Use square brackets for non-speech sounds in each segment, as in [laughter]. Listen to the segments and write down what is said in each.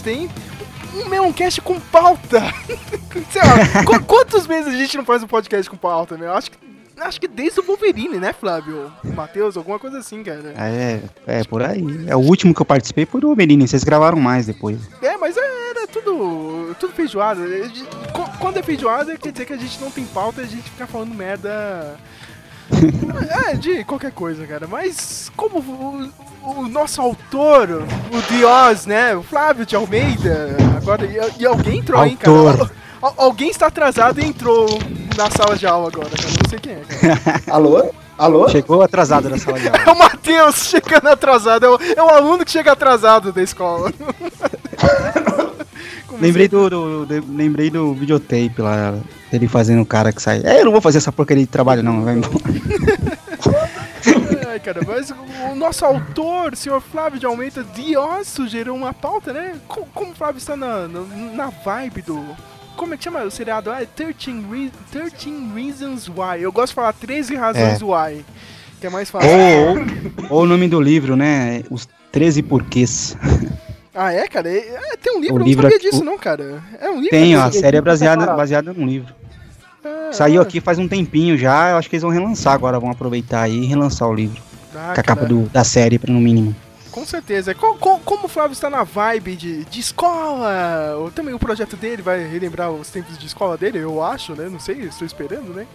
inédita, hein? Um Meloncast com pauta. [laughs] Sei lá, qu quantos meses a gente não faz um podcast com pauta, meu? Acho que, acho que desde o Wolverine, né, Flávio? Matheus, alguma coisa assim, cara. É, é por aí. É o último que eu participei foi do Wolverine. Vocês gravaram mais depois. É, mas era tudo, tudo feijoada. Quando é feijoada, quer dizer que a gente não tem pauta e a gente fica falando merda [laughs] é, de qualquer coisa, cara. Mas como o, o nosso autor, o Dios, né? O Flávio de Almeida, agora. E, e alguém entrou, hein, cara? Al, alguém está atrasado e entrou na sala de aula agora, cara. Não sei quem é, cara. [laughs] Alô? Alô? Chegou atrasado na sala de aula. [laughs] É o Matheus chegando atrasado. É o, é o aluno que chega atrasado da escola. lembrei do, do, do, lembrei do videotape lá, ele fazendo o cara que sai. É, eu não vou fazer essa porcaria de trabalho, não, vai embora. Ai, cara, mas o nosso autor, o senhor Flávio de Almeida Dios, sugeriu uma pauta, né? Como, como o Flávio está na, na, na, vibe do. Como é que chama o seriado? Ah, 13, Re 13 Reasons Why. Eu gosto de falar 13 razões é. why. Que é mais fácil. Ou, ou, ou o nome do livro, né? Os 13 porquês. Ah, é, cara? É, é tem um livro, o eu livro não sabia aqui, disso, não, cara. É um livro. Tem, ó, a série é baseada, baseada num livro. Ah, Saiu aqui faz um tempinho já, eu acho que eles vão relançar agora, vão aproveitar aí e relançar o livro. Ah, com a capa do, da série, no mínimo. Com certeza. como, como o Flávio está na vibe de, de escola, também o projeto dele vai relembrar os tempos de escola dele, eu acho, né? Não sei, estou esperando, né?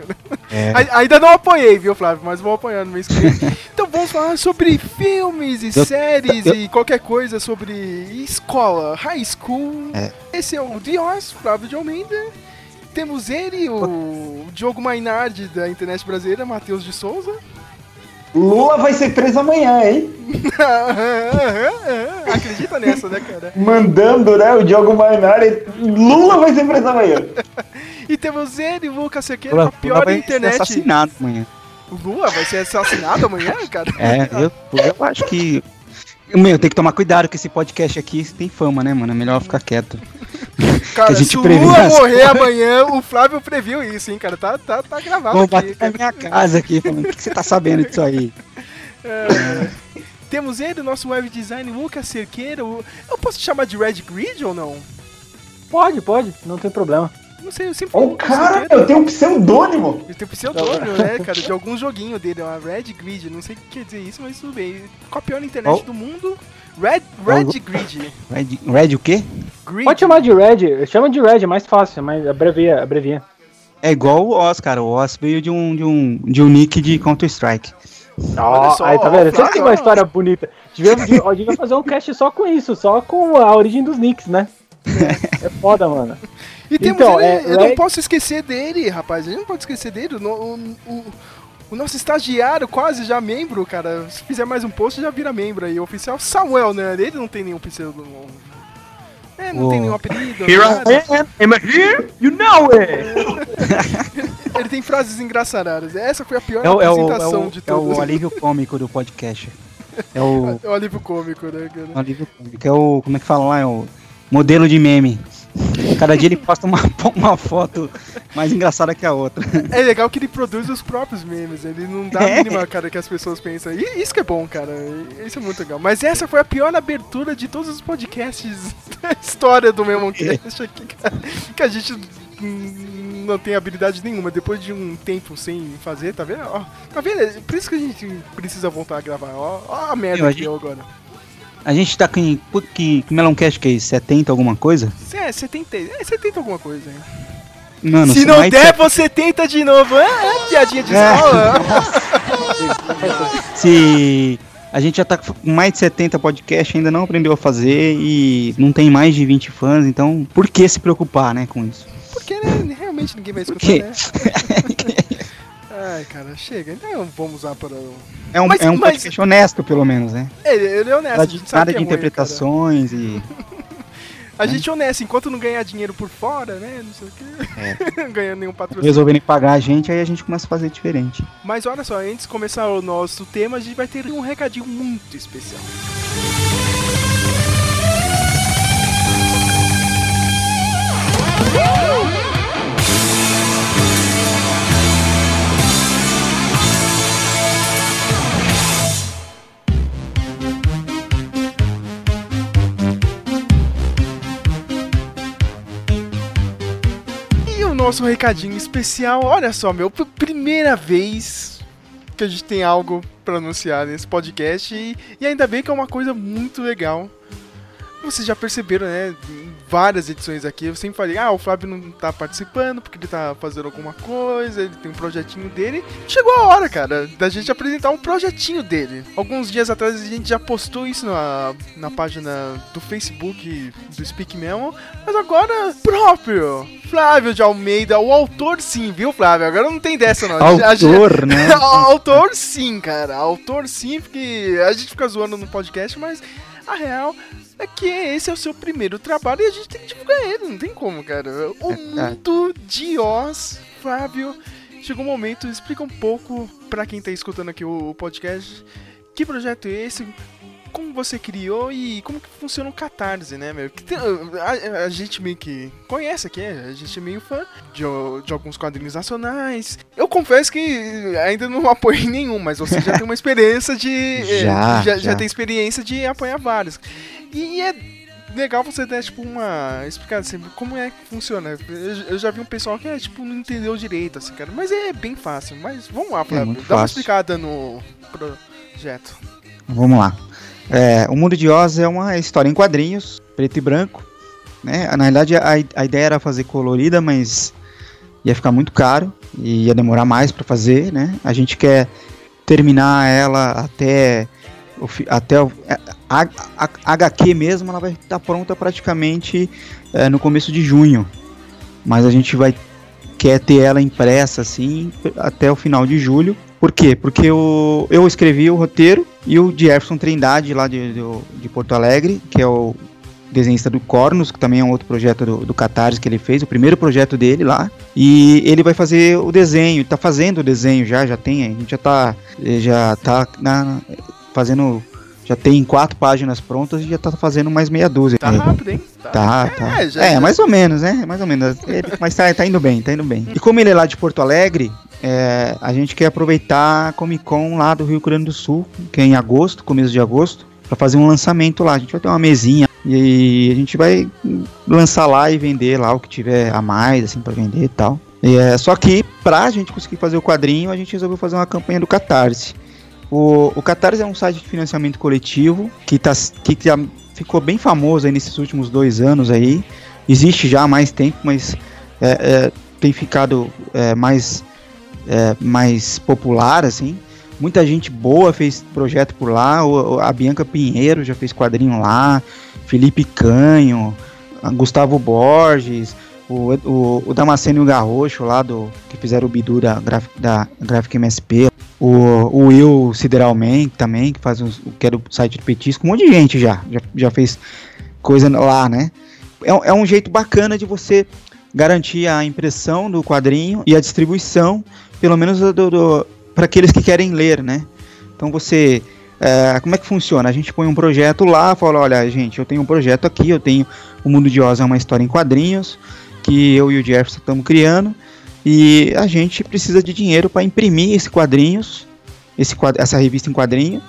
É. [laughs] Ainda não apoiei, viu, Flávio? Mas vou apoiar no mês que vem. [laughs] então vamos falar sobre filmes e eu, séries eu, e qualquer coisa sobre escola, high school. É. Esse é o Dios, Flávio de Almeida. Temos ele, o Diogo Mainardi da internet brasileira, Matheus de Souza. Lula vai ser preso amanhã, hein? [laughs] Acredita nessa, né, cara? Mandando, né, o Diogo Mainardi. Lula vai ser preso amanhã. [laughs] e temos ele, o Lucas Sequeira, a pior Lula vai internet. Ser assassinado amanhã. O Lula vai ser assassinado amanhã, cara? É, eu, eu acho que. Meu, tem que tomar cuidado com esse podcast aqui tem fama, né, mano? É melhor ficar quieto. [laughs] Cara, a gente se o Lula morrer amanhã, o Flávio previu isso, hein, cara? Tá, tá, tá gravado Vou aqui. na minha casa aqui, falando, o que você tá sabendo disso aí? [laughs] É, temos ele, nosso web design, Lucas Cerqueira. Eu posso te chamar de Red Grid ou não? Pode, pode, não tem problema. Não sei, eu sempre Oh, cara, eu tenho um pseudônimo! Eu tenho um pseudônimo, né, cara, de algum joguinho dele, uma Red Grid. Não sei o que quer dizer isso, mas tudo bem. Copiou na internet oh. do mundo. Red, Red Grid. Red, Red o quê? Grid. Pode chamar de Red, chama de Red, é mais fácil, mas abrevia, abrevia. É igual o Oz, cara. O Oz veio de um, de um, de um nick de Counter-Strike. Oh, aí tá vendo? Sempre tem uma história bonita. Devia, devia fazer um cast só com isso, só com a origem dos nicks, né? É, é foda, mano. E temos então, ele, é, eu não posso esquecer dele, rapaz. A gente não pode esquecer dele. O, o, o, o, nosso estagiário, quase já membro, cara. Se fizer mais um post, já vira membro aí. Oficial Samuel, né? Ele não tem nenhum pseudo. É, não oh. tem nenhum apelido. Here I am, am I here? You know it! [laughs] Ele tem frases engraçadas. Essa foi a pior é o, apresentação é o, de todas. É o alívio cômico do podcast. É o, [laughs] é o alívio cômico, né, cara? É o alívio cômico. É o. Como é que fala lá? É o modelo de meme. Cada dia ele posta uma, [laughs] uma foto mais engraçada que a outra. É legal que ele produz os próprios memes, ele não dá a é. mínima cara que as pessoas pensam. E isso que é bom, cara. Isso é muito legal. Mas essa foi a pior abertura de todos os podcasts [laughs] da história do Memoncast aqui, cara. Que a gente não tem habilidade nenhuma. Depois de um tempo sem fazer, tá vendo? Ó, tá vendo? Por isso que a gente precisa voltar a gravar. Ó, ó a merda que deu agora. A gente tá com que, que Meloncast que é isso? 70 alguma coisa? É, 70, é 70 alguma coisa? Mano, se não der, de... você tenta de novo. É, é piadinha de é. escola. [laughs] se a gente já tá com mais de 70 podcasts, ainda não aprendeu a fazer e não tem mais de 20 fãs, então por que se preocupar, né, com isso? Porque né, realmente ninguém vai escutar, né? [laughs] Ai, cara, chega. Então vamos usar para. É um, mas, é um mas... podcast honesto, pelo menos, né? Ele, ele é honesto. Nada, nada de é interpretações ruim, e. [laughs] A gente é honesto, enquanto não ganhar dinheiro por fora, né? Não sei o que. É. [laughs] Ganhando nenhum patrocínio. Resolverem pagar a gente, aí a gente começa a fazer diferente. Mas olha só, antes de começar o nosso tema, a gente vai ter um recadinho muito especial. Uh! Nosso recadinho especial. Olha só, meu, primeira vez que a gente tem algo para anunciar nesse podcast e, e ainda bem que é uma coisa muito legal vocês já perceberam, né? Várias edições aqui, eu sempre falei, ah, o Flávio não tá participando porque ele tá fazendo alguma coisa, ele tem um projetinho dele. Chegou a hora, cara, da gente apresentar um projetinho dele. Alguns dias atrás a gente já postou isso na, na página do Facebook do Speak Memo, mas agora, próprio Flávio de Almeida, o autor sim, viu, Flávio? Agora não tem dessa, não. Autor, [laughs] né? autor sim, cara. Autor sim, porque a gente fica zoando no podcast, mas a real é que esse é o seu primeiro trabalho e a gente tem que divulgar ele, não tem como, cara. O é, é. mundo de Oz, Fábio. Chegou um momento, explica um pouco para quem tá escutando aqui o podcast, que projeto é esse, como você criou e como que funciona o Catarse, né, meu? A, a, gente meio que conhece aqui, a gente é meio fã de, de alguns quadrinhos nacionais. Eu confesso que ainda não apoiei [laughs] nenhum, mas você já tem uma experiência de... [laughs] já, já, já. já tem experiência de apoiar vários. E é legal você dar, tipo, uma explicada assim, como é que funciona. Eu já vi um pessoal que, é, tipo, não entendeu direito, assim, cara. Mas é bem fácil. Mas vamos lá, Flávio. É dá fácil. uma explicada no projeto. Vamos lá. É, o Mundo de Oz é uma história em quadrinhos, preto e branco. Né? Na realidade, a, a ideia era fazer colorida, mas ia ficar muito caro e ia demorar mais para fazer, né? A gente quer terminar ela até até o, é, a, a, a, HQ mesmo ela vai estar pronta praticamente é, no começo de junho. Mas a gente vai quer ter ela impressa assim até o final de julho. Por quê? Porque eu, eu escrevi o roteiro e o Jefferson Trindade lá de, de, de Porto Alegre, que é o desenhista do Cornos, que também é um outro projeto do, do Catarse que ele fez, o primeiro projeto dele lá. E ele vai fazer o desenho, está fazendo o desenho já, já tem, a gente já está já tá na, fazendo. Já tem quatro páginas prontas e já tá fazendo mais meia dúzia. Tá rápido, hein? Tá, tá. tá. É, já, é já... mais ou menos, né? Mais ou menos. mas tá, tá indo bem, tá indo bem. E como ele é lá de Porto Alegre, é, a gente quer aproveitar a Comic Con lá do Rio Grande do Sul, que é em agosto, começo de agosto, para fazer um lançamento lá. A gente vai ter uma mesinha e a gente vai lançar lá e vender lá o que tiver a mais, assim, para vender e tal. E, é, só que pra gente conseguir fazer o quadrinho, a gente resolveu fazer uma campanha do Catarse. O, o Catarse é um site de financiamento coletivo que, tá, que já ficou bem famoso aí nesses últimos dois anos aí. Existe já há mais tempo, mas é, é, tem ficado é, mais, é, mais popular, assim. Muita gente boa fez projeto por lá. O, a Bianca Pinheiro já fez quadrinho lá. Felipe Canho, Gustavo Borges, o, o, o Damasceno e o Garrocho lá do que fizeram o Bidu da, da Graphic MSP. O, o Will Sideralman também, que faz uns, que era o site do Petisco, um monte de gente já, já, já fez coisa lá, né? É, é um jeito bacana de você garantir a impressão do quadrinho e a distribuição, pelo menos para aqueles que querem ler, né? Então você é, como é que funciona? A gente põe um projeto lá, fala, olha, gente, eu tenho um projeto aqui, eu tenho o Mundo de Oz é uma história em quadrinhos que eu e o Jefferson estamos criando e a gente precisa de dinheiro para imprimir esses quadrinhos, esse, essa revista em quadrinho.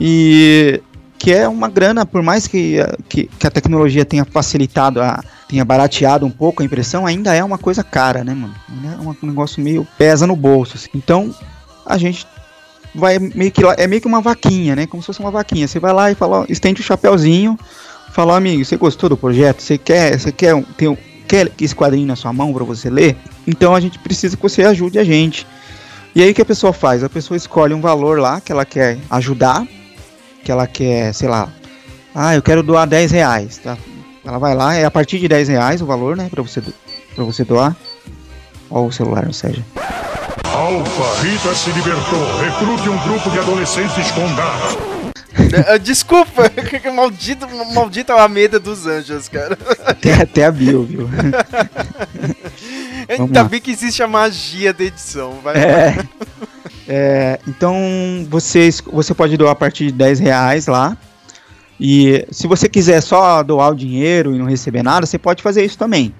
E que é uma grana, por mais que, que, que, a tecnologia tenha facilitado, a, tenha barateado um pouco a impressão, ainda é uma coisa cara, né, mano? É um negócio meio pesa no bolso. Assim. Então, a gente vai meio que é meio que uma vaquinha, né? Como se fosse uma vaquinha. Você vai lá e fala, estende o chapéuzinho, fala, amigo, você gostou do projeto? Você quer, você quer ter, quer esse quadrinho na sua mão para você ler? Então a gente precisa que você ajude a gente. E aí o que a pessoa faz? A pessoa escolhe um valor lá que ela quer ajudar, que ela quer, sei lá, ah, eu quero doar 10 reais, tá? Ela vai lá, é a partir de 10 reais o valor, né, para você, pra você doar. Olha o celular, ou seja. Alfa, Rita se libertou. Recrute um grupo de adolescentes com garra. [laughs] [laughs] É, desculpa, maldito, maldita Alameda dos Anjos, cara. Até, até a Bill, viu? [laughs] Ainda bem que existe a magia da edição, vai é, [laughs] é, então você, você pode doar a partir de 10 reais lá. E se você quiser só doar o dinheiro e não receber nada, você pode fazer isso também.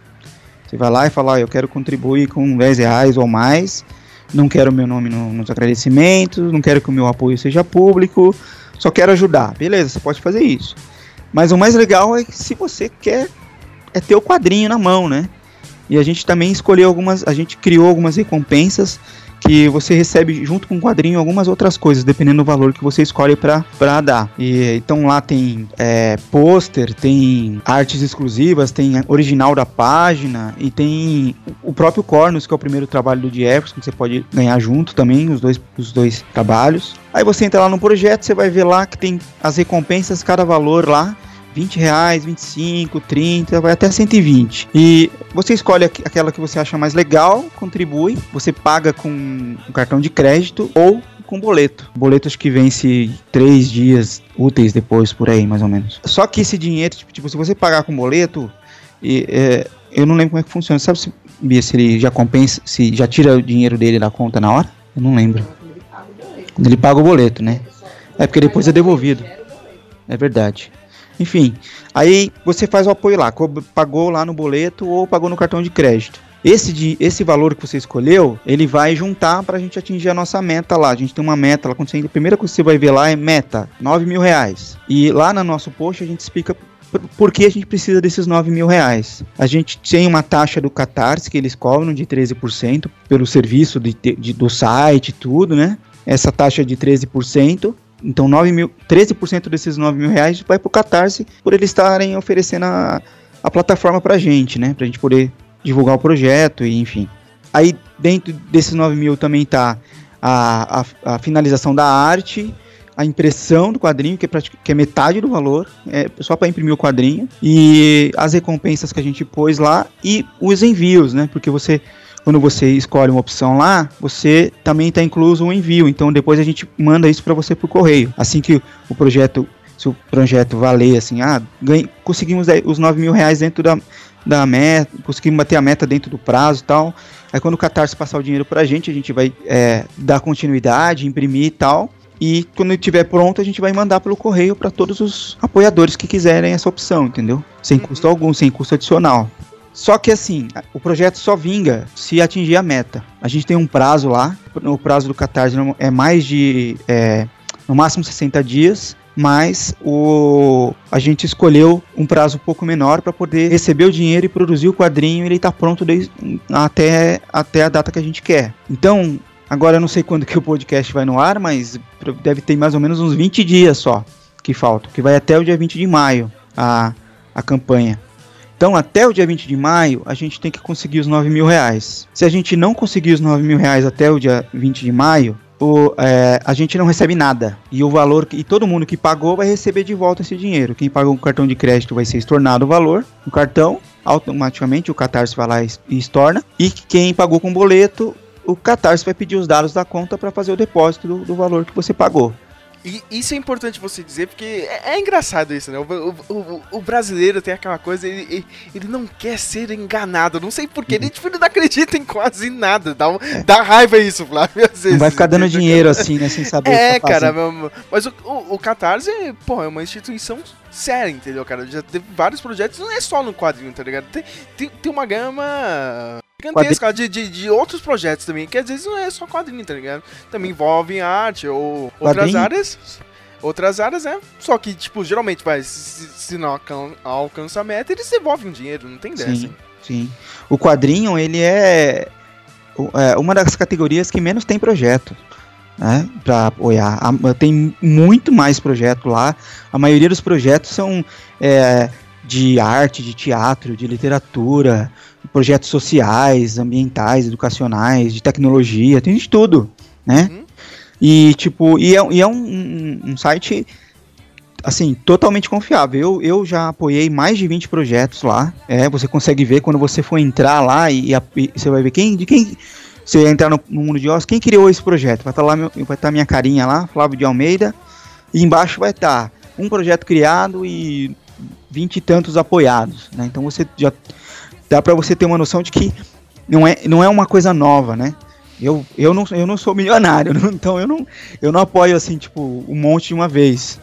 Você vai lá e fala, eu quero contribuir com 10 reais ou mais, não quero meu nome no, nos agradecimentos, não quero que o meu apoio seja público, só quero ajudar. Beleza, você pode fazer isso. Mas o mais legal é que se você quer é ter o quadrinho na mão, né? E a gente também escolheu algumas, a gente criou algumas recompensas que você recebe junto com o quadrinho algumas outras coisas, dependendo do valor que você escolhe para dar. E então lá tem é, pôster, tem artes exclusivas, tem original da página e tem o próprio Cornus, que é o primeiro trabalho do Jefferson, que você pode ganhar junto também, os dois, os dois trabalhos. Aí você entra lá no projeto, você vai ver lá que tem as recompensas, cada valor lá. 20 reais, 25, 30, vai até 120. E você escolhe aquela que você acha mais legal, contribui, você paga com um cartão de crédito ou com boleto. Boleto acho que vence três dias úteis depois, por aí, mais ou menos. Só que esse dinheiro, tipo, tipo se você pagar com boleto, e, é, eu não lembro como é que funciona. Sabe se, se ele já compensa, se já tira o dinheiro dele da conta na hora? Eu não lembro. Ele paga o boleto, né? É porque depois é devolvido. É verdade. Enfim, aí você faz o apoio lá, pagou lá no boleto ou pagou no cartão de crédito. Esse, de, esse valor que você escolheu, ele vai juntar para a gente atingir a nossa meta lá. A gente tem uma meta lá, quando você, a primeira coisa que você vai ver lá é meta, 9 mil reais. E lá no nosso post a gente explica por que a gente precisa desses 9 mil reais. A gente tem uma taxa do Catarse que eles cobram de 13% pelo serviço de, de, do site e tudo, né? Essa taxa de 13%. Então 9 mil, 13% desses 9 mil reais vai para o Catarse por eles estarem oferecendo a, a plataforma para a gente, né? Para a gente poder divulgar o projeto e enfim. Aí dentro desses 9 mil também está a, a, a, finalização da arte, a impressão do quadrinho, que é, que é metade do valor, é só para imprimir o quadrinho, e as recompensas que a gente pôs lá e os envios, né? Porque você quando você escolhe uma opção lá, você também está incluso o envio. Então depois a gente manda isso para você por correio. Assim que o projeto, se o projeto valer assim, ah, ganha, conseguimos os 9 mil reais dentro da, da meta, conseguimos bater a meta dentro do prazo e tal. Aí quando o Catarse passar o dinheiro para a gente, a gente vai é, dar continuidade, imprimir e tal. E quando estiver pronto, a gente vai mandar pelo correio para todos os apoiadores que quiserem essa opção, entendeu? Sem custo algum, sem custo adicional. Só que assim, o projeto só vinga se atingir a meta. A gente tem um prazo lá, o prazo do Catarse é mais de. É, no máximo 60 dias, mas o, a gente escolheu um prazo um pouco menor para poder receber o dinheiro e produzir o quadrinho e ele está pronto desde, até, até a data que a gente quer. Então, agora eu não sei quando que o podcast vai no ar, mas deve ter mais ou menos uns 20 dias só que faltam, que vai até o dia 20 de maio a, a campanha. Então, até o dia 20 de maio, a gente tem que conseguir os 9 mil reais. Se a gente não conseguir os 9 mil reais até o dia 20 de maio, o, é, a gente não recebe nada. E o valor e todo mundo que pagou vai receber de volta esse dinheiro. Quem pagou com cartão de crédito vai ser estornado o valor no cartão, automaticamente o Catarse vai lá e estorna. E quem pagou com boleto, o Catarse vai pedir os dados da conta para fazer o depósito do, do valor que você pagou. E isso é importante você dizer, porque é, é engraçado isso, né? O, o, o, brasileiro tem aquela coisa, ele, ele não quer ser enganado. Não sei porquê, ele, tipo, não acredita em quase nada. Dá, é. dá raiva isso, Flávio. Às vezes, não vai ficar dando dinheiro assim, né? Sem saber É, tá cara, mas o, o, o Catarse, pô, é uma instituição séria, entendeu, cara? Já teve vários projetos, não é só no quadrinho, tá ligado? Tem, tem, tem uma gama gigantesca de, de, de, outros projetos também, que às vezes não é só quadrinho, tá ligado? Também envolve arte ou outras áreas. Outras áreas, é. Só que, tipo, geralmente vai, se, se não alcança a meta, eles devolvem dinheiro, não tem dessa. Sim, sim. O quadrinho, ele é, é uma das categorias que menos tem projeto. Né, para apoiar. Tem muito mais projeto lá. A maioria dos projetos são é, de arte, de teatro, de literatura, projetos sociais, ambientais, educacionais, de tecnologia, tem de tudo, né? Uhum. E tipo, e é, e é um, um, um, site assim, totalmente confiável. Eu, eu já apoiei mais de 20 projetos lá. É, você consegue ver quando você for entrar lá e, e você vai ver quem de quem você entrar no, no mundo de Oz, quem criou esse projeto? Vai estar tá lá meu, vai estar tá minha carinha lá, Flávio de Almeida, e embaixo vai estar tá um projeto criado e vinte e tantos apoiados, né? Então você já dá para você ter uma noção de que não é, não é uma coisa nova, né? Eu, eu, não, eu não sou milionário, [laughs] então eu não, eu não apoio assim, tipo, um monte de uma vez.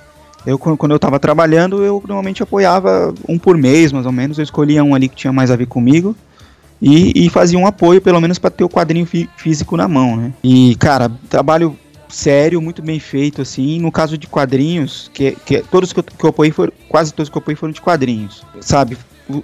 Eu, quando eu estava trabalhando, eu normalmente apoiava um por mês, mais ou menos. Eu escolhia um ali que tinha mais a ver comigo. E, e fazia um apoio, pelo menos, para ter o quadrinho fí físico na mão, né? E, cara, trabalho sério, muito bem feito, assim. No caso de quadrinhos, que, que todos que eu, que eu apoiei foram, quase todos que eu apoiei foram de quadrinhos, sabe?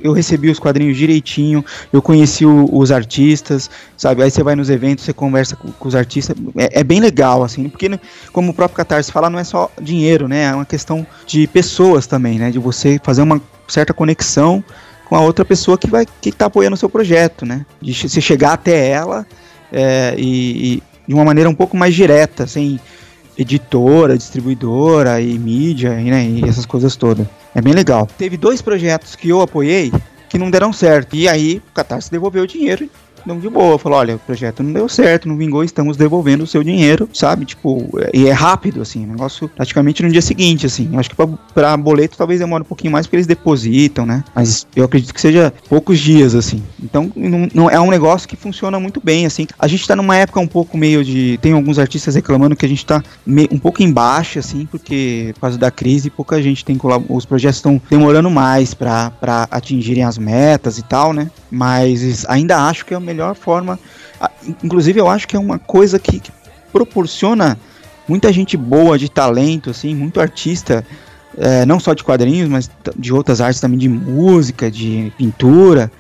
Eu recebi os quadrinhos direitinho, eu conheci o, os artistas, sabe? Aí você vai nos eventos, você conversa com, com os artistas, é, é, bem legal, assim, porque né, como o próprio Catarse fala, não é só dinheiro, né? É uma questão de pessoas também, né? De você fazer uma certa conexão com a outra pessoa que vai que está apoiando o seu projeto, né? De você chegar até ela é, e, e, de uma maneira um pouco mais direta, sem editora, distribuidora e mídia né, e essas coisas todas. É bem legal. Teve dois projetos que eu apoiei que não deram certo. E aí o Catarse devolveu o dinheiro não de boa. Falou, olha, o projeto não deu certo, não vingou, estamos devolvendo o seu dinheiro, sabe? Tipo, e é rápido, assim, negócio praticamente no dia seguinte, assim. Acho que pra, pra boleto talvez demore um pouquinho mais porque eles depositam, né? Mas eu acredito que seja poucos dias, assim. Então, não, não, é um negócio que funciona muito bem, assim. A gente tá numa época um pouco meio de. Tem alguns artistas reclamando que a gente tá um pouco embaixo, assim, porque por causa da crise, pouca gente tem Os projetos estão demorando mais para atingirem as metas e tal, né? Mas ainda acho que é o melhor forma. Inclusive, eu acho que é uma coisa que, que proporciona muita gente boa de talento, assim, muito artista, é, não só de quadrinhos, mas de outras artes também, de música, de pintura,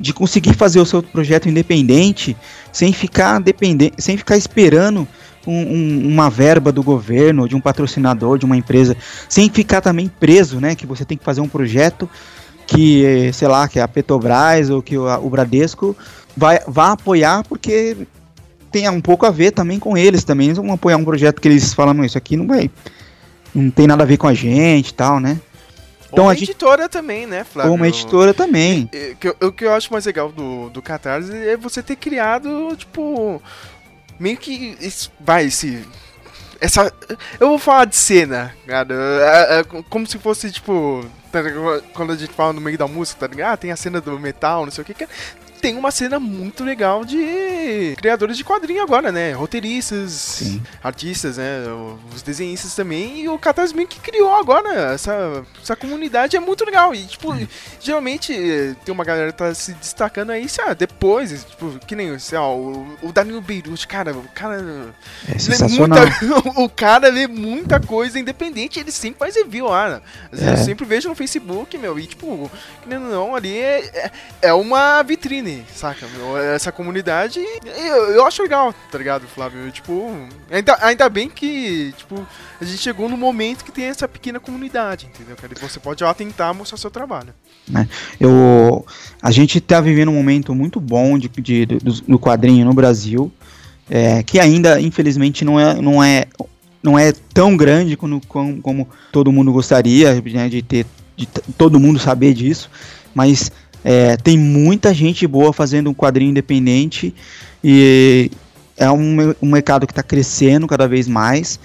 de conseguir fazer o seu projeto independente sem ficar dependente, sem ficar esperando um, um, uma verba do governo, de um patrocinador, de uma empresa, sem ficar também preso, né? Que você tem que fazer um projeto que, sei lá, que a Petrobras ou que o, o Bradesco vai, vai apoiar porque tem um pouco a ver também com eles também. Eles vão apoiar um projeto que eles falam, não, isso aqui não vai. Não tem nada a ver com a gente e tal, né? Então, uma a gente... editora também, né, Flávio? Uma editora também. O que eu acho mais legal do, do Catarse é você ter criado, tipo, meio que. Vai, esse. Essa. Eu vou falar de cena, cara. É, é, como se fosse, tipo. Tá quando a gente fala no meio da música, tá ligado? Ah, tem a cena do metal, não sei o que. Tem uma cena muito legal de criadores de quadrinho agora, né? Roteiristas, Sim. artistas, né? Os desenhistas também. E o Catarse que criou agora essa, essa comunidade é muito legal. E, tipo, geralmente tem uma galera que tá se destacando aí, sei lá, depois, tipo, que nem sei lá, o, o Danilo Beirute, cara, o cara. É sensacional. Muita, [laughs] o cara lê muita coisa independente, ele sempre faz review lá. Né? É. Eu sempre vejo no Facebook, meu, e tipo, que nem não, ali é, é, é uma vitrine saca? Meu? Essa comunidade, eu, eu acho legal, tá ligado, Flávio? Tipo, ainda, ainda bem que, tipo, a gente chegou no momento que tem essa pequena comunidade, entendeu? Que você pode lá tentar mostrar seu trabalho. É, eu, a gente tá vivendo um momento muito bom de, de, do, do quadrinho no Brasil, é, que ainda, infelizmente, não é, não é, não é tão grande como, como, como todo mundo gostaria né, de ter, de todo mundo saber disso, mas é, tem muita gente boa fazendo um quadrinho independente e é um, um mercado que está crescendo cada vez mais.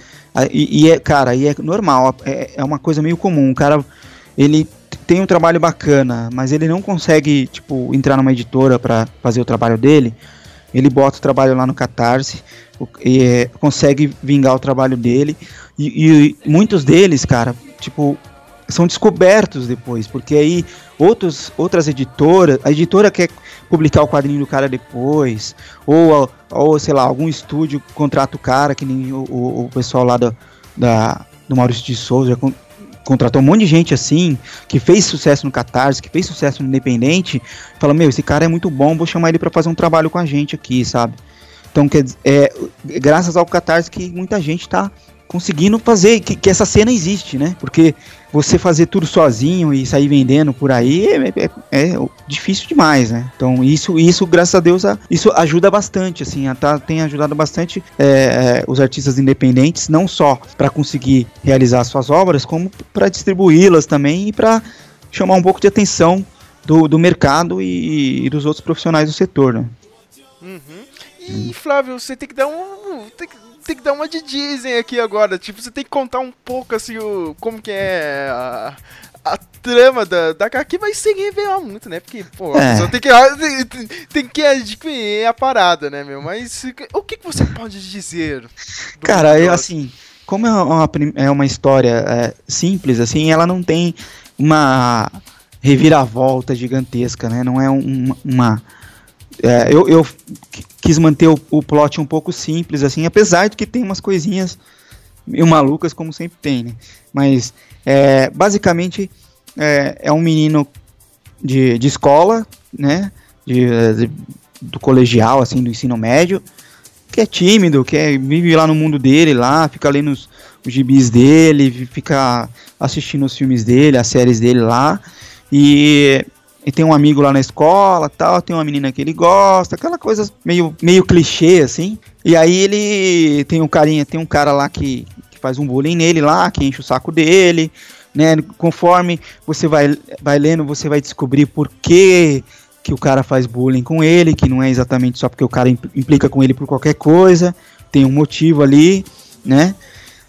E, e, é, cara, e é normal, é, é uma coisa meio comum. O cara, ele tem um trabalho bacana, mas ele não consegue, tipo, entrar numa editora para fazer o trabalho dele. Ele bota o trabalho lá no Catarse e é, consegue vingar o trabalho dele. E, e muitos deles, cara, tipo, são descobertos depois, porque aí outros, outras editoras, a editora quer publicar o quadrinho do cara depois, ou, ou sei lá, algum estúdio contrata o cara, que nem o, o, o pessoal lá do, da, do Maurício de Souza, contratou um monte de gente assim, que fez sucesso no Catarse, que fez sucesso no Independente, fala, meu, esse cara é muito bom, vou chamar ele para fazer um trabalho com a gente aqui, sabe? Então, quer dizer, é, graças ao Catarse que muita gente tá conseguindo fazer que, que, essa cena existe, né? Porque você fazer tudo sozinho e sair vendendo por aí é, é, é difícil demais, né? Então isso, isso graças a Deus, isso ajuda bastante, assim, tá, tem ajudado bastante é, é os artistas independentes, não só para conseguir realizar suas obras, como para distribuí-las também e para chamar um pouco de atenção do, do mercado e, e, dos outros profissionais do setor, né? Uhum. E Flávio, você tem que dar um. Tem que tem que dar uma de Disney aqui agora. Tipo, você tem que contar um pouco assim o como que é a, a trama da, da HQ vai sem revelar muito, né? Porque, pô, é. a pessoa tem que, tem, tem que adquirir a parada, né, meu? Mas o que, que você pode dizer? [laughs] Cara, eu, assim, como é uma, é uma história é, simples, assim, ela não tem uma reviravolta gigantesca, né? Não é um, uma é, eu, eu, quis manter o, o plot um pouco simples, assim, apesar de que tem umas coisinhas meio malucas, como sempre tem, né? Mas, é, basicamente, é, é, um menino de, de escola, né? De, de, do colegial, assim, do ensino médio, que é tímido, que é, vive lá no mundo dele, lá, fica lendo os, os gibis dele, fica assistindo os filmes dele, as séries dele lá, e, e tem um amigo lá na escola, tal, tem uma menina que ele gosta, aquela coisa meio, meio clichê, assim, e aí ele tem um carinha, tem um cara lá que, que faz um bullying nele lá, que enche o saco dele, né? Conforme você vai, vai lendo, você vai descobrir por que, que o cara faz bullying com ele, que não é exatamente só porque o cara implica com ele por qualquer coisa, tem um motivo ali, né?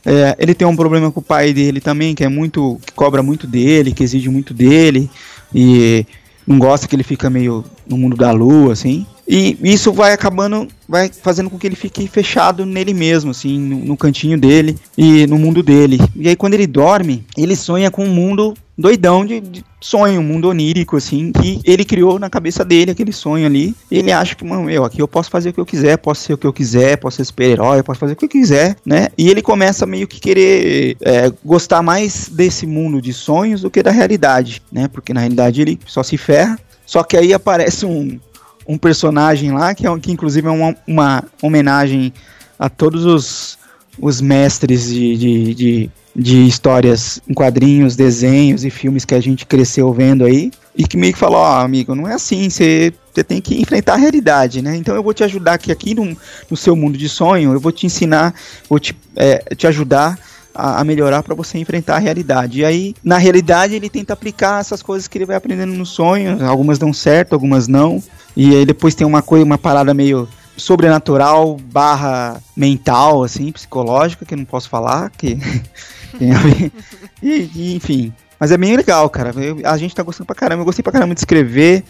É, ele tem um problema com o pai dele também, que é muito. que cobra muito dele, que exige muito dele, e não gosta que ele fica meio no mundo da lua, assim. E isso vai acabando, vai fazendo com que ele fique fechado nele mesmo, assim, no, no, cantinho dele e no mundo dele. E aí quando ele dorme, ele sonha com um mundo doidão de, de sonho, um mundo onírico, assim, que ele criou na cabeça dele, aquele sonho ali. ele acha que, mano, eu aqui eu posso fazer o que eu quiser, posso ser o que eu quiser, posso ser super-herói, posso fazer o que eu quiser, né? E ele começa meio que querer é, gostar mais desse mundo de sonhos do que da realidade, né? Porque na realidade ele só se ferra. Só que aí aparece um, um personagem lá, que, é, que inclusive é uma, uma homenagem a todos os, os mestres de, de, de, de, histórias em quadrinhos, desenhos e filmes que a gente cresceu vendo aí. E que meio que falou, ó, oh, amigo, não é assim, você tem que enfrentar a realidade, né? Então eu vou te ajudar aqui, aqui no, no seu mundo de sonho, eu vou te ensinar, vou te, é, te ajudar a, a melhorar para você enfrentar a realidade. E aí, na realidade, ele tenta aplicar essas coisas que ele vai aprendendo no sonho, algumas dão certo, algumas não. E aí depois tem uma coisa, uma parada meio sobrenatural barra mental, assim, psicológica, que eu não posso falar, que [laughs] tem a ver. E, enfim. Mas é bem legal, cara. Eu, a gente tá gostando pra caramba. Eu gostei pra caramba de escrever.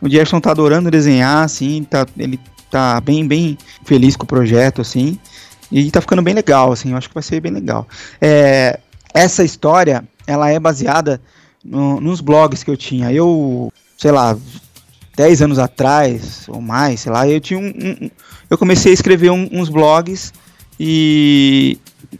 O Jefferson tá adorando desenhar, assim, tá, ele tá bem, bem feliz com o projeto, assim. E tá ficando bem legal, assim, eu acho que vai ser bem legal. É, essa história, ela é baseada no, nos blogs que eu tinha. Eu, sei lá, 10 anos atrás, ou mais, sei lá, eu tinha um, um eu comecei a escrever um, uns blogs e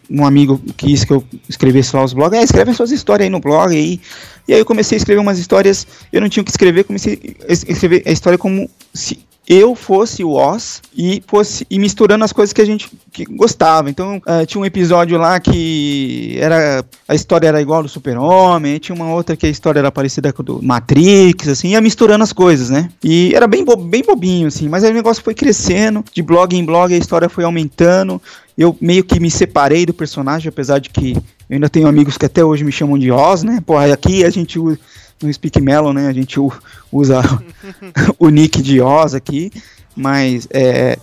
um amigo quis que eu escrevesse lá os blogs, é, escreve as suas histórias aí no blog aí. E aí eu comecei a escrever umas histórias, eu não tinha o que escrever, comecei a escrever a história como se eu fosse o Oz e fosse e misturando as coisas que a gente que gostava. Então, uh, tinha um episódio lá que era a história era igual do Super-Homem, tinha uma outra que a história era parecida com do Matrix, assim, ia misturando as coisas, né? E era bem, bo bem bobinho, assim, mas aí o negócio foi crescendo, de blog em blog a história foi aumentando. Eu meio que me separei do personagem, apesar de que eu ainda tenho amigos que até hoje me chamam de Oz, né? Porra, aqui a gente no Speak Melon, né? A gente usa [laughs] o nick de Oz aqui, mas é,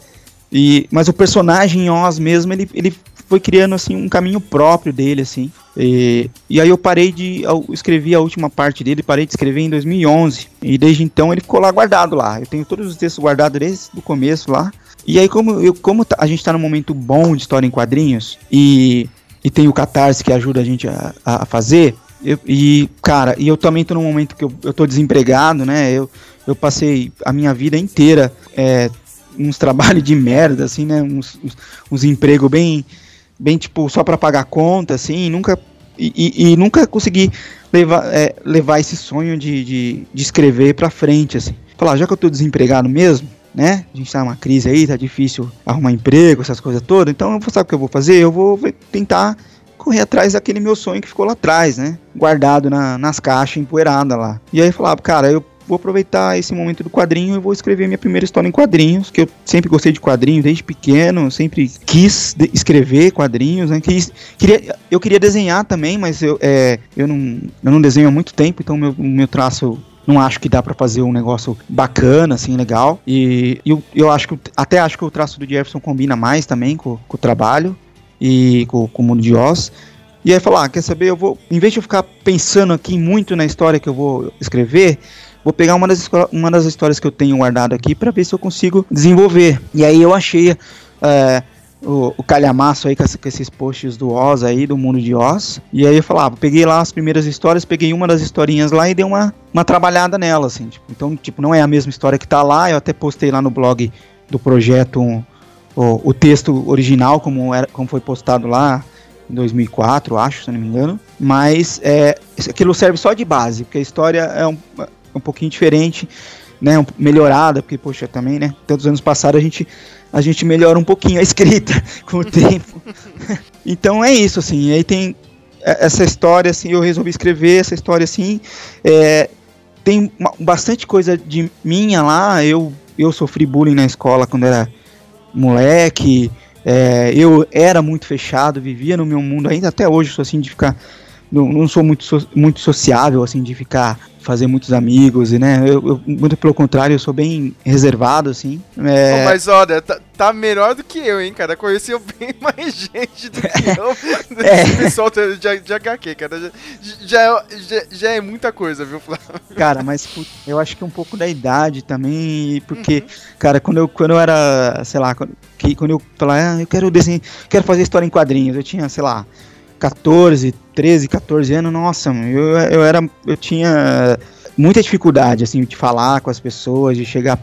e, mas o personagem Oz mesmo, ele, ele foi criando assim um caminho próprio dele assim. E, e aí eu parei de eu escrevi a última parte dele, parei de escrever em 2011 e desde então ele ficou lá guardado lá. Eu tenho todos os textos guardados desde o começo lá. E aí como eu, como tá, a gente está num momento bom de história em quadrinhos e e tem o Catarse que ajuda a gente a, a fazer, eu, e, cara, e eu também tô num momento que eu, eu tô desempregado, né? Eu, eu passei a minha vida inteira é, uns trabalhos de merda, assim, né? Uns, uns, uns empregos bem, bem, tipo, só para pagar conta, assim, nunca. E, e, e nunca consegui levar, é, levar esse sonho de, de, de escrever pra frente, assim. Falar, já que eu tô desempregado mesmo, né? A gente tá numa crise aí, tá difícil arrumar emprego, essas coisas todas. Então, sabe o que eu vou fazer? Eu vou tentar correr atrás daquele meu sonho que ficou lá atrás, né? Guardado na, nas caixas, empoeirada lá. E aí eu falava, cara, eu vou aproveitar esse momento do quadrinho e vou escrever minha primeira história em quadrinhos, que eu sempre gostei de quadrinhos desde pequeno, sempre quis escrever quadrinhos, né? Quis, queria, eu queria desenhar também, mas eu, é, eu, não, eu não desenho há muito tempo, então meu, meu traço não acho que dá para fazer um negócio bacana, assim, legal. E eu, eu acho que até acho que o traço do Jefferson combina mais também com, com o trabalho e com, com o mundo de Oz. E aí falar, ah, quer saber, eu vou, em vez de eu ficar pensando aqui muito na história que eu vou escrever, vou pegar uma das, uma das histórias que eu tenho guardado aqui para ver se eu consigo desenvolver. E aí eu achei é, o, o calhamaço aí com, com, esses posts do Oz aí, do mundo de Oz. E aí eu falava, ah, peguei lá as primeiras histórias, peguei uma das historinhas lá e dei uma, uma trabalhada nela, assim. Tipo, então, tipo, não é a mesma história que tá lá, eu até postei lá no blog do projeto um, o, o texto original, como, era, como foi postado lá em 2004, acho, se não me engano. Mas é, aquilo serve só de base, porque a história é um, um pouquinho diferente, né, um, melhorada, porque, poxa, também, né, todos os anos passados a gente, a gente melhora um pouquinho a escrita [laughs] com o tempo. [laughs] então é isso, assim, aí tem essa história, assim, eu resolvi escrever essa história, assim, é, tem uma, bastante coisa de minha lá, eu, eu sofri bullying na escola quando era moleque, é, eu era muito fechado, vivia no meu mundo, ainda até hoje sou assim de ficar. Não, não sou muito, so, muito sociável, assim, de ficar fazer muitos amigos, e né? Eu, eu, muito pelo contrário, eu sou bem reservado, assim. É... Oh, mas olha, tá, tá, melhor do que eu, hein, cara? Conheceu [laughs] bem mais gente do que eu. [laughs] é. pessoal de, de HQ, cara. Já, já, já, já, é muita coisa, viu, Flávio? Cara, mas eu acho que um pouco da idade também, porque, uhum. cara, quando eu, quando eu era, sei lá, quando, que, quando eu falava, ah, eu quero desenhar, quero fazer história em quadrinhos, eu tinha, sei lá, 14, 13, 14 anos, nossa, eu, eu era. Eu tinha muita dificuldade, assim, de falar com as pessoas, de chegar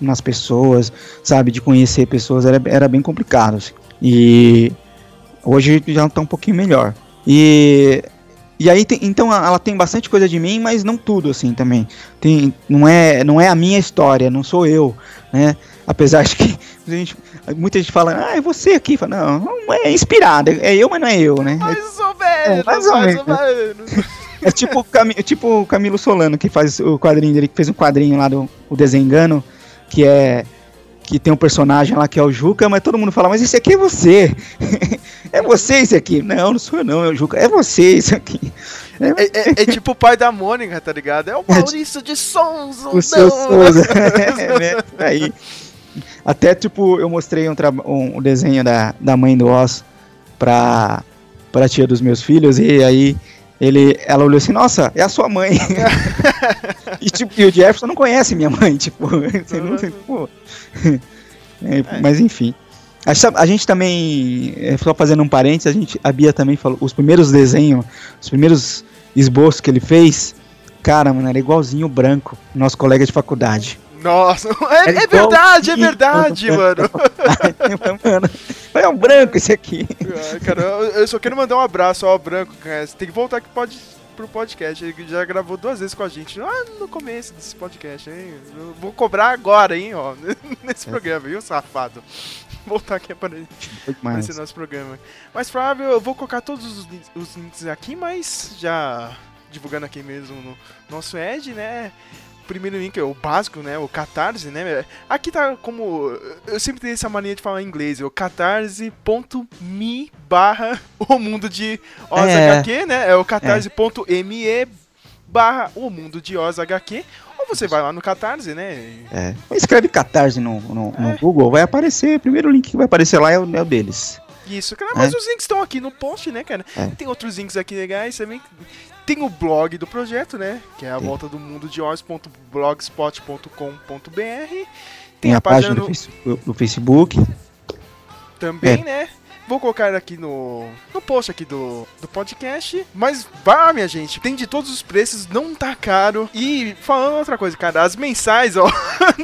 nas pessoas, sabe, de conhecer pessoas, era, era bem complicado, assim. E hoje já está um pouquinho melhor. E e aí tem, então ela tem bastante coisa de mim, mas não tudo assim também. Tem, não é, não é a minha história, não sou eu, né? Apesar de que [laughs] gente, muita gente fala, ah, é você aqui. Fala, não, não é inspirado, é eu, mas não é eu, né? Mais ou menos, é, mais, ou, mais ou menos. É tipo, Cam tipo o Camilo Solano, que faz o quadrinho dele, que fez um quadrinho lá do o Desengano, que é. Que tem um personagem lá que é o Juca, mas todo mundo fala, mas esse aqui é você. [laughs] é você esse aqui. Não, não sou eu não, é o Juca. É você isso aqui. É, é, é, é, tipo o pai da Mônica, tá ligado? É o Maurício de Souza. O seu Souza. [laughs] é, né? Aí. Até, tipo, eu mostrei um, um desenho da, da mãe do Oz pra, pra tia dos meus filhos, e aí ele, ela olhou assim, nossa, é a sua mãe. [laughs] e, tipo, e o Jefferson não conhece minha mãe, [laughs] tipo, você não, tipo é, [laughs] é, mas enfim. A, a gente também, é, só fazendo um parênteses, a, gente, a Bia também falou, os primeiros desenhos, os primeiros esboços que ele fez, cara, mano, era igualzinho o branco, nosso colega de faculdade. Nossa, [laughs] é, é verdade, é verdade, [laughs] mano. mano. É um branco esse aqui. cara, eu só quero mandar um abraço ao branco, cara. Você tem que voltar que pode pro podcast. Ele já gravou duas vezes com a gente lá no começo desse podcast, hein? Eu vou cobrar agora, hein, ó, [laughs] nesse é. programa, viu, safado? Voltar aqui para esse nosso programa. Mas, Flávio, eu vou colocar todos os, os links aqui, mas já divulgando aqui mesmo no nosso Ed, né? Primeiro link, o básico, né? O Catarse, né? Aqui tá como. Eu sempre tenho essa mania de falar em inglês, o catarse.me barra o mundo de OzHQ, é. né? É o catarse.me barra o mundo de OzHQ. Ou você vai lá no Catarse, né? É. Escreve Catarse no, no, no é. Google, vai aparecer. O primeiro link que vai aparecer lá é o, é o deles. Isso, cara, mas é. os links estão aqui no post, né, cara? É. Tem outros links aqui legais também. Tem o blog do projeto, né? Que é a Sim. volta do mundo de oz.blogspot.com.br. Tem, Tem, a, a página, página no... do Facebook. Também, é. né? Vou colocar aqui no, no post aqui do, do podcast. Mas vá, minha gente, tem de todos os preços, não tá caro. E falando outra coisa, cara, as mensais, ó,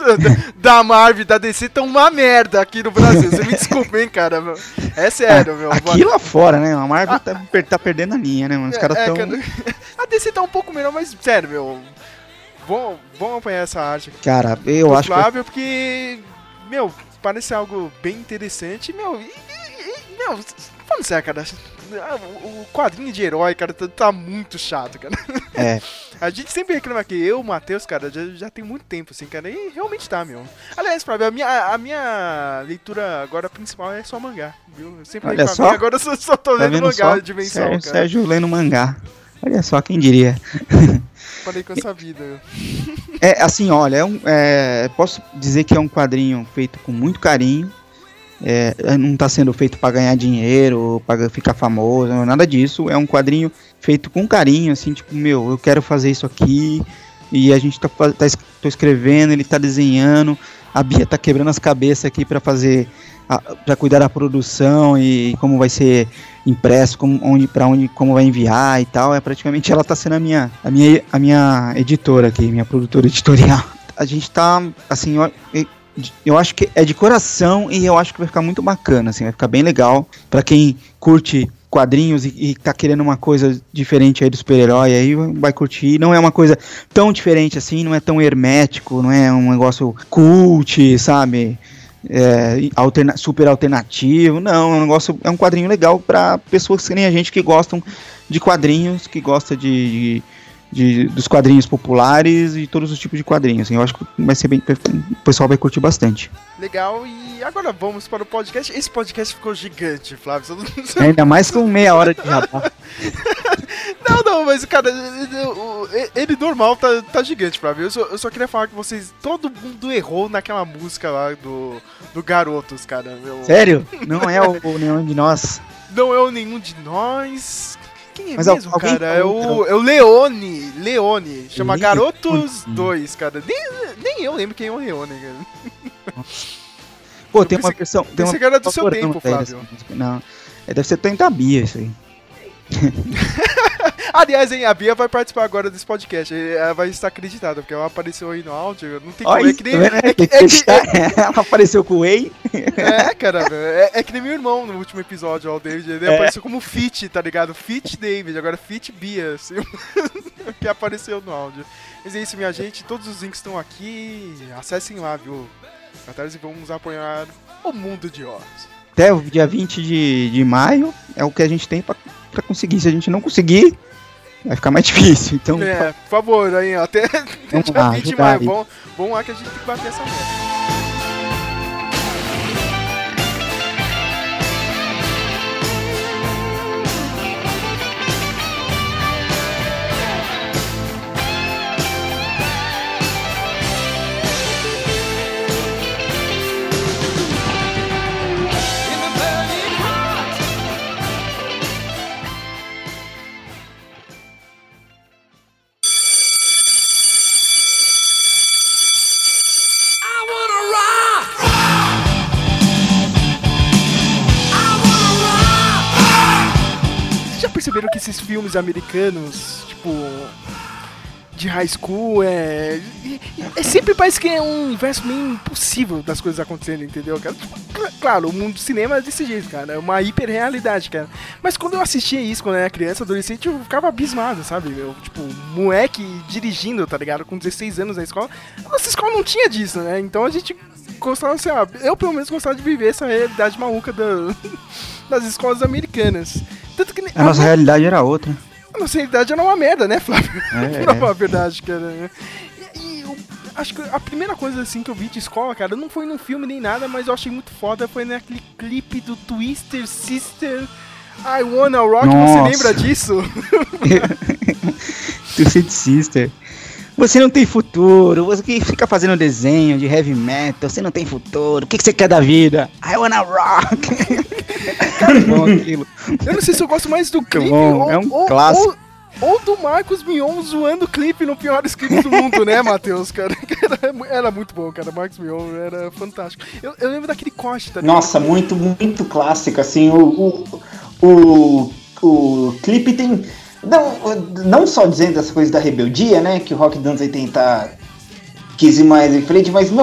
[laughs] da Marvel da DC estão uma merda aqui no Brasil. Você me desculpa, hein, cara. Meu. É sério, meu. Aqui lá fora, né? A Marvel tá, tá, perdendo a linha, né, mano? Os é, caras tão. É, cara, [laughs] a DC tá um pouco melhor, mas sério, meu. Vamos, vamos apanhar essa arte aqui. Cara, eu acho Flávio, que... porque, meu, parece algo bem interessante, meu. E, meu, falando sério, cara. O quadrinho de herói, cara, tá, tá muito chato, cara. É. [laughs] A gente sempre reclama que eu, o Matheus, cara, já, já tem muito tempo, assim, cara, e realmente tá, meu. Aliás, Flávio, a minha, a minha leitura agora principal é só mangá, viu? Eu sempre Olha só. Mim, agora eu só, só tô tá lendo mangá de dimensão, Sérgio, cara. Sérgio lendo mangá. Olha só, quem diria. [laughs] Falei com essa vida. É, assim, olha, é um, é, posso dizer que é um quadrinho feito com muito carinho, é, não está sendo feito para ganhar dinheiro, para ficar famoso, nada disso. É um quadrinho feito com carinho, assim, tipo, meu, eu quero fazer isso aqui. E a gente tá, tá escrevendo, ele tá desenhando, a Bia tá quebrando as cabeças aqui para fazer, para cuidar da produção e como vai ser impresso, como, onde, para onde, como vai enviar e tal. É praticamente ela tá sendo a minha, a minha, a minha editora aqui, minha produtora editorial. A gente tá, assim, eu acho que é de coração e eu acho que vai ficar muito bacana, assim, vai ficar bem legal para quem curte quadrinhos e, e tá querendo uma coisa diferente aí do super-herói, aí vai curtir. Não é uma coisa tão diferente assim, não é tão hermético, não é um negócio cult, sabe? É, alterna super alternativo. Não, é um negócio, é um quadrinho legal para pessoas que nem a gente que gostam de quadrinhos, que gosta de, de de, dos quadrinhos populares e todos os tipos de quadrinhos. Assim, eu acho que vai ser bem. O pessoal vai curtir bastante. Legal, e agora vamos para o podcast. Esse podcast ficou gigante, Flávio. [laughs] Ainda mais com meia hora de jabá. [laughs] não, não, mas cara, ele normal tá, tá gigante, Flávio. Eu só, eu só queria falar que vocês. Todo mundo errou naquela música lá do, do Garotos, cara. Meu... Sério? [laughs] Não é o, o nenhum de nós? Não é o nenhum de nós. Quem é Mas mesmo, cara? É o, é o Leone. Leone. Chama Leone. Garotos 2, cara. Nem, nem eu lembro quem é o Leone, cara. Pô, tem uma versão. Tem uma... era do seu tempo, Flávio. Não. É, deve ser Tenta Bia isso aí. [laughs] Aliás, hein, a Bia vai participar agora desse podcast. Ela vai estar acreditada, porque ela apareceu aí no áudio. Não tem como. É que nem. Né? É que, é que, é... [laughs] ela apareceu com o Whey. É, cara, é, é, que nem meu irmão no último episódio, ó, o David. Ele é. apareceu como Fit, tá ligado? Fit David, agora Fit Bia, assim, [laughs] que apareceu no áudio. Mas é isso, minha gente. Todos os links estão aqui. Acessem lá, viu? Catarse e vamos apoiar o mundo de Oz. Até o dia 20 de, de maio é o que a gente tem pra para conseguir. Se a gente não conseguir, vai ficar mais [laughs] difícil. Então, é, por favor, aí, até dia 20 de maio. Bom, bom lá que a gente tem que bater essa meta. Filmes americanos, tipo, de high school, é. É sempre parece que é um universo meio impossível das coisas acontecendo, entendeu, cara? Tipo, claro, o mundo do cinema é desse jeito, cara. É uma hiperrealidade, cara. Mas quando eu assistia isso, quando eu era criança, adolescente, eu ficava abismado, sabe? Eu, tipo, moleque dirigindo, tá ligado? Com 16 anos na escola. Nossa escola não tinha disso, né? Então a gente gostava, assim, ah, eu pelo menos gostava de viver essa realidade maluca da, [laughs] das escolas americanas. Tanto que, a, a nossa realidade era outra. A nossa realidade era uma merda, né, Flávio? É, [laughs] não, é. verdade, cara. E, e eu acho que a primeira coisa assim que eu vi de escola, cara, não foi num filme nem nada, mas eu achei muito foda, foi naquele clipe do Twister Sister. I Wanna Rock, Nossa. você lembra disso? [laughs] Twisted Sister. Você não tem futuro, você que fica fazendo desenho de heavy metal, você não tem futuro, o que, que você quer da vida? I wanna rock! Cara, [laughs] bom aquilo. Eu não sei se eu gosto mais do clipe ou, é um ou, clássico. Ou, ou, do Marcos Mion zoando o clipe no piores clipes do mundo, né, Matheus, cara? [laughs] Era, era, muito bom, cara. Marcos Mion era fantástico. Eu, eu lembro daquele corte, tá Nossa, muito, muito clássico, assim, o, o, o, o clipe tem não, não só dizendo essa coisa da rebeldia, né? Que o rock dos anos 80 quis ir mais em frente, mas o,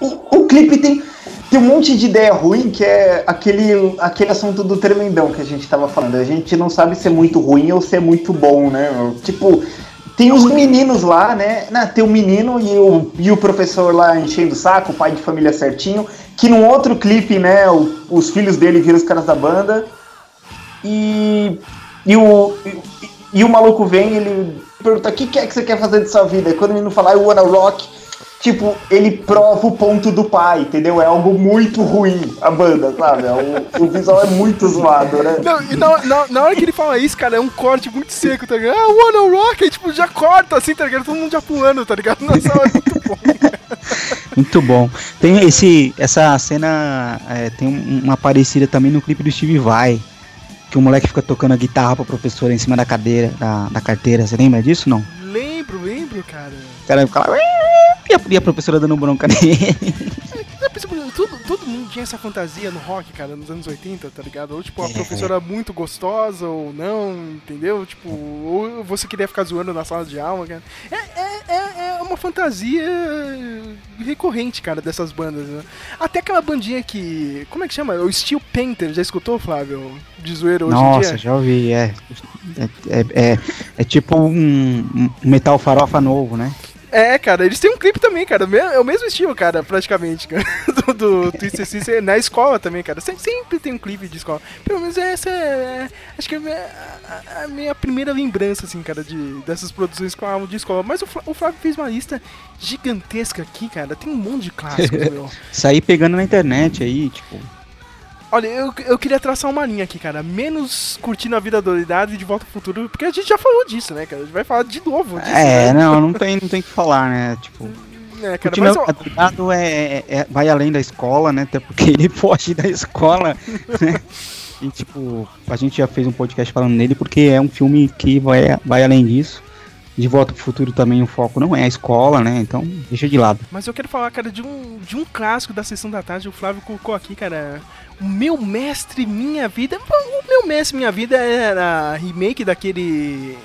o, o clipe tem, tem um monte de ideia ruim que é aquele, aquele assunto do tremendão que a gente tava falando. A gente não sabe se é muito ruim ou se é muito bom, né? Tipo, tem os meninos lá, né? Não, tem o menino e o, e o professor lá enchendo o saco, o pai de família certinho, que num outro clipe, né, o, os filhos dele viram os caras da banda. E, e o, e o maluco vem ele pergunta: o que é que você quer fazer de sua vida? E quando ele não falar, I wanna rock, tipo, ele prova o ponto do pai, entendeu? É algo muito ruim a banda, sabe? É o, o visual é muito zoado, né? Não, e na, na, na, hora que ele fala isso, cara, é um corte muito seco, tá ligado? Ah, wanna rock, aí, tipo, já corta assim, tá ligado? Todo mundo já pulando, tá ligado? Nossa, é muito bom. muito bom. Tem esse, essa cena, é, tem uma parecida também no clipe do Steve Vai que o moleque fica tocando a guitarra pra professora em cima da cadeira, da, da carteira. Você lembra disso, não? Lembro, lembro, cara. O cara fica lá... E a, e a professora dando bronca nele. Todo, mundo tinha essa fantasia no rock, cara, nos anos 80, tá ligado? Ou tipo, a é. professora muito gostosa ou não, entendeu? Tipo, ou você queria ficar zoando na sala de aula, cara. É, é, é, é uma fantasia recorrente, cara, dessas bandas, né? Até aquela bandinha que. Como é que chama? O Steel Painter, já escutou, Flávio? De zoeiro hoje Nossa, em dia? Nossa, já ouvi, é. É, é, é, é tipo um, um metal farofa novo, né? É, cara, eles têm um clipe também, cara. É o mesmo estilo, cara, praticamente, cara, [laughs] do, do Twisted Sister na escola também, cara. Sempre tem um clipe de escola. Pelo menos essa é. Acho que é a, a minha primeira lembrança, assim, cara, de, dessas produções com álbum de escola. Mas o, o Flávio fez uma lista gigantesca aqui, cara. Tem um monte de clássicos, [laughs] meu. Sair pegando na internet aí, tipo. Olha, eu, eu queria traçar uma linha aqui, cara. Menos curtindo a vida doidada e de volta ao futuro, porque a gente já falou disso, né, cara? A gente vai falar de novo disso. É, né? não, [laughs] não tem, não tem que falar, né? Tipo. É, cara, mas, a doidado é, é, é, vai além da escola, né? Até porque [laughs] ele foge da escola, né? E, tipo, a gente já fez um podcast falando nele porque é um filme que vai, vai além disso. De Volta pro Futuro também o foco não é a escola, né? Então, deixa de lado. Mas eu quero falar, cara, de um, de um clássico da Sessão da Tarde. O Flávio colocou aqui, cara, Meu Mestre Minha Vida. O Meu Mestre Minha Vida era remake daquele.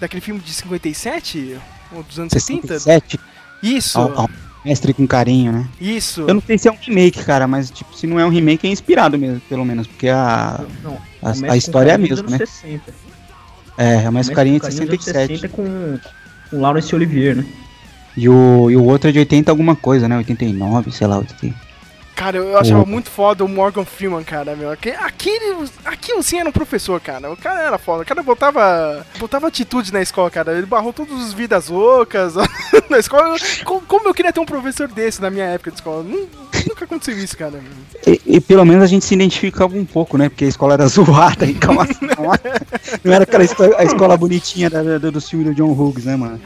daquele filme de 57? Ou dos anos 67? 70? Isso. Ao, ao mestre com carinho, né? Isso. Eu não sei se é um remake, cara, mas tipo, se não é um remake, é inspirado mesmo, pelo menos, porque a, não, a, a história é a mesma, né? 60. É, é mais carinha de 67. 60 com, com Laurence Olivier, né? E o, e o outro é de 80 alguma coisa, né? 89, sei lá, 80. Cara, eu achava muito foda o Morgan Freeman, cara, meu. Aquele, aquilo sim era um professor, cara. O cara era foda. O cara botava, botava atitude na escola, cara. Ele barrou todos os vidas loucas [laughs] na escola. Como eu queria ter um professor desse na minha época de escola? Nunca aconteceu isso, cara. E, e, pelo menos a gente se identificava um pouco, né? Porque a escola era [laughs] zoada. Então, [laughs] não era aquela a escola bonitinha da, da, do filme do John Hughes, né, mano?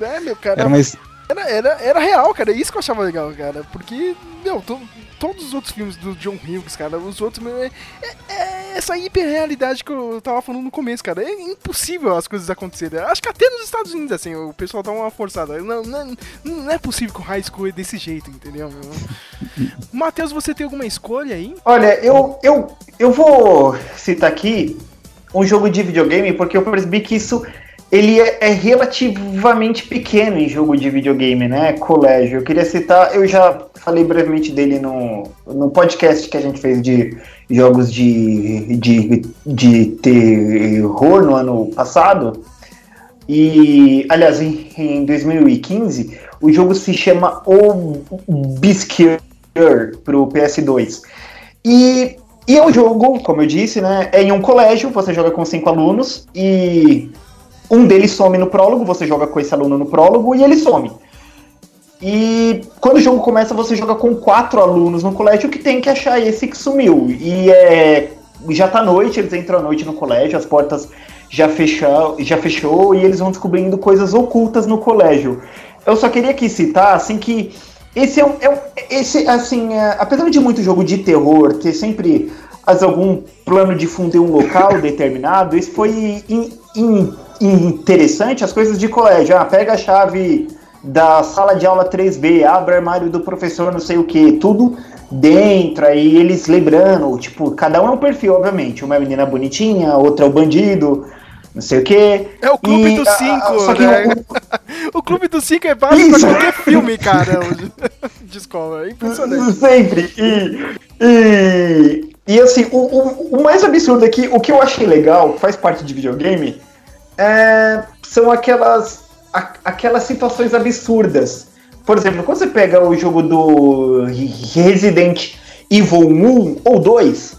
É, meu cara. Era mais era, era, era real, cara. Isso que eu achava legal, cara. Porque, meu, to, todos os outros filmes do John Hughes, cara, os outros, é, é, é essa hiperrealidade que eu tava falando no começo, cara. É impossível as coisas acontecerem. Acho que até nos Estados Unidos, assim, o pessoal dá uma forçada. Não, não, não é possível que o high school é desse jeito, entendeu? [laughs] Matheus, você tem alguma escolha aí? Olha, eu, eu, eu vou citar aqui um jogo de videogame, porque eu percebi que isso ele é, é, relativamente pequeno em jogo de videogame, né? Colégio. Eu queria citar, eu já falei brevemente dele no, no podcast que a gente fez de jogos de, de, de terror no ano passado. E, aliás, em, em 2015, o jogo se chama Obscure pro PS2. E, e é um jogo, como eu disse, né? É em um colégio, você joga com cinco alunos e um deles some no prólogo, você joga com esse aluno no prólogo e ele some. E quando o jogo começa, você joga com quatro alunos no colégio que tem que achar esse que sumiu. E é, já tá noite, eles entram à noite no colégio, as portas já fechou, já fechou e eles vão descobrindo coisas ocultas no colégio. Eu só queria aqui citar assim que esse é um, é um esse assim, é, apesar de muito jogo de terror ter sempre as, algum plano de fundo um local [laughs] determinado, esse foi in, interessante as coisas de colégio. Ah, pega a chave da sala de aula 3B, abre o armário do professor, não sei o que, tudo dentro, aí eles lembrando, tipo, cada um é um perfil, obviamente. Uma é a menina bonitinha, outra é o bandido, não sei o que. É o Clube dos Cinco, né? O... [laughs] o... Clube dos Cinco é básico pra qualquer filme, [laughs] cara, de [laughs] escola. É impressionante. Sempre. E, e, e assim, o, o, o mais absurdo aqui, é o que eu achei legal, faz parte de videogame, é, são aquelas, a, aquelas situações absurdas. Por exemplo, quando você pega o jogo do Resident Evil 1 ou 2,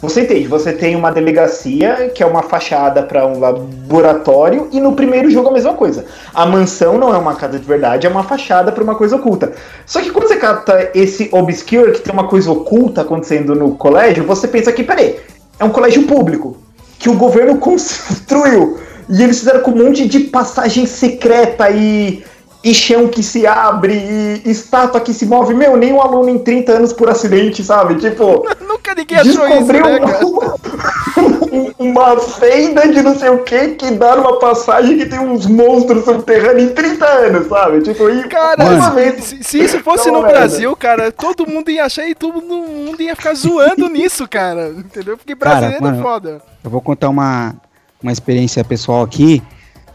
você entende, você tem uma delegacia que é uma fachada para um laboratório e no primeiro jogo a mesma coisa. A mansão não é uma casa de verdade, é uma fachada para uma coisa oculta. Só que quando você capta esse obscure que tem uma coisa oculta acontecendo no colégio, você pensa que, peraí, é um colégio público que o governo [laughs] construiu e eles fizeram com um monte de passagem secreta e, e chão que se abre e estátua que se move. Meu, nem um aluno em 30 anos por acidente, sabe? Tipo. [laughs] Nunca ninguém achou isso, né, [laughs] uma fenda de não sei o que que dá numa passagem que tem uns monstros subterrâneos em 30 anos, sabe? Tipo, e cara, uma se, se, isso fosse no Brasil, cara, todo mundo ia achar e todo mundo ia ficar zoando [laughs] nisso, cara. Entendeu? Porque brasileiro cara, é mano, é foda. Eu vou contar uma, uma experiência pessoal aqui.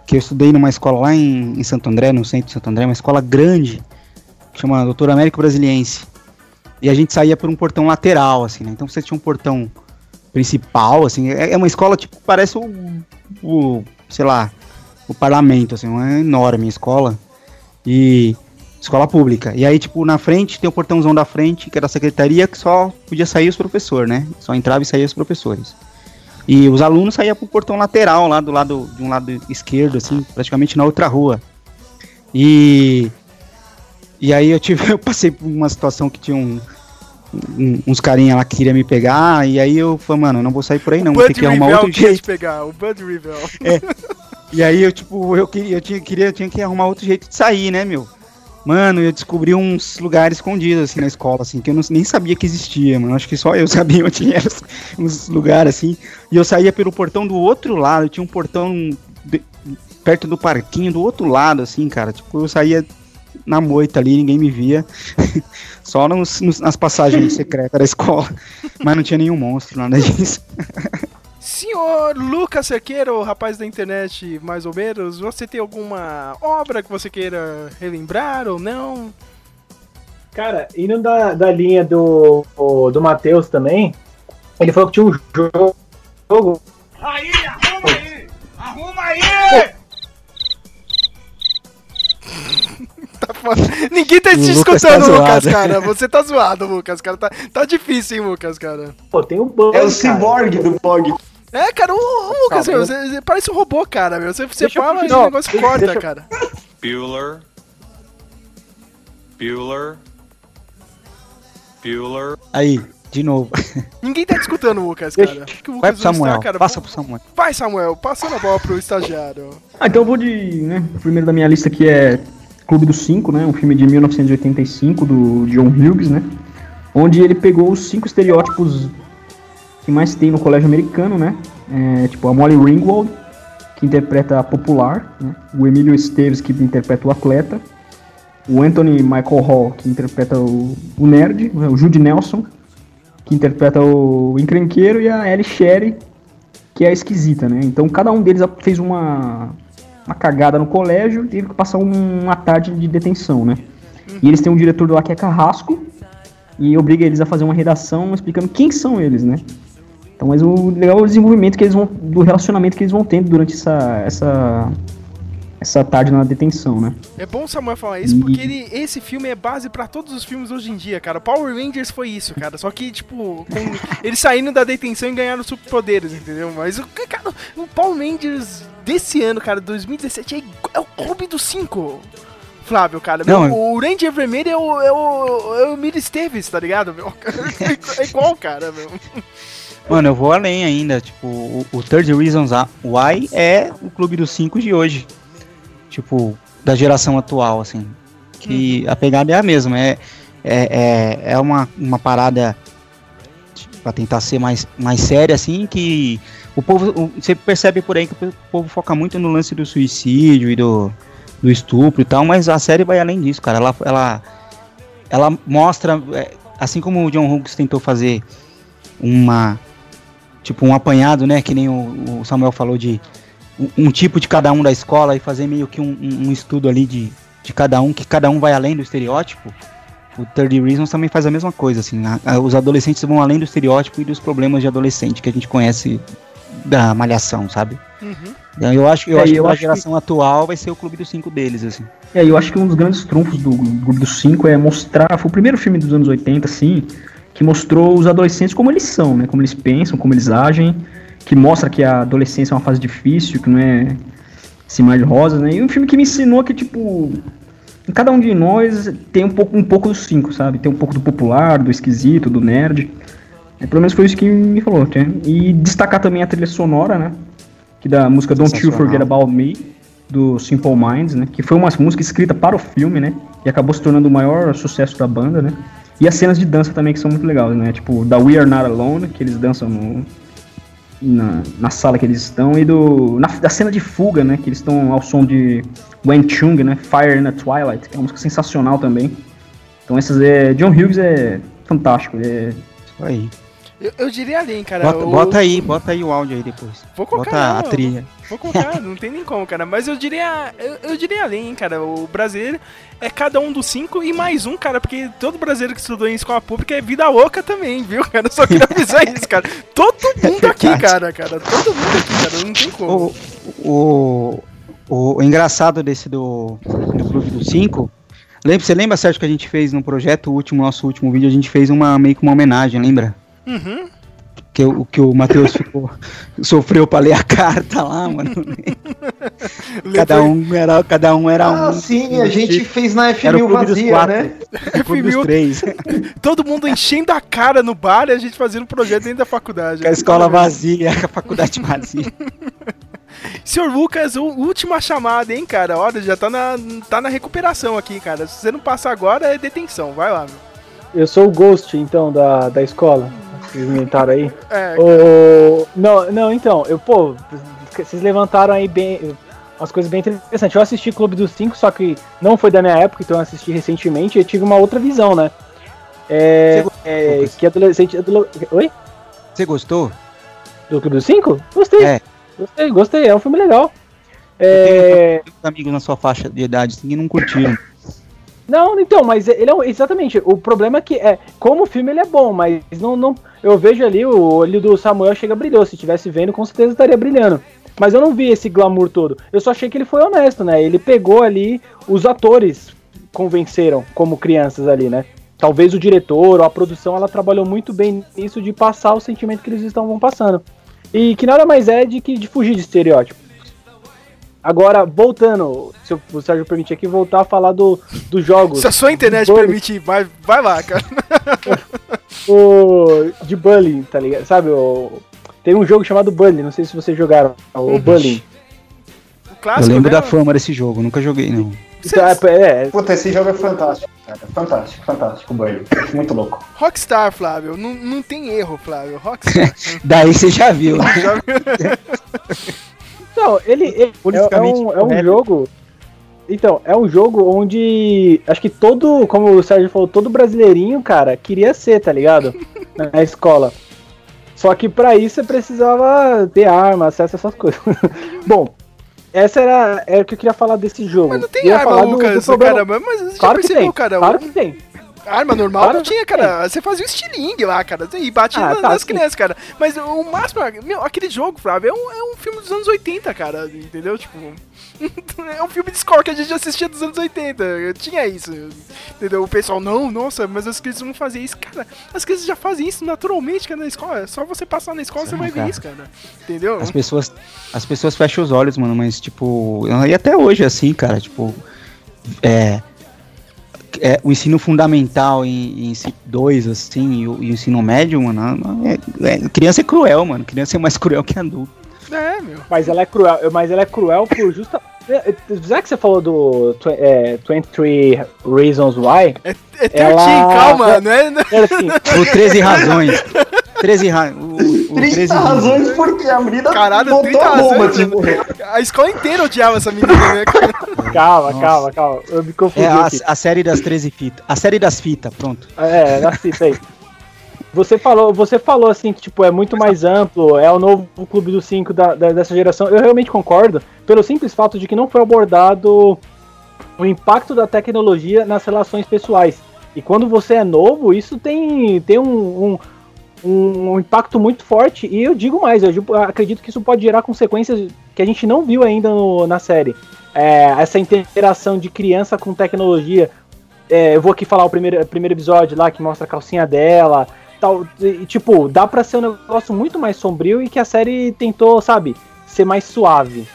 que eu estudei numa escola lá em, em Santo André, no centro de Santo André, uma escola grande, chama Doutor Américo Brasiliense. E a gente saía por um portão lateral, assim, né? Então você tinha um portão principal, assim, é, é uma escola, tipo, parece o, o sei lá, o parlamento, assim, uma enorme escola. E escola pública. E aí, tipo, na frente tem o portãozão da frente, que era a secretaria, que só podia sair os professores, né? Só entrava e saía os professores. E os alunos saíam pro portão lateral, lá do lado, de um lado esquerdo, assim, praticamente na outra rua. E. E aí eu tive, [laughs] eu passei por uma situação que tinha um, um, uns carinha lá que queria me pegar, e aí eu falei, mano, não vou sair por aí não, vou ter que arrumar outro jeito. pegar, o Bud Rivel. É. E aí eu, tipo, eu queria, eu tinha, queria, eu tinha que arrumar outro jeito de sair, né, meu? Mano, eu descobri uns lugares escondidos, assim, na escola, assim, que eu não, nem sabia que existia, mano. Acho que só eu [laughs] sabia onde era uns lugares, assim. E eu saía pelo portão do outro lado, tinha um portão de, perto do parquinho do outro lado, assim, cara. Tipo, eu saía na moita ali, ninguém me via. [laughs] só nos, nos, nas passagens [laughs] secretas da escola. Mas não tinha nenhum monstro, nada disso. Senhor Lucas Cerqueiro, rapaz da internet, mais ou menos, você tem alguma obra que você queira relembrar ou não? Cara, indo da, da linha do, do Matheus também, ele falou que tinha um jogo. Aí, arruma aí! Arruma aí! [laughs] tá Ninguém tá te escutando, tá Lucas, cara. [laughs] Você tá zoado, Lucas, cara. Tá, tá difícil, hein, Lucas, cara. Pô, tem um bug. É o cyborg do bug. É, cara, o, o Lucas, meu, você, você parece um robô, cara, meu. Você, você fala e o negócio deixa, corta, deixa... cara. Bueller. Bueller. Bueller. Aí, de novo. [laughs] Ninguém tá discutando o Lucas, cara. Que o Lucas Vai pro Samuel, está, cara. passa pro Samuel. Vai, Samuel, passando a bola pro estagiário. Ah, então eu vou de, né, o primeiro da minha lista que é Clube dos Cinco, né, um filme de 1985 do John Hughes, né, onde ele pegou os cinco estereótipos que mais tem no colégio americano, né? É, tipo a Molly Ringwald, que interpreta a popular, né? o Emílio Esteves, que interpreta o atleta, o Anthony Michael Hall, que interpreta o, o nerd, né? o Jude Nelson, que interpreta o encrenqueiro, e a Ellie Sherry, que é a esquisita, né? Então cada um deles fez uma, uma cagada no colégio e teve que passar um, uma tarde de detenção, né? E eles têm um diretor lá que é Carrasco, e obriga eles a fazer uma redação explicando quem são eles, né? Então, mas o legal é o desenvolvimento que eles vão, do relacionamento que eles vão tendo durante essa, essa, essa tarde na detenção, né? É bom o Samuel falar isso, porque ele, esse filme é base para todos os filmes hoje em dia, cara. Power Rangers foi isso, cara. Só que, tipo, [laughs] eles saindo da detenção e ganharam superpoderes, entendeu? Mas o, cara, o Power Rangers desse ano, cara, 2017, é, é o clube dos cinco. Flávio, cara. Não, meu, o Ranger Vermelho é o, é o, é o Mira Esteves, tá ligado? Meu? [laughs] É igual, cara, meu. Mano, eu vou além ainda. Tipo, o, o Third Reasons Why é o clube dos cinco de hoje. Tipo, da geração atual, assim. Que uhum. a pegada é a mesma. É, é, é, é uma, uma parada tipo, pra tentar ser mais, mais séria, assim, que o povo. O, você percebe por aí que o povo foca muito no lance do suicídio e do, do estupro e tal, mas a série vai além disso, cara. Ela, ela, ela mostra, é, assim como o John Hughes tentou fazer uma tipo um apanhado, né? Que nem o, o Samuel falou de um, um, tipo de cada um da escola e fazer meio que um, um, estudo ali de, de cada um, que cada um vai além do estereótipo. O 30 Reasons também faz a mesma coisa, assim. A, a, os adolescentes vão além do estereótipo e dos problemas de adolescente que a gente conhece da malhação, sabe? Uhum. Então, eu acho, eu é, acho eu que a geração que... atual vai ser o Clube dos Cinco deles, assim. É, eu acho que um dos grandes trunfos do Clube dos Cinco é mostrar. Foi o primeiro filme dos anos 80, assim que mostrou os adolescentes como eles são, né? Como eles pensam, como eles agem, que mostra que a adolescência é uma fase difícil, que não é assim mais rosa, né? E um filme que me ensinou que tipo em cada um de nós tem um pouco um pouco dos cinco, sabe? Tem um pouco do popular, do esquisito, do nerd. É, pelo menos foi isso que me falou, né? E destacar também a trilha sonora, né? Que da música Don't You Forget About Me do Simple Minds, né? Que foi uma música escrita para o filme, né? E acabou se tornando o maior sucesso da banda, né? E as cenas de dança também que são muito legais, né? Tipo, da We Are Not Alone, que eles dançam no, na, na sala que eles estão, e do na, da cena de fuga, né? Que eles estão ao som de Wen Chung, né? Fire in the Twilight, que é uma música sensacional também. Então essas é. John Hughes é fantástico, é. Aí. Eu, eu diria além, cara. Bota, o... bota, aí, bota aí o áudio aí depois. Vou colocar. Bota a trilha. Vou colocar, [laughs] não tem nem como, cara. Mas eu diria. Eu, eu, diria além, cara. O brasileiro é cada um dos cinco e mais um, cara. Porque todo brasileiro que estudou em escola pública é vida louca também, viu, [laughs] cara? Eu só queria avisar [laughs] isso, cara. Todo mundo é aqui, cara, cara. Todo mundo aqui, cara. Não tem como. O, o, o, o engraçado desse do, do Clube dos Cinco Lembra, você lembra, Sérgio, que a gente fez no projeto, o último, nosso último vídeo, a gente fez uma meio que uma homenagem, lembra? Uhum. Que, o, que o Matheus ficou, sofreu pra ler a carta lá, mano. [laughs] cada um era, cada um era ah, um. sim, a gente fez na F1000 vazia, quatro, né? F1000, três. [laughs] Todo mundo enchendo a cara no bar e a gente fazendo projeto dentro da faculdade. Com a escola vazia, com a faculdade vazia. [laughs] Senhor Lucas, última chamada, hein, cara? Olha, já tá na, tá na recuperação aqui, cara. Se você não passar agora, é detenção. Vai lá, meu. Eu sou o Ghost, então, da, da escola. Vocês inventaram aí. É. O... Não, não, então, eu, pô, vocês levantaram aí bem. Umas coisas bem interessantes. Eu assisti Clube dos Cinco, só que não foi da minha época, então eu assisti recentemente e eu tive uma outra visão, né? É. é que adolescente. Oi? Você gostou? Do Clube dos Cinco? Gostei. É. Gostei, gostei, é um filme legal. É... amigos na sua faixa de idade assim, que não curtiram. Não, então, mas ele é exatamente. O problema é que é como o filme ele é bom, mas não, não eu vejo ali o olho do Samuel chega brilhou. Se tivesse vendo, com certeza estaria brilhando. Mas eu não vi esse glamour todo. Eu só achei que ele foi honesto, né? Ele pegou ali os atores convenceram como crianças ali, né? Talvez o diretor ou a produção ela trabalhou muito bem nisso de passar o sentimento que eles estavam passando. E que nada mais é de que de fugir de estereótipo. Agora, voltando, se o Sérgio permitir aqui, voltar a falar do, dos jogos. Se a sua internet permitir, vai, vai lá, cara. [laughs] o, de bullying, tá ligado? Sabe, o, tem um jogo chamado Bullying, não sei se vocês jogaram, o uhum. Bullying. O clássico, Eu lembro né? da fama desse jogo, nunca joguei, não. Então, é, é, Puta, esse jogo é fantástico, cara. Fantástico, fantástico, banho. Muito louco. Rockstar, Flávio. Não, não tem erro, Flávio. Rockstar. [laughs] Daí você já viu. já viu. [laughs] Não, ele, ele é, é, um, é um jogo. Então, é um jogo onde. Acho que todo, como o Sérgio falou, todo brasileirinho, cara, queria ser, tá ligado? [laughs] Na escola. Só que para isso você precisava ter arma, acesso a essas coisas. [laughs] Bom, essa era, era o que eu queria falar desse jogo. Mas não tem arma, Lucas, do, do caramba. Mas você claro já percebeu, tem, cara? Claro que tem. Arma normal não tinha, cara. Você fazia o estilingue lá, cara. E batia ah, nas, tá, nas crianças, cara. Mas o máximo. Meu, aquele jogo, Flávio, é um, é um filme dos anos 80, cara. Entendeu? Tipo. [laughs] é um filme de escola que a gente assistia dos anos 80. Eu tinha isso. Entendeu? O pessoal, não, nossa, mas as crianças não faziam isso. Cara, as crianças já fazem isso naturalmente, cara, na escola. É só você passar na escola, Sim, você vai cara. ver isso, cara. Entendeu? As pessoas, as pessoas fecham os olhos, mano, mas, tipo. E até hoje, assim, cara, tipo. É é, o ensino fundamental em, em 2, assim, e o, e o, ensino médio, mano, é, é, criança é cruel, mano. Criança é mais [laughs] cruel que adulto. É, meu. Mas ela é cruel, mas ela é cruel por justa. Já que você falou do é, 23 Reasons Why. É, é 13, ela... calma, não é? é assim. O 13 razões. [laughs] 13 razões. 30 razões porque a menina Caralho, botou a bomba, tipo. A escola inteira odiava essa menina, né? [laughs] calma, Nossa. calma, calma. Eu me confundi. É a, a, série das 13 fitas. A série das fitas, pronto. É, das fitas aí. Você falou, você falou assim que tipo, é muito mais amplo, é o novo clube dos cinco da, da, dessa geração. Eu realmente concordo, pelo simples fato de que não foi abordado o impacto da tecnologia nas relações pessoais. E quando você é novo, isso tem, tem um, um um, um, impacto muito forte. E eu digo mais, eu acredito que isso pode gerar consequências que a gente não viu ainda no, na série. É, essa interação de criança com tecnologia. É, eu vou aqui falar o primeiro, primeiro episódio lá que mostra a calcinha dela. Tal, e, tipo, dá pra ser um negócio muito mais sombrio e que a série tentou, sabe, ser mais suave.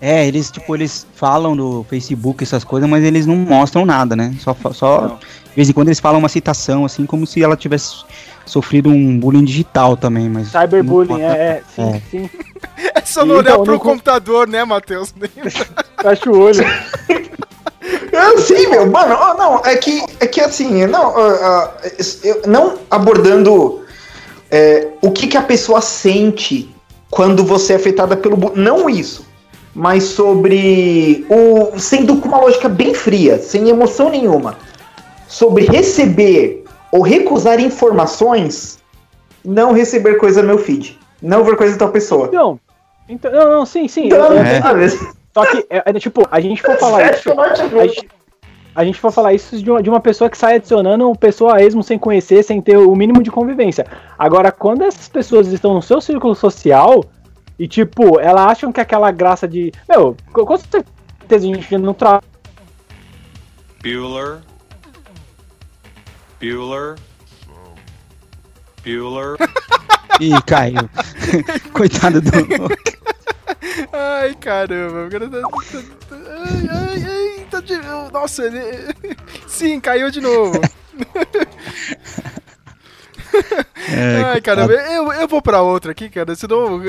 É, eles, tipo, eles falam no Facebook essas coisas, mas eles não mostram nada, né? Só, só de vez em quando eles falam uma citação, assim, como se ela tivesse sofrido um bullying digital também, mas. Cyberbullying, é, é, sim, é. sim. É só não olhar então, pro computador, né, Matheus? [laughs] Fecha o olho. É, sim, meu, mano, não, é que, é que assim, não, uh, uh, não abordando é, o que, que a pessoa sente quando você é afetada pelo bullying, não isso, mas sobre o, sendo com uma lógica bem fria, sem emoção nenhuma, sobre receber ou recusar informações não receber coisa no meu feed. Não ver coisa de tal pessoa. Então, então não, não, sim, sim. Então, eu- é. Só que, é, é, tipo, a gente for falar isso. A gente, a gente for falar isso de uma, de uma pessoa que sai adicionando pessoa a esmo sem conhecer, sem ter o mínimo de convivência. Agora, quando essas pessoas estão no seu círculo social e, tipo, elas acham que aquela graça de. Meu, com certeza a gente não tra Bueller. Bueller. Bueller. Ih, caiu. [laughs] Coitado do. Ai, caramba. Agora tá, tá- tá- ai, ai, ai, tá de... Nossa, ele... [laughs] Sim, caiu de novo. [laughs] É, Ai, caramba. Eu, eu vou pra outra aqui, cara. Senão...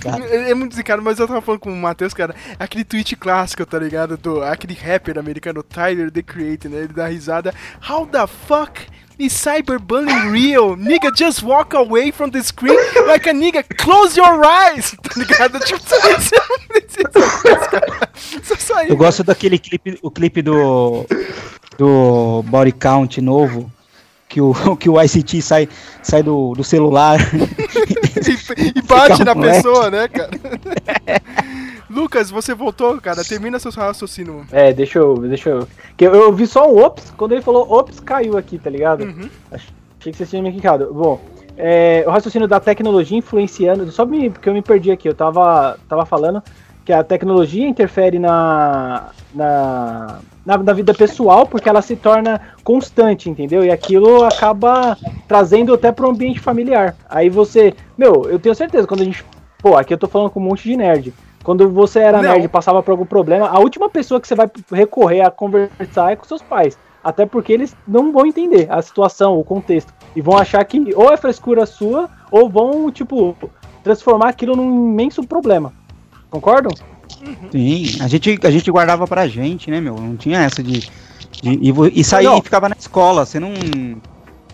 Cara. É é muito zicado, mas eu tava falando com o Matheus, cara. Aquele tweet clássico, tá ligado? Do aquele rapper americano, Tyler the Creator, né? Ele dá risada. How the fuck is cyberbullying real? Nigga, just walk away from the screen like a nigga. Close your eyes! [laughs] Tá ligado? Tipo, você você não precisa disso, cara. Só sair. Eu gosto daquele clipe, o clipe do do Body Count novo, que o [laughs] que o ICT sai sai do, do celular. [laughs] e, [laughs] e bate na moleque. pessoa, né, cara? Lucas, você voltou, cara. Termina seu raciocínio. É, deixa eu. Deixa eu. Que eu, eu vi só um ops, quando ele falou ops, caiu aqui, tá ligado? Uhum. Achei que vocês tinham me clicado. Bom, é, o raciocínio da tecnologia influenciando. Só me, porque eu me perdi aqui, eu tava, tava falando que a tecnologia interfere na, na, na, na vida pessoal porque ela se torna constante, entendeu? E aquilo acaba trazendo até pro ambiente familiar. Aí você. Meu, eu tenho certeza, quando a gente. Pô, aqui eu tô falando com um monte de nerd. Quando você era Não. nerd e passava por algum problema, a última pessoa que você vai recorrer a conversar é com seus pais. Até porque eles não vão entender a situação, o contexto. E vão achar que ou é frescura sua, ou vão, tipo, transformar aquilo num imenso problema. Concordam? Sim, a gente, a gente guardava pra gente, né, meu? Não tinha essa de. de e, e sair e ficava na escola. Você não.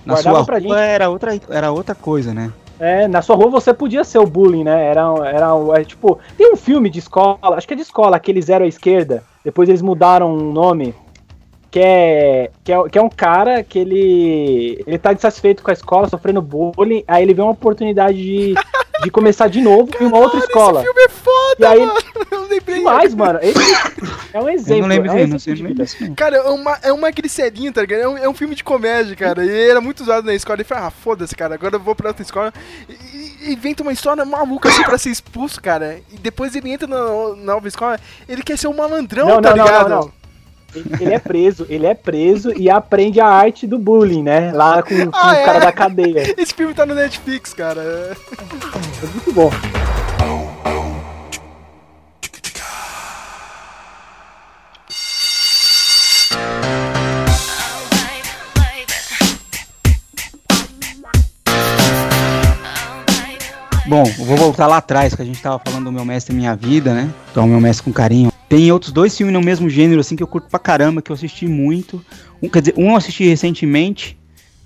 Na Guardava sua pra rua gente. era outra, era outra coisa, né? É, na sua rua você podia ser o bullying, né? Era, era é, tipo. Tem um filme de escola, acho que é de escola, aquele Zero à Esquerda. Depois eles mudaram o nome. Que é, que é. Que é um cara que ele. Ele tá insatisfeito com a escola, sofrendo bullying. Aí ele vê uma oportunidade de, [laughs] de começar de novo em uma outra escola. Esse filme é foda, E aí- mano. [laughs] Eu lembrei. Demais, mano. Esse é um exemplo. eu não lembro é um não exemplo sei, de não vida. não. Cara, é uma, é uma gricelinha, tá ligado? É um, é um filme de comédia, cara. E era muito usado na escola. Ele falou, ah, foda-se, cara, agora eu vou pra outra escola. E, e inventa uma história maluca assim pra ser expulso, cara. E depois ele entra na, na nova escola, ele quer ser um malandrão, Não, tá não, não, ligado? não, não. Ele ele é preso, ele é preso e aprende a arte do bullying, né? Lá com, com Ah, o é? cara da cadeia. Esse filme tá no Netflix, cara. É muito bom. Bom, eu vou voltar lá atrás, que a gente tava falando do meu mestre Minha Vida, né? Então, meu mestre com carinho. Tem outros dois filmes no mesmo gênero, assim, que eu curto pra caramba, que eu assisti muito. Um, quer dizer, um eu assisti recentemente,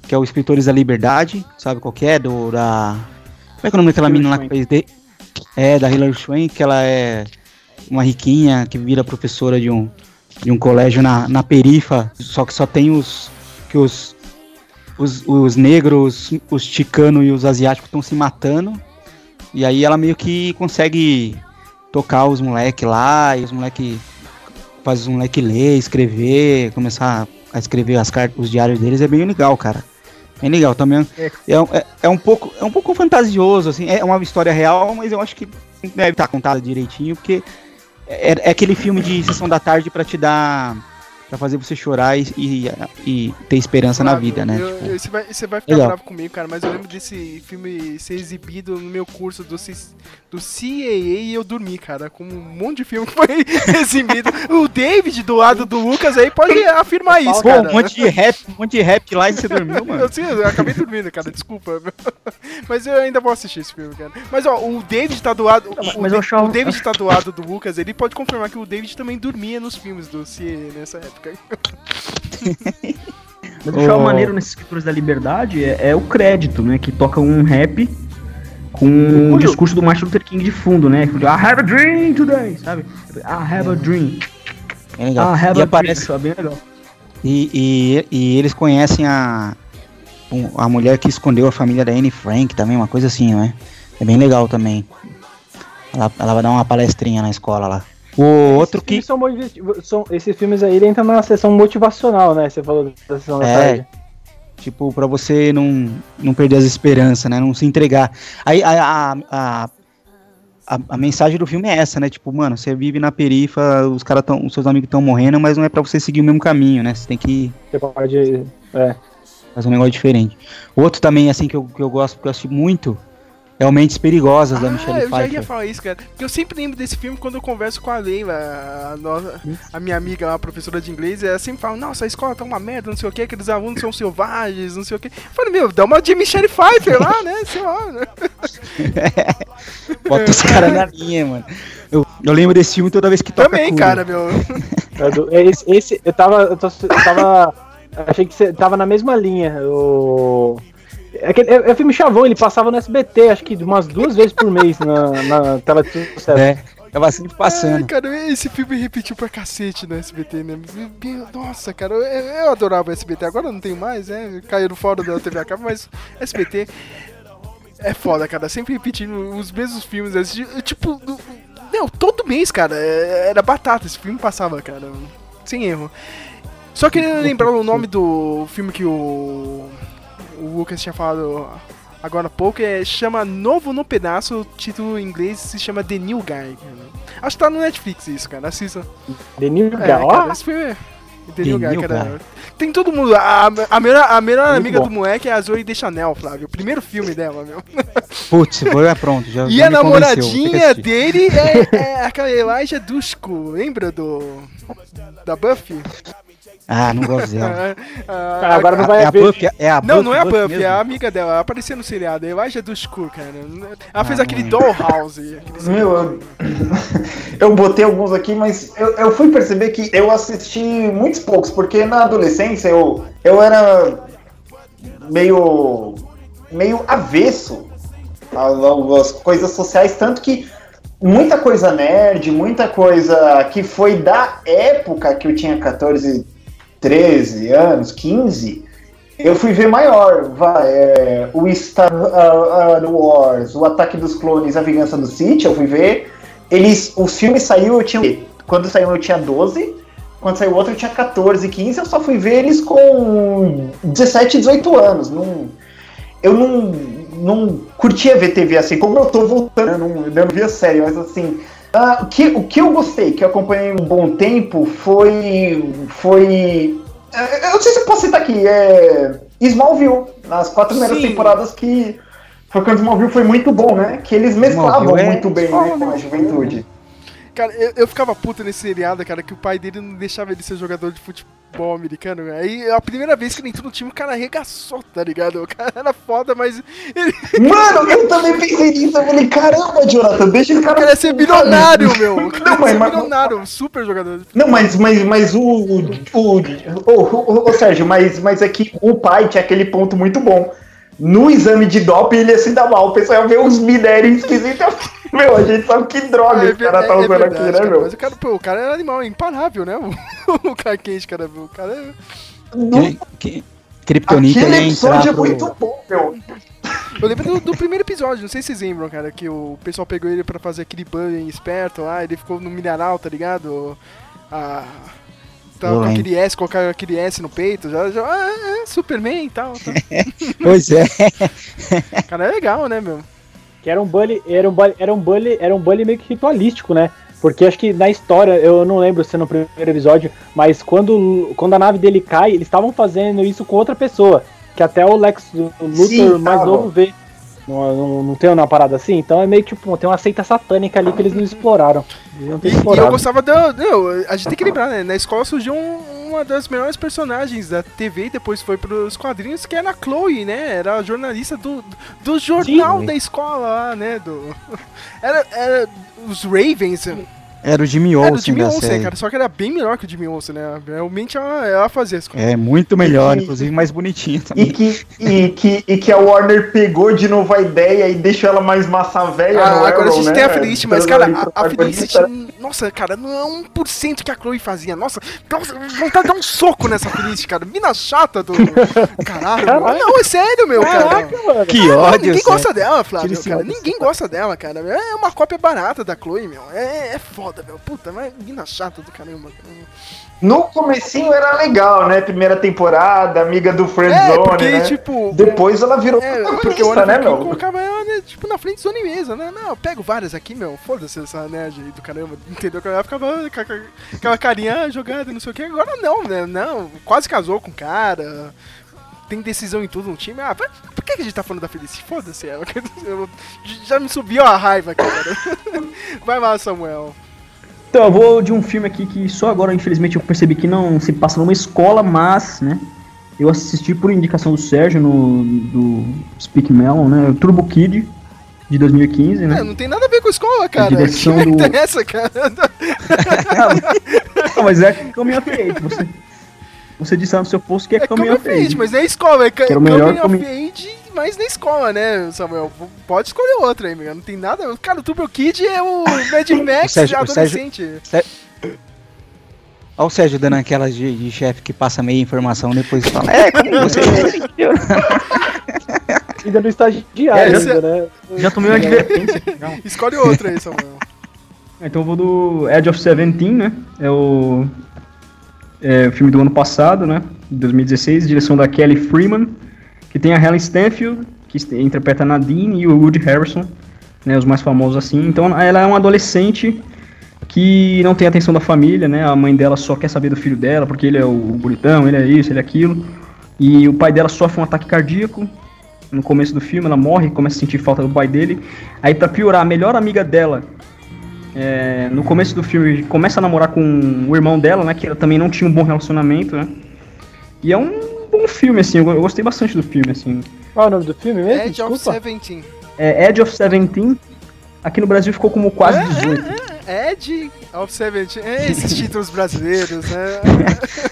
que é o Escritores da Liberdade, sabe qual que é? Do, da... Como é que é o nome daquela menina lá que fez... De... É, da Hilary Swank, que ela é uma riquinha que vira professora de um, de um colégio na, na perifa, só que só tem os... que os... Os, os negros, os chicanos e os asiáticos estão se matando. E aí ela meio que consegue tocar os moleque lá, e os moleque faz os moleque ler, escrever, começar a escrever as cartas, os diários deles, é bem legal, cara. Bem legal também. É. É, um- é, é um pouco é um pouco fantasioso assim, é uma história real, mas eu acho que deve estar contada direitinho, porque é, é aquele filme de sessão da tarde pra te dar Pra fazer você chorar e, e, e ter esperança na Mano, vida, né? eu- Tipo, eu- você, vai, você vai ficar legal. bravo comigo, cara, mas eu lembro desse filme ser exibido no meu curso do, C- do CAA e eu dormi, cara, com um monte de filme que foi [laughs] exibido. O David, do lado do Lucas, aí pode afirmar isso, Pô, cara. um monte de rap, um monte de rap lá e você dormiu, mano. Eu, sim, eu acabei dormindo, cara, desculpa. [laughs] Mas eu ainda vou assistir esse filme, cara. Mas ó, o David tá do lado. mas o, eu Da- achava- o David tá do lado do Lucas, ele pode confirmar que o David também dormia nos filmes do CAA nessa época. [laughs] Mas o que Oh. maneiro nesses escritores da liberdade é, é o crédito, né? Que toca um rap com o discurso do Martin Luther King de fundo, né? I have a dream today, sabe? I have a dream. É I legal. have E a aparece, dream. Achava bem legal. E, e, e eles conhecem a, a mulher que escondeu a família da Anne Frank também, uma coisa assim, né? É bem legal também. Ela, ela vai dar uma palestrinha na escola lá. O esses outro que. São, são, esses filmes aí ele entra na sessão motivacional, né? Você falou da sessão da é, tarde. Tipo, pra você não, não perder as esperanças, né? Não se entregar. Aí a, a, a, a, a mensagem do filme é essa, né? Tipo, mano, você vive na perifa, os caras tão. Os seus amigos estão morrendo, mas não é pra você seguir o mesmo caminho, né? Você tem que. Você pode. É. Fazer um negócio diferente. Outro também, assim, que eu, que eu gosto, porque eu assisti muito, é o Mentes Perigosas da ah, Michelle Pfeiffer. eu já ia falar isso, cara. Porque eu sempre lembro desse filme quando eu converso com a Leila, a, nossa, a minha amiga, a professora de inglês, ela sempre fala, nossa, a escola tá uma merda, não sei o que, aqueles alunos são selvagens, não sei o que. Eu falei, meu, dá uma de Michelle Pfeiffer lá, né? Sei lá, né? [laughs] Bota os caras na linha, mano. Eu, eu lembro desse filme toda vez que toca Também, cara, meu. [laughs] É esse, esse, eu tava, eu, tô, eu tava, achei que você tava na mesma linha, o... É, que, é, é filme chavão, ele passava no SBT, acho que umas duas vezes por mês na, na tela de sucesso. É, tava sempre passando. É, cara, esse filme repetiu pra cacete no SBT, né? Nossa, cara, eu, eu adorava o SBT, agora não tenho mais, né? Caiu fora da TV a cabo, mas SBT é foda, cara, sempre repetindo os mesmos filmes, tipo, não, todo mês, cara, é, era batata, esse filme passava, cara, sem erro. Só queria lembrar o nome do filme que o o Lucas tinha falado agora há pouco, é, chama Novo no Pedaço, o título em inglês se chama The New Guy. Acho que tá no Netflix isso, cara, assista. The New Guy, é, cara, esse filme é... The, The New Guy, cara. Guy. Tem todo mundo. A, a melhor, a melhor amiga bom. do moleque é a Zoe de Chanel, Flávio. O primeiro filme dela, meu. [laughs] Putz, foi pronto. Já, e já a namoradinha dele é, é aquela Elijah Dushku. Lembra do. Da Buffy? Ah, não gosto dela. [laughs] ah, agora não vai é a Buffy, é a Buffy, Não, não é a Buffy, Buffy é a amiga dela. Ela apareceu no seriado. Eu acho é do Skull, cara. Ela ah, fez aquele Dollhouse. Meu, eu, [laughs] eu botei alguns aqui, mas eu, eu fui perceber que eu assisti muitos poucos, porque na adolescência eu, eu era meio, meio avesso às coisas sociais, tanto que muita coisa nerd, muita coisa que foi da época que eu tinha 14, 13 anos, 15, eu fui ver maior. Vai, é, o Star Wars, o Ataque dos Clones, a Vingança do Sith, eu fui ver. Eles, os filmes saiu, eu tinha. Quando saiu eu tinha 12, quando saiu outro eu tinha 14, 15, eu só fui ver eles com 17, 18 anos. Não, eu não, não curtia ver TV assim, como eu tô voltando, eu não, eu não via série, mas assim, Uh, o, que, o que eu gostei, que eu acompanhei um bom tempo, foi. Foi. Uh, eu não sei se eu posso citar aqui, é. Smallville, nas quatro primeiras Sim. temporadas que. Foi quando Smallville foi muito bom, né? Que eles mesclavam é muito bem né, com a juventude. Cara, eu, eu, ficava puto nesse seriado, cara, que o pai dele não deixava ele ser jogador de futebol americano. Aí a primeira vez que ele entrou no time, o cara arregaçou, tá ligado? O cara era foda, mas. Ele... [laughs] Mano, eu também pensei nisso. Eu falei, caramba, Jonathan, deixa esse cara. O cara ia ser bilionário, meu. O cara não, mas, ser bilionário, mas... super jogador. Não, mas, mas, mas o. O, o, o, o, o Sérgio, mas, mas é que o pai tinha aquele ponto muito bom no exame de doping ele ia se dar mal. O pessoal vê uns minérios esquisitos. Meu, a gente sabe que droga é, esse cara tá é, usando é verdade, aqui, né, cara, meu? Mas o cara, pô, o cara é animal, é imparável, né? [laughs] O, o cara quente, cara, o cara é. No... Que, Kryptonita Aquele episódio é pro... muito bom, meu. Eu lembro do, do, primeiro episódio, não sei se vocês lembram, cara, que o pessoal pegou ele pra fazer aquele banho esperto lá, ele ficou no mineral, tá ligado? A, Tá, com aquele S, colocar aquele S no peito, já, já ah, é, Superman e tal. Tá. [laughs] pois é. [laughs] Cara, é legal, né, meu? Que era um bully, era um bully, era um bully, era um bully meio que ritualístico, né? Porque acho que na história, eu não lembro se no primeiro episódio, mas quando, quando a nave dele cai, eles estavam fazendo isso com outra pessoa. Que até o Lex Luthor Sim, mais novo vê. Não, não, não, tem uma parada assim? Então é meio tipo, tem uma seita satânica ali que eles não exploraram. Eles não e, e, eu gostava da. Não, a gente tem que lembrar, né? Na escola surgiu um, uma das melhores personagens da TV e depois foi pros quadrinhos, que era a Chloe, né? Era a jornalista do, do jornal Sim, da escola lá, né? Do, [laughs] era, era os Ravens. Era o Jimmy Olsen. Era o Jimmy Olsen, cara. Só que era bem melhor que o Jimmy Olsen, né? Realmente ela, ela fazia as coisas. É, muito melhor, e, inclusive mais bonitinha também. E que, e, que, e que a Warner pegou de novo a ideia e deixou ela mais massa velha. Ah, agora Arrow, a gente né? tem a Felicity, mas, cara, a, a Felicity. Nossa, cara, não é 1% que a Chloe fazia. Nossa, vontade de dar um soco nessa Felicity, cara. Mina chata do. Caralho. Caralho. Não, é sério, meu, Caraca, cara. Mano. Que ódio. Ninguém gosta dela, Flávio, cara. Ninguém gosta dela, cara. É uma cópia barata da Chloe, meu. É, é foda, meu. Puta, mas mina chata do caramba. No comecinho era legal, né? Primeira temporada, amiga do Friendzone, é, porque, né? Tipo, Depois ela virou é, porque o né, meu? colocava ela, né, tipo, na frente zone mesa, né? Não, eu pego várias aqui, meu. Foda-se essa nerd aí do caramba. Entendeu? Ela ficava com aquela carinha jogada, não sei o que. Agora não, né? Não, quase casou com o cara tem decisão em tudo no time. Ah, por que a gente tá falando da Felice? Foda-se ela. [laughs] Já me subiu a raiva cara. [laughs] Vai lá, Samuel. Então, eu vou de um filme aqui que só agora, infelizmente, eu percebi que não se passa numa escola, mas, né? Eu assisti por indicação do Sérgio no do Speak Melon, né? Turbo Kid de 2015, né? É, não tem nada a ver com escola, cara. A direção [laughs] que do... essa, cara? [laughs] não, mas é Coming of Age. Você, você disse lá no seu post que é, é Coming of Age. Mas é escola, é o melhor Coming of Age mais na escola, né, Samuel? Pode escolher outra aí, meu. Não tem nada. Cara, o Turbo Kid é o Mad [laughs] Max Sérgio, adolescente. O Sérgio, Olha o Sérgio dando aquelas de, de chefe que passa meia informação depois fala. É, como você [laughs] [laughs] Ainda no estagiário, é, ainda, né? Já tomei uma advertência. Escolhe outra aí, Samuel. Então eu vou do Edge of Seventeen, né? É o, é o filme do ano passado, né? 2016, direção da Kelly Freeman que tem a Helen Stanfield, que interpreta a Nadine, e o Woody Harrison, né, os mais famosos assim. Então ela é uma adolescente que não tem atenção da família, né? A mãe dela só quer saber do filho dela, porque ele é o bonitão, ele é isso, ele é aquilo. E o pai dela sofre um ataque cardíaco. No começo do filme, ela morre, começa a sentir falta do pai dele. Aí, pra piorar, a melhor amiga dela, é, no começo do filme, começa a namorar com o irmão dela, né? Que ela também não tinha um bom relacionamento, né? E é um bom filme, assim. Eu gostei bastante do filme, assim. Qual é o nome do filme mesmo? Edge Desculpa. of Seventeen. É Edge of Seventeen. Aqui no Brasil ficou como quase 18. É, é, é, Edge of Seventeen. É esses [laughs] títulos brasileiros, né?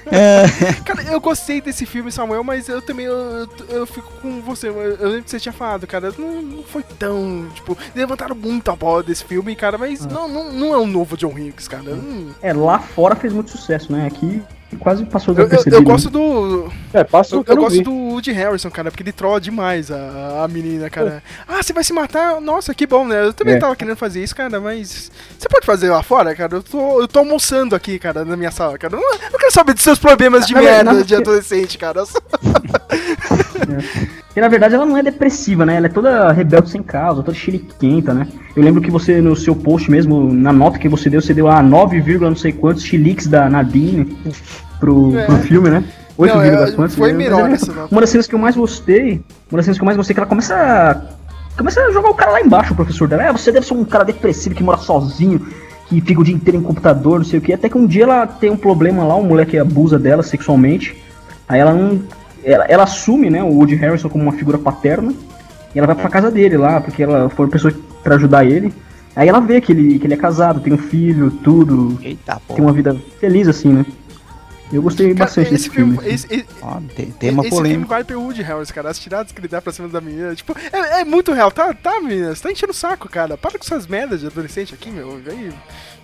[laughs] cara, eu gostei desse filme, Samuel, mas eu também eu, eu fico com você. Eu lembro que você tinha falado, cara. Não, não foi tão. Tipo, levantaram muito a bola desse filme, cara, mas ah. não, não, não é um novo John Hughes, cara. É, lá fora fez muito sucesso, né? Aqui quase passou eu, eu, eu gosto do. É, passou. Eu, eu gosto do Woody Harrison, cara, porque ele trola demais a, a menina, cara. É. Ah, você vai se matar? Nossa, que bom, né? Eu também é. tava querendo fazer isso, cara, mas. Você pode fazer lá fora, cara? Eu tô, eu tô almoçando aqui, cara, na minha sala, cara. Eu não, eu quero saber dos seus problemas de merda de adolescente, cara. é. Porque na verdade ela não é depressiva, né? Ela é toda rebelde sem causa, toda chiliquenta, né? Eu lembro que você, no seu post mesmo, na nota que você deu, você deu a 9, não sei quantos chiliques da Nadine pro, é. pro filme, né? 8, não, é. Foi melhor essa nota. Uma das cenas que eu mais gostei, uma das cenas que eu mais gostei, é que ela começa a, começa a jogar o cara lá embaixo, o professor dela. É, você deve ser um cara depressivo que mora sozinho, que fica o dia inteiro em computador, não sei o que. Até que um dia ela tem um problema lá, um moleque abusa dela sexualmente. Aí ela não ela, ela assume, né, o Woody Harrison como uma figura paterna. E ela vai pra casa dele lá, porque ela foi uma pessoa para ajudar ele. Aí ela vê que ele, que ele é casado, tem um filho, tudo. Eita, tem uma vida feliz, assim, né? Eu gostei cara, bastante desse filme. filme esse, esse, oh, tem, tema esse polêmico. filme vai pro Woody Harrison, cara. As tiradas que ele dá pra cima da menina. Tipo, é, é muito real. Tá, tá, menina. Você tá enchendo o saco, cara. Para com essas merdas de adolescente aqui, meu. Aí,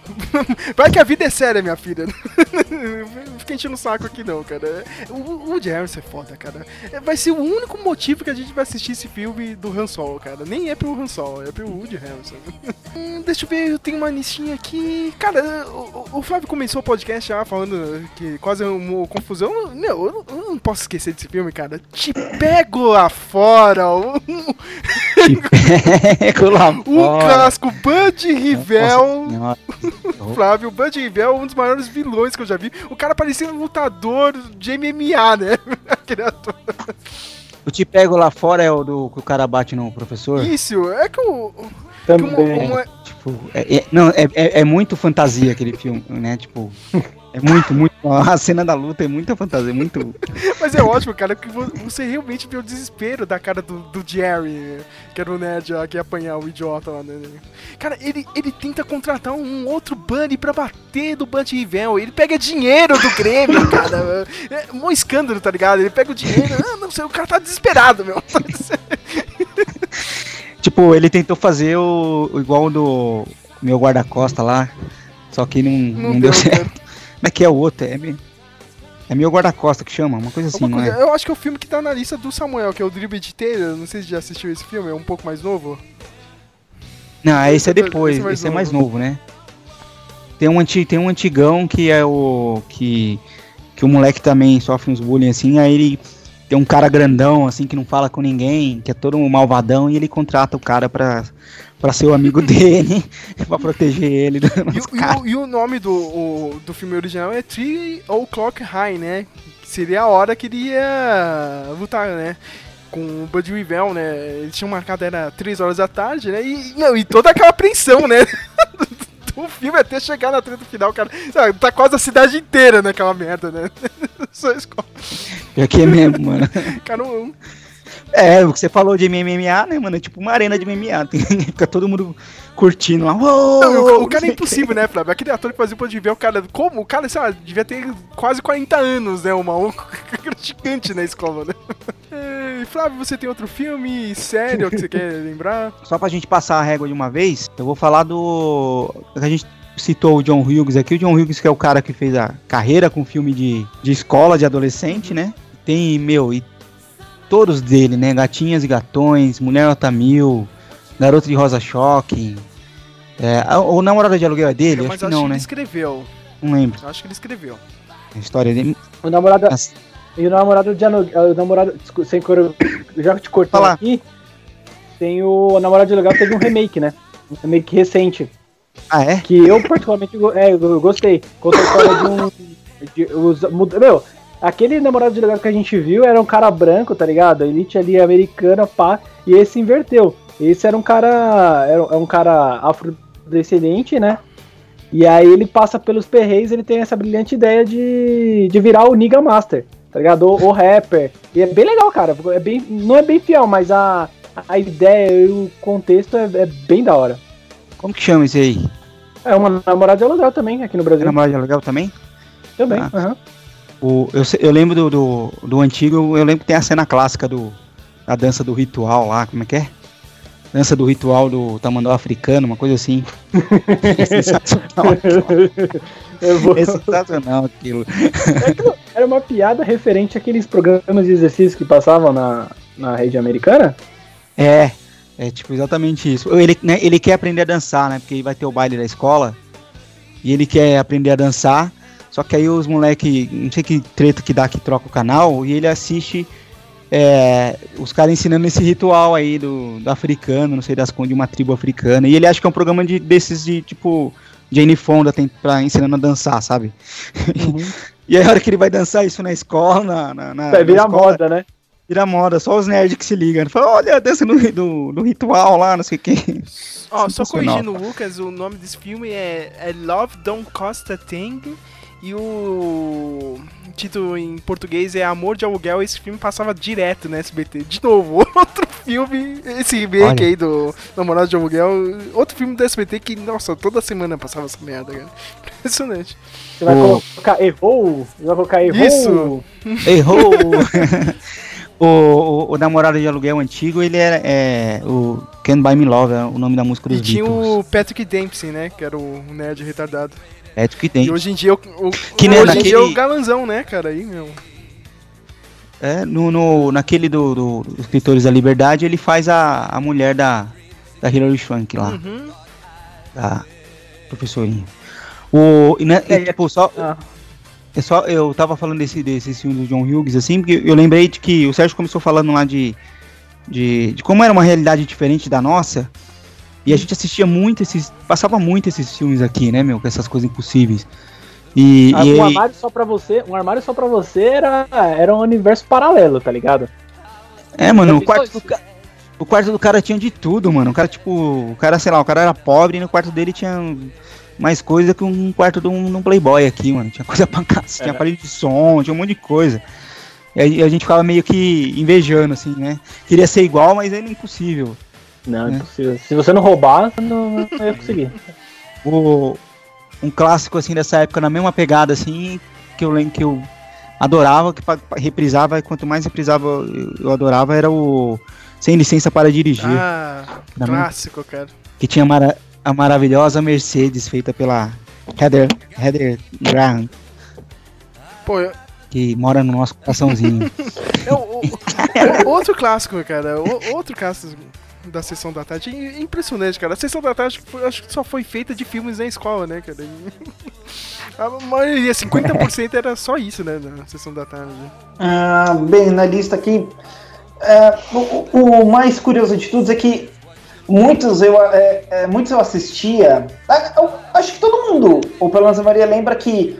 [laughs] Vai que a vida é séria, minha filha. Não [laughs] fica enchendo o saco aqui, não, cara. O Woody Harrison é foda, cara. Vai ser o único motivo que a gente vai assistir esse filme do Han Solo, cara. Nem é pro Han Solo, é pro Woody Harrison. [laughs] hum, deixa eu ver, eu tenho uma listinha aqui. Cara, o, o Flávio começou o podcast já falando que quase uma confusão. Meu, eu, eu não posso esquecer desse filme, cara. Te pego lá fora. Te pego lá fora. O clássico Bud Rivel. [laughs] Flávio, Bud Rivel, um dos maiores vilões que eu já vi. O cara parecia um lutador de MMA, né? [laughs] Aquele ator. O Te Pego Lá Fora é o do que o cara bate no professor? Isso, é que o... Também. Que é, tipo, é, é, não, é, é, é muito fantasia aquele filme, né? Tipo... É muito, muito. A cena da luta é muita fantasia, muito. [laughs] Mas é ótimo, cara, que você realmente vê o desespero da cara do, do Jerry, que era o nerd que ia apanhar o idiota lá, né? Cara, ele, ele tenta contratar um outro Bunny pra bater do Bunny Rivel. Ele pega dinheiro do Grêmio, [laughs] cara. É um escândalo, tá ligado? Ele pega o dinheiro. Ah, não sei, o cara tá desesperado, meu. [laughs] tipo, ele tentou fazer o, o igual do meu guarda-costa lá Só que não, não, não deu, deu certo. Como é que é o outro? É meio, é meio guarda-costa que chama, uma coisa assim, uma coisa, é? Eu acho que é o filme que tá na lista do Samuel, que é o Dribble de Taylor. Não sei se já assistiu esse filme, é um pouco mais novo. Não, esse é depois, esse, é mais, esse é mais novo, né? Tem um, anti, tem um antigão que é o. que. que o moleque também sofre uns bullying assim, aí ele tem um cara grandão, assim, que não fala com ninguém, que é todo um malvadão, e ele contrata o cara pra, pra ser o amigo [laughs] dele, [laughs] pra proteger ele. E, e, o, e, o, nome do, o, do filme original é Three O'Clock High, né? Seria a hora que ele ia lutar, né? com o Bud Rivell, né? Ele tinha marcado, era 3 horas da tarde, né? E, não, e toda aquela apreensão, né? [laughs] [laughs] do filme até chegar na treta final, cara. Sabe, tá quase a cidade inteira naquela merda, né? [laughs] Só escola. Pior que é mesmo, mano. Cara, um, é, o que você falou de MMA, né, mano? É tipo uma arena de MMA. [laughs] Tem, fica todo mundo curtindo lá. Não, o, o, cara é impossível, né, Flávio? Aquele ator que fazia o de ver o cara. Como? O cara, sei lá, devia ter quase 40 anos, né? O maluco [laughs] gigante na escola, né? E, Flávio, você tem outro filme sério que você quer lembrar? [laughs] Só pra gente passar a régua de uma vez, eu vou falar do. A gente citou o John Hughes aqui. O John Hughes, que é o cara que fez a carreira com filme de, de escola, de adolescente, né? Tem, meu, e todos dele, né? Gatinhas e Gatões, Mulher Nota Mil, Garoto de Rosa Choque. É, o Namorado de Aluguel é dele? Eu, acho que não, acho né? ele escreveu. Não lembro. acho que ele escreveu. A história dele. O namorado. As... E o namorado de aluguel. O namorado. Sem cor... Já te cortou aqui. Tem o, o namorado de aluguel teve um remake, né? Um remake recente. Ah, é? Que eu particularmente é, eu gostei. Conta a história de um. De, os, meu, Aquele namorado de legal que a gente viu era um cara branco, tá ligado? Elite ali americana, pá. E esse inverteu. Esse era um cara. Era é um cara afrodescendente, né? E aí ele passa pelos perreis, ele tem essa brilhante ideia de, de virar o Niga Master, tá ligado? O, o rapper. E é bem legal, cara. É bem, não é bem fiel, mas a, a ideia e o contexto é, é bem da hora. Como que chama esse aí? É uma namorada de aluguel também, aqui no Brasil. É namorada de aluguel também? Também, ah. Uhum. O, eu, eu lembro do, do, do, antigo, eu lembro que tem a cena clássica do, da dança do ritual lá, como é que é? Dança do ritual do tamanduá africano, uma coisa assim. é [laughs] sensacional. é sensacional aquilo. Era uma piada referente àqueles programas de exercício que passavam na, na rede americana? É, é tipo exatamente isso. Ele, né, ele quer aprender a dançar, né? Porque vai ter o baile da escola. E ele quer aprender a dançar. Só que aí os moleque, não sei que treta que dá que troca o canal, e ele assiste é, os caras ensinando esse ritual aí do, do africano, não sei das de uma tribo africana. E ele acha que é um programa de, desses de tipo Jane Fonda tem pra ensinando a dançar, sabe? Uhum. [laughs] e aí a hora que ele vai dançar isso na escola, na, na, na vai virar moda, né? Vira moda, só os nerds que se ligam. Fala, olha, a dança do, do, do, ritual lá, não sei o que. Ó, oh, só corrigindo o Lucas, o nome desse filme é, é Love Don't Cost a Thing e o título em português é Amor de Aluguel. Esse filme passava direto no SBT. De novo, [laughs] outro filme, esse remake aí do Namorado de Aluguel. Outro filme do SBT que, nossa, toda semana passava essa merda, cara. Impressionante. Você vai colocar errou? Você vai colocar errou? Isso! Errou! [laughs] o, o, o, namorado de aluguel antigo, ele era é, o Can't Buy Me Love, é o nome da música dos e tinha o Patrick Dempsey, né? Que era o nerd retardado. É que tem. E hoje em dia, o, o, que hoje naquele... em dia é o galanzão, né, cara? Aí, meu. É, no, no, naquele do, do, do Escritores da Liberdade, ele faz a, a mulher da, da Hilary Swank lá. Uhum. Da professorinha. O, e, né, é, e, tipo, só, ah. é só. Eu tava falando desse, desse filme do John Hughes, assim, porque eu lembrei de que o Sérgio começou falando lá de, de, de como era uma realidade diferente da nossa. E a gente assistia muito esses. Passava muito esses filmes aqui, né, meu? Com essas coisas impossíveis. E, ah, e um armário só pra você, um armário só pra você era, era um universo paralelo, tá ligado? É, mano, o quarto, do, o quarto do cara tinha de tudo, mano. O cara, tipo, o cara, sei lá, o cara era pobre e no quarto dele tinha mais coisa que um quarto de um, de um Playboy aqui, mano. Tinha coisa [laughs] pra cá, tinha é. aparelho de som, tinha um monte de coisa. E a, a gente ficava meio que invejando, assim, né? Queria ser igual, mas era impossível. Não, é impossível. Se você não roubar, não, não [laughs] ia conseguir. O, um clássico assim dessa época, na mesma pegada assim, que eu lembro que eu adorava, que reprisava, e quanto mais reprisava eu, eu adorava, era o Sem Licença para Dirigir. Ah, clássico, cara. Que tinha mara a maravilhosa Mercedes feita pela Heather, Heather Graham. Pô, eu, que mora no nosso coraçãozinho. [laughs] é o, o, outro clássico, cara. O, outro clássico da sessão da tarde. Impressionante, cara. A sessão da tarde acho que só foi feita de filmes na escola, né, cara? [laughs] A maioria, 50% era só isso, né, na sessão da tarde. Ah, bem, na lista aqui. É, o, o, mais curioso de tudo é que muitos eu, é, é, muitos eu assistia. É, eu, acho que todo mundo, ou pelo menos a Maria, lembra que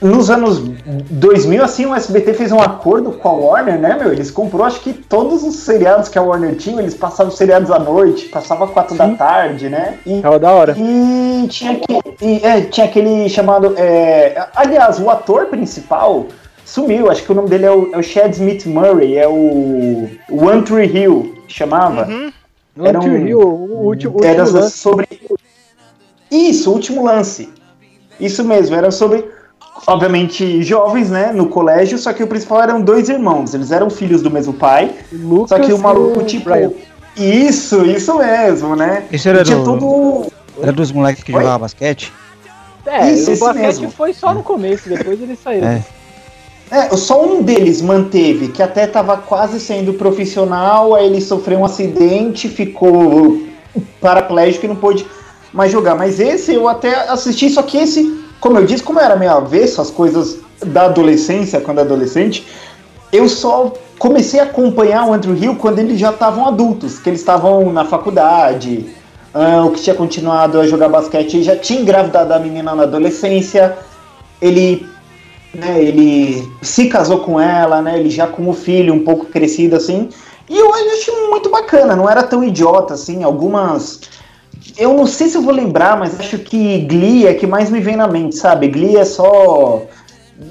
nos anos 2000, assim, o SBT fez um acordo com a Warner, né, meu? Eles comprou, acho que todos os seriados que a Warner tinha, eles passavam seriados à noite, passava quatro da tarde, né? E, Tava da hora. E tinha, que, e, é, tinha aquele chamado... É, aliás, o ator principal sumiu, acho que o nome dele é o, é o Chad Smith Murray, é o, o One Tree Hill, chamava. Uhum. Era um, Hill, o último, o era último sobre... Isso, o último lance. Isso mesmo, era sobre obviamente jovens, né, no colégio, só que o principal eram dois irmãos, eles eram filhos do mesmo pai, Lucas só que o maluco, tipo, Brian. isso, isso mesmo, né? Isso era do... Tudo... Era dos moleques que jogavam basquete? É, isso, o basquete mesmo. foi só no começo, depois eles saíram. É. É, só um deles manteve, que até estava quase sendo profissional, aí ele sofreu um acidente, ficou paraplégico e não pôde mais jogar. Mas esse eu até assisti, só que esse como eu disse, como era meio avesso as coisas da adolescência, quando adolescente, eu só comecei a acompanhar o Andrew Hill quando eles já estavam adultos, que eles estavam na faculdade, uh, o que tinha continuado a jogar basquete já tinha engravidado a menina na adolescência, ele, né, ele se casou com ela, né, ele já com o filho um pouco crescido assim, e eu acho muito bacana, não era tão idiota assim, algumas eu não sei se eu vou lembrar, mas acho que Glee é que mais me vem na mente, sabe? Glee é só.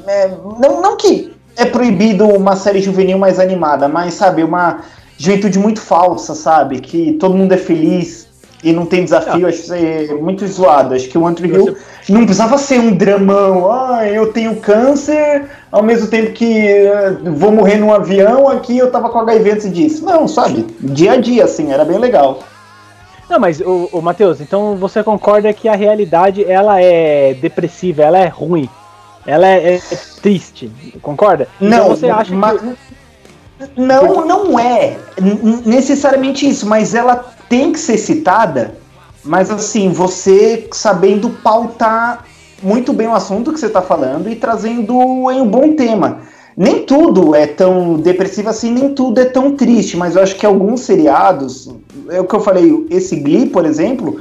É, não, não que é proibido uma série juvenil mais animada, mas, sabe, uma juventude muito falsa, sabe? Que todo mundo é feliz e não tem desafio, acho que é muito zoado. Acho que o Andrew Hill não precisava ser um dramão. Ah, eu tenho câncer, ao mesmo tempo que uh, vou morrer num avião, aqui eu tava com HIV antes disso. Não, sabe? Dia a dia, assim, era bem legal. Não, mas o, o Matheus, então você concorda que a realidade ela é depressiva, ela é ruim, ela é, é triste, concorda? Então não, você acha mas, que... não, não é necessariamente isso, mas ela tem que ser citada. Mas assim, você sabendo pautar muito bem o assunto que você está falando e trazendo em um bom tema nem tudo é tão depressivo assim, nem tudo é tão triste, mas eu acho que alguns seriados, é o que eu falei, esse Glee, por exemplo,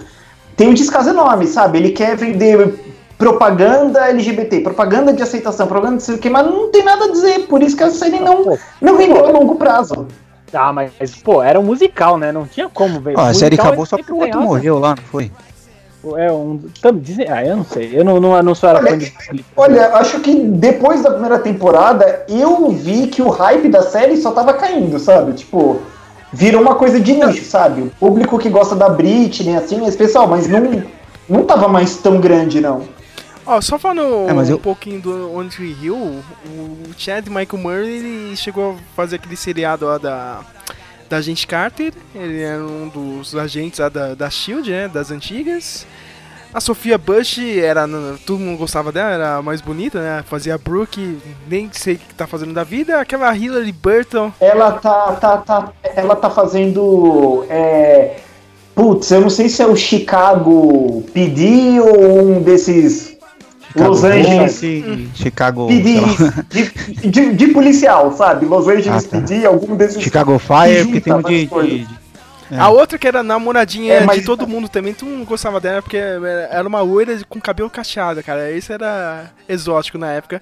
tem um descaso enorme, sabe? Ele quer vender propaganda LGBT, propaganda de aceitação, propaganda de sei o que, mas não tem nada a dizer, por isso que a série não, não vendeu a longo prazo. Ah, mas, pô, era um musical, né? Não tinha como ver. Ah, a série acabou só porque o outro morreu lá, não foi? É um. Dizem, ah, eu não sei. Eu não, não, não sou era fã de Olha, acho que depois da primeira temporada, eu vi que o hype da série só tava caindo, sabe? Tipo, virou uma coisa de nicho, sabe? O público que gosta da Britney, assim, é especial, mas não, não tava mais tão grande, não. Ó, só falando é, eu... um pouquinho do Tree Hill, o Chad Michael Murray ele chegou a fazer aquele seriado lá da da agente Carter, ele era um dos agentes da, da Shield, né, das antigas. A Sofia Bush era. Todo mundo gostava dela, era mais bonita, né? Fazia a Brooke, nem sei o que tá fazendo da vida. Aquela Hillary Burton. Ela tá. tá, tá ela tá fazendo. É, putz, eu não sei se é o Chicago PD ou um desses Chicago Los Angeles. Hum. Chicago. PD. De, de, de, policial, sabe? Los Angeles ah, tá. PD, algum desses. Chicago Fire, porque tem um de. de, de é. A outra que era namoradinha é, mas... de todo mundo também, tu não gostava dela porque era uma loira com cabelo cacheado, cara. Isso era exótico na época.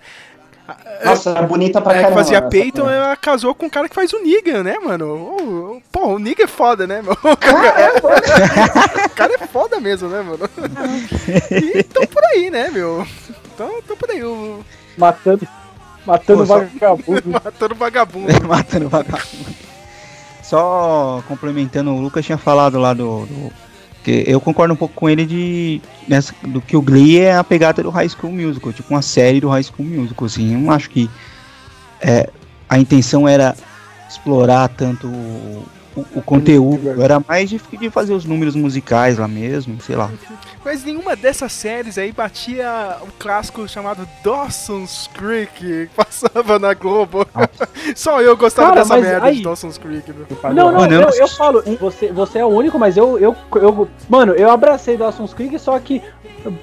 Nossa, era bonita pra é, caramba. fazia Peyton, ela casou com um cara que faz o Negan, né, mano? pô, o Negan é foda, né, meu? [laughs] O cara é foda, [laughs] o cara é foda mesmo, né, mano? E tão por aí, né, meu? Então, tão por aí. O... Matando, matando pô, vagabundo. [laughs] matando vagabundo. matando vagabundo. Só complementando, o Lucas tinha falado lá do, do porque eu concordo um pouco com ele de nessa, do que o Glee é a pegada do High School Musical, tipo uma série do High School Musical, assim. Eu não acho que é, a intenção era explorar tanto o, o conteúdo. Era mais de, de, fazer os números musicais lá mesmo, sei lá. Mas nenhuma dessas séries aí batia o clássico chamado Dawson's Creek, que passava na Globo. [laughs] Só eu gostava Cara, dessa merda aí... de Dawson's Creek. Meu. Não, não, eu, eu, eu falo, você, você é o único, mas eu, eu, eu. Mano, eu abracei Dawson's Creek, só que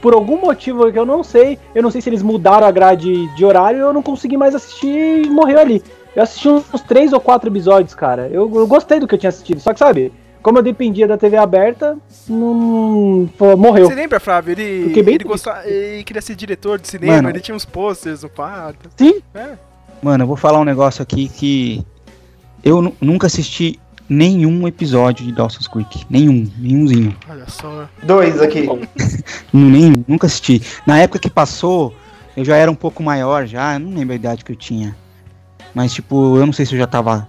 por algum motivo que eu não sei, eu não sei se eles mudaram a grade de horário, eu não consegui mais assistir e morreu ali. Eu assisti uns três ou quatro episódios, cara. Eu, eu gostei do que eu tinha assistido. Só que, sabe, como eu dependia da TV aberta, não. Pô, morreu. Você lembra, Flávio? Ele, bem ele, gostava, ele queria ser diretor de cinema, Mano, ele tinha uns posters no quarto. Sim? É. Mano, eu vou falar um negócio aqui que. Eu nunca assisti nenhum episódio de Dawson's Creek. Nenhum, nenhumzinho. Olha só. Dois aqui. [laughs] nenhum, nunca assisti. Na época que passou, eu já era um pouco maior já, eu não lembro a idade que eu tinha. Mas, tipo, eu não sei se eu já tava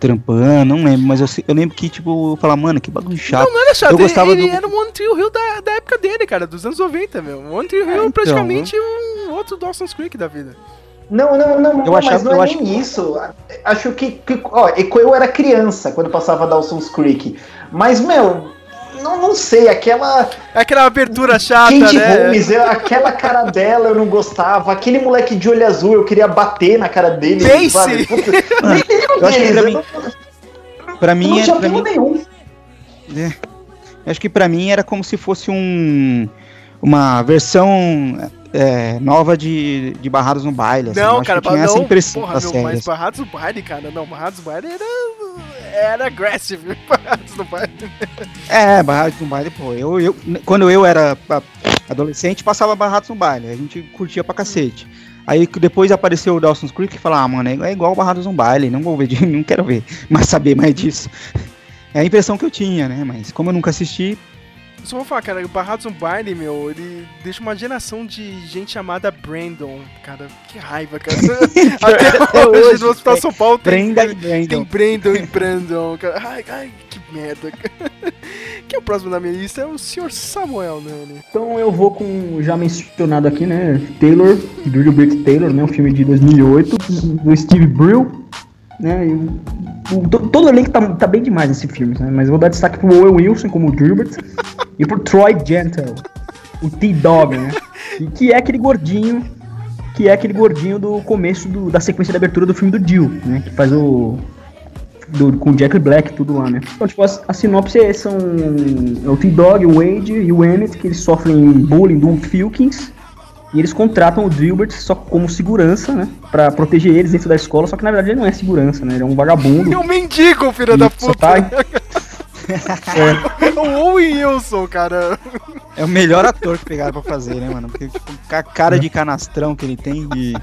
trampando, não lembro, mas eu, eu lembro que, tipo, eu falava, mano, que bagulho chato. Não, não era chato, eu gostava ele, do... era o One Tree Hill da, da época dele, cara, dos anos 90, meu. O One Tree Hill é, então, praticamente um outro Dawson's Creek da vida. Não, não, não, eu achava, mas não é nem acho... isso. Acho que, que ó, eu era criança quando passava Dawson's Creek. Mas, meu, não, não sei, aquela. Aquela abertura chata, Kate né? Holmes, eu, aquela cara dela eu não gostava. Aquele moleque de olho azul, eu queria bater na cara dele. Pace! [laughs] eu acho que pra mim. Pra mim, não tinha pra mim, nenhum. É, acho que pra mim era como se fosse um. Uma versão é, nova de, de Barrados no Baile. Assim. Não, cara, tinha não, essa impressão porra, meu, mas Barrados no Baile, cara, não, Barrados no Baile era, era aggressive, [laughs] Barrados no Baile. É, Barrados no Baile, pô, eu, eu, quando eu era adolescente, passava Barrados no Baile, a gente curtia pra cacete. Aí depois apareceu o Dawson's Creek e falou, ah, mano, é igual Barrados no Baile, não vou ver, [laughs] não quero ver, mas saber mais disso. [laughs] É a impressão que eu tinha, né, mas como eu nunca assisti, só vou falar, cara, o Barrados no Baile, meu, ele deixa uma geração de gente chamada Brandon. Cara, que raiva, cara. [laughs] Até hoje no Hospital São Paulo tem, Brenda Brandon. tem Brandon e Brandon. Cara. Ai, ai, que merda. [laughs] Quem é o próximo da minha lista? É o Sr. Samuel, né? Então eu vou com já mencionado aqui, né? Taylor, Drew Brick Taylor, né? Um filme de 2008 do Steve Brill né? o, todo o elenco tá, tá, bem demais nesse filme, né? Mas eu vou dar destaque pro Owen Wilson como o Gilbert [laughs] e pro Troy Gentle, o T-Dog, né? E que é aquele gordinho, que é aquele gordinho do começo do, da sequência de abertura do filme do Jill, né? Que faz o do, com Jack Black, tudo lá, né? Então, tipo, a, a sinopse são é o T-Dog, o Wade e o Emmett, que eles sofrem bullying do Filkins, e eles contratam o Dilbert só como segurança, né? Pra proteger eles dentro da escola, só que na verdade ele não é segurança, né? Ele é um vagabundo. É um mendigo, filho da puta! Tá... [laughs] é. o Owen Wilson, cara. É o melhor ator que pegaram pra fazer, né, mano? Porque, tipo, a cara de canastrão que ele tem de.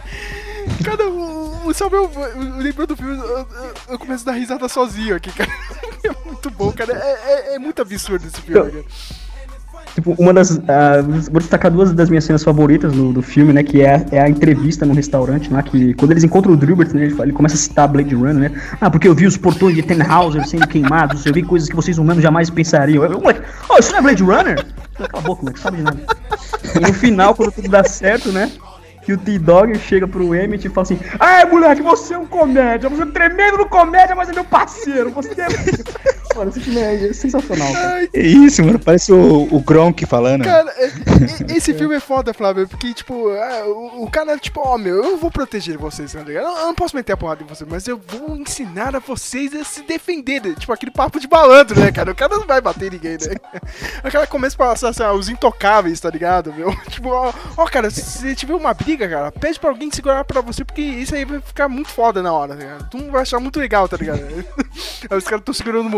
Cara, o, o Samuel lembrou do filme, eu, eu, começo a dar risada sozinho aqui, cara. [laughs] É muito bom, cara. É, é, é muito absurdo esse filme, então, cara. Tipo, uma das. Uh, vou destacar duas das minhas cenas favoritas do, do filme, né? Que é, é a entrevista no restaurante lá, que quando eles encontram o Drubert, né, ele, ele, começa a citar Blade Runner, né? Ah, porque eu vi os portões de Tenhauser sendo queimados, eu vi coisas que vocês humanos jamais pensariam. Eu, moleque, oh, isso não é Blade Runner? Cala a boca, moleque, sabe de nada. E no final, quando tudo dá certo, né? que o T-Dog chega pro Emmett e fala assim: Ah, moleque, você é um comédia, você é tremendo no comédia, mas é meu parceiro, você é. Mano, esse filme é sensacional. Cara. É isso, mano, parece o, o Gronk falando. Cara, é, esse filme é foda, Flávio, porque, tipo, é, o, o, cara, tipo, ó, oh, meu, eu vou proteger vocês, tá ligado? Eu, eu não posso meter a porrada em vocês, mas eu vou ensinar a vocês a se defender, né? tipo, aquele papo de balanço, né, cara? O cara não vai bater ninguém, né? [laughs] O cara começa a passar assim, os intocáveis, tá ligado, meu? [laughs] Tipo, ó, ó cara, se, tiver uma briga, cara, pede pra alguém segurar pra você, porque isso aí vai ficar muito foda na hora, tá ligado? Tu não vai achar muito legal, tá ligado? aí [laughs] os caras estão segurando o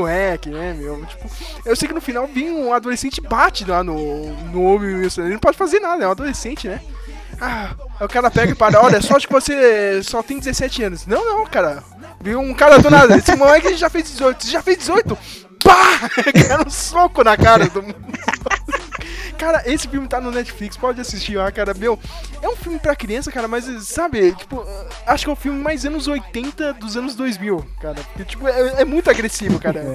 né, meu? Tipo, eu sei que no final vem um adolescente bate lá no, no homem Wilson. Ele não pode fazer nada, é um adolescente, né? Ah, o cara pega e para, olha, sorte que você só tem 17 anos. Não, não, cara. Viu um cara do nada. Esse moleque já fez 18. Você já fez 18? Pá! [laughs] Cara, um soco na cara do Cara, esse filme tá no Netflix, pode assistir lá, cara. Meu, é um filme pra criança, cara, mas sabe, tipo, acho que é o filme mais anos 80 dos anos 2000, cara. Porque, tipo, é, é muito agressivo, cara. É.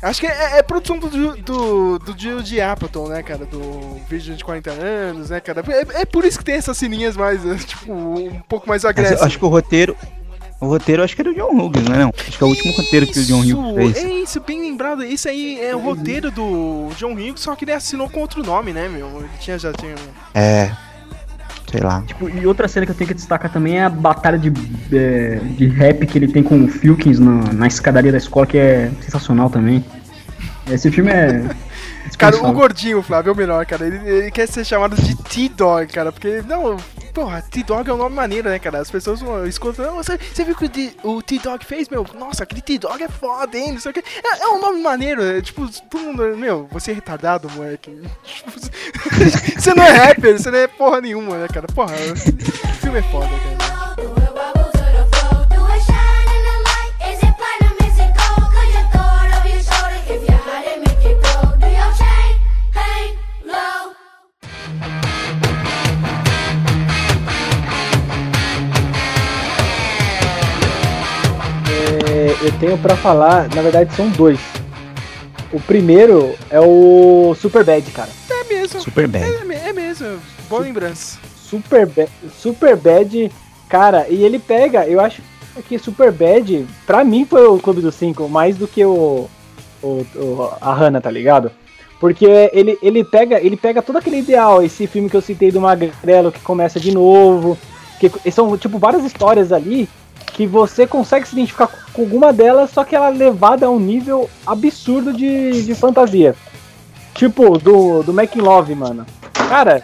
Acho que é, é produção do, do, do Jill de Appleton, né, cara? Do vídeo de 40 anos, né, cara? É, é por isso que tem essas sininhas mais, tipo, um pouco mais agressivas. Acho que o roteiro, O roteiro acho que é do John Hughes, não é não? Acho que é o último roteiro que o John Hughes fez. É isso, bem lembrado. Isso aí é o roteiro do John Hughes, só que ele assinou com outro nome, né, meu? Ele tinha, já tinha... É, sei lá. Tipo, e outra cena que eu tenho que destacar também é a batalha de, é, de rap que ele tem com o Filkins na, na escadaria da escola, que é sensacional também. Esse filme é Cara, o gordinho, Flávio, é o melhor, cara. Ele, ele quer ser chamado de T-Dog, cara. Porque, não, porra, T-Dog é um nome maneiro, né, cara? As pessoas escutam, não, você, você viu o que o T-Dog fez, meu? Nossa, aquele T-Dog é foda, hein? Não sei o que. É, é um nome maneiro, é, tipo, todo mundo, meu, você é retardado, moleque. [laughs] você não é rapper, você não é porra nenhuma, né, cara? Porra, o filme é foda, cara. Eu tenho para falar, na verdade são dois. O primeiro é o Super Bad, cara. É mesmo. Super Bad. É, é mesmo. Boa lembrança. Super Bad, Super Bad, cara, e ele pega, eu acho que Super Bad, pra mim foi o Clube dos Cinco, mais do que o, o, o a Hannah, tá ligado? Porque ele, ele, pega, ele pega todo aquele ideal, esse filme que eu citei do Magrelo que começa de novo, que são tipo várias histórias ali que você consegue se identificar com alguma delas, só que ela é levada a um nível absurdo de, de fantasia. Tipo, do, do Making Love, mano. Cara,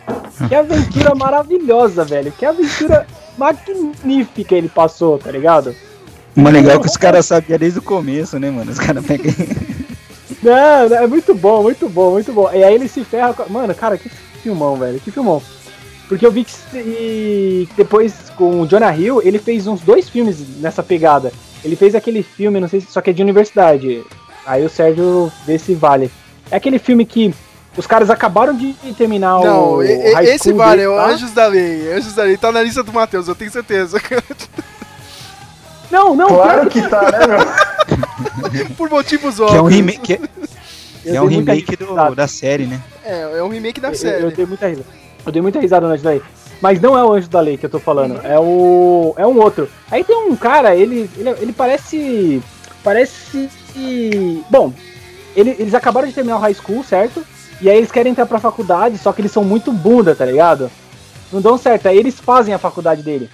que [laughs] aventura maravilhosa, velho. Que aventura magnífica ele passou, tá ligado? Uma legal que os caras sabiam desde o começo, né, mano? Os caras pegam. [laughs] Não, é muito bom, muito bom, muito bom. E aí ele se ferra com. Mano, cara, que filmão, velho. Que filmão. Porque eu vi que depois com o Jonah Hill, ele fez uns dois filmes nessa pegada. Ele fez aquele filme, não sei se só que é de universidade. Aí o Sérgio vê se vale. É aquele filme que os caras acabaram de terminar não, o. Não, esse vale, é o tá? Anjos da Lei. Anjos da Lei tá na lista do Matheus, eu tenho certeza. [laughs] Não, não, claro que tá, né, meu? [laughs] Por motivos óbvios. Que é um remake, que é, é um remake do, da série, né? É, é um remake da eu, série. Eu, eu dei muita risada. Eu dei muita risada no Anjo da Lei. Mas não é o Anjo da Lei que eu tô falando, é o. É um outro. Aí tem um cara, ele, ele, ele parece. Parece. Bom, ele, eles acabaram de terminar o high school, certo? E aí eles querem entrar pra faculdade, só que eles são muito bunda, tá ligado? Não dão certo, aí eles fazem a faculdade dele.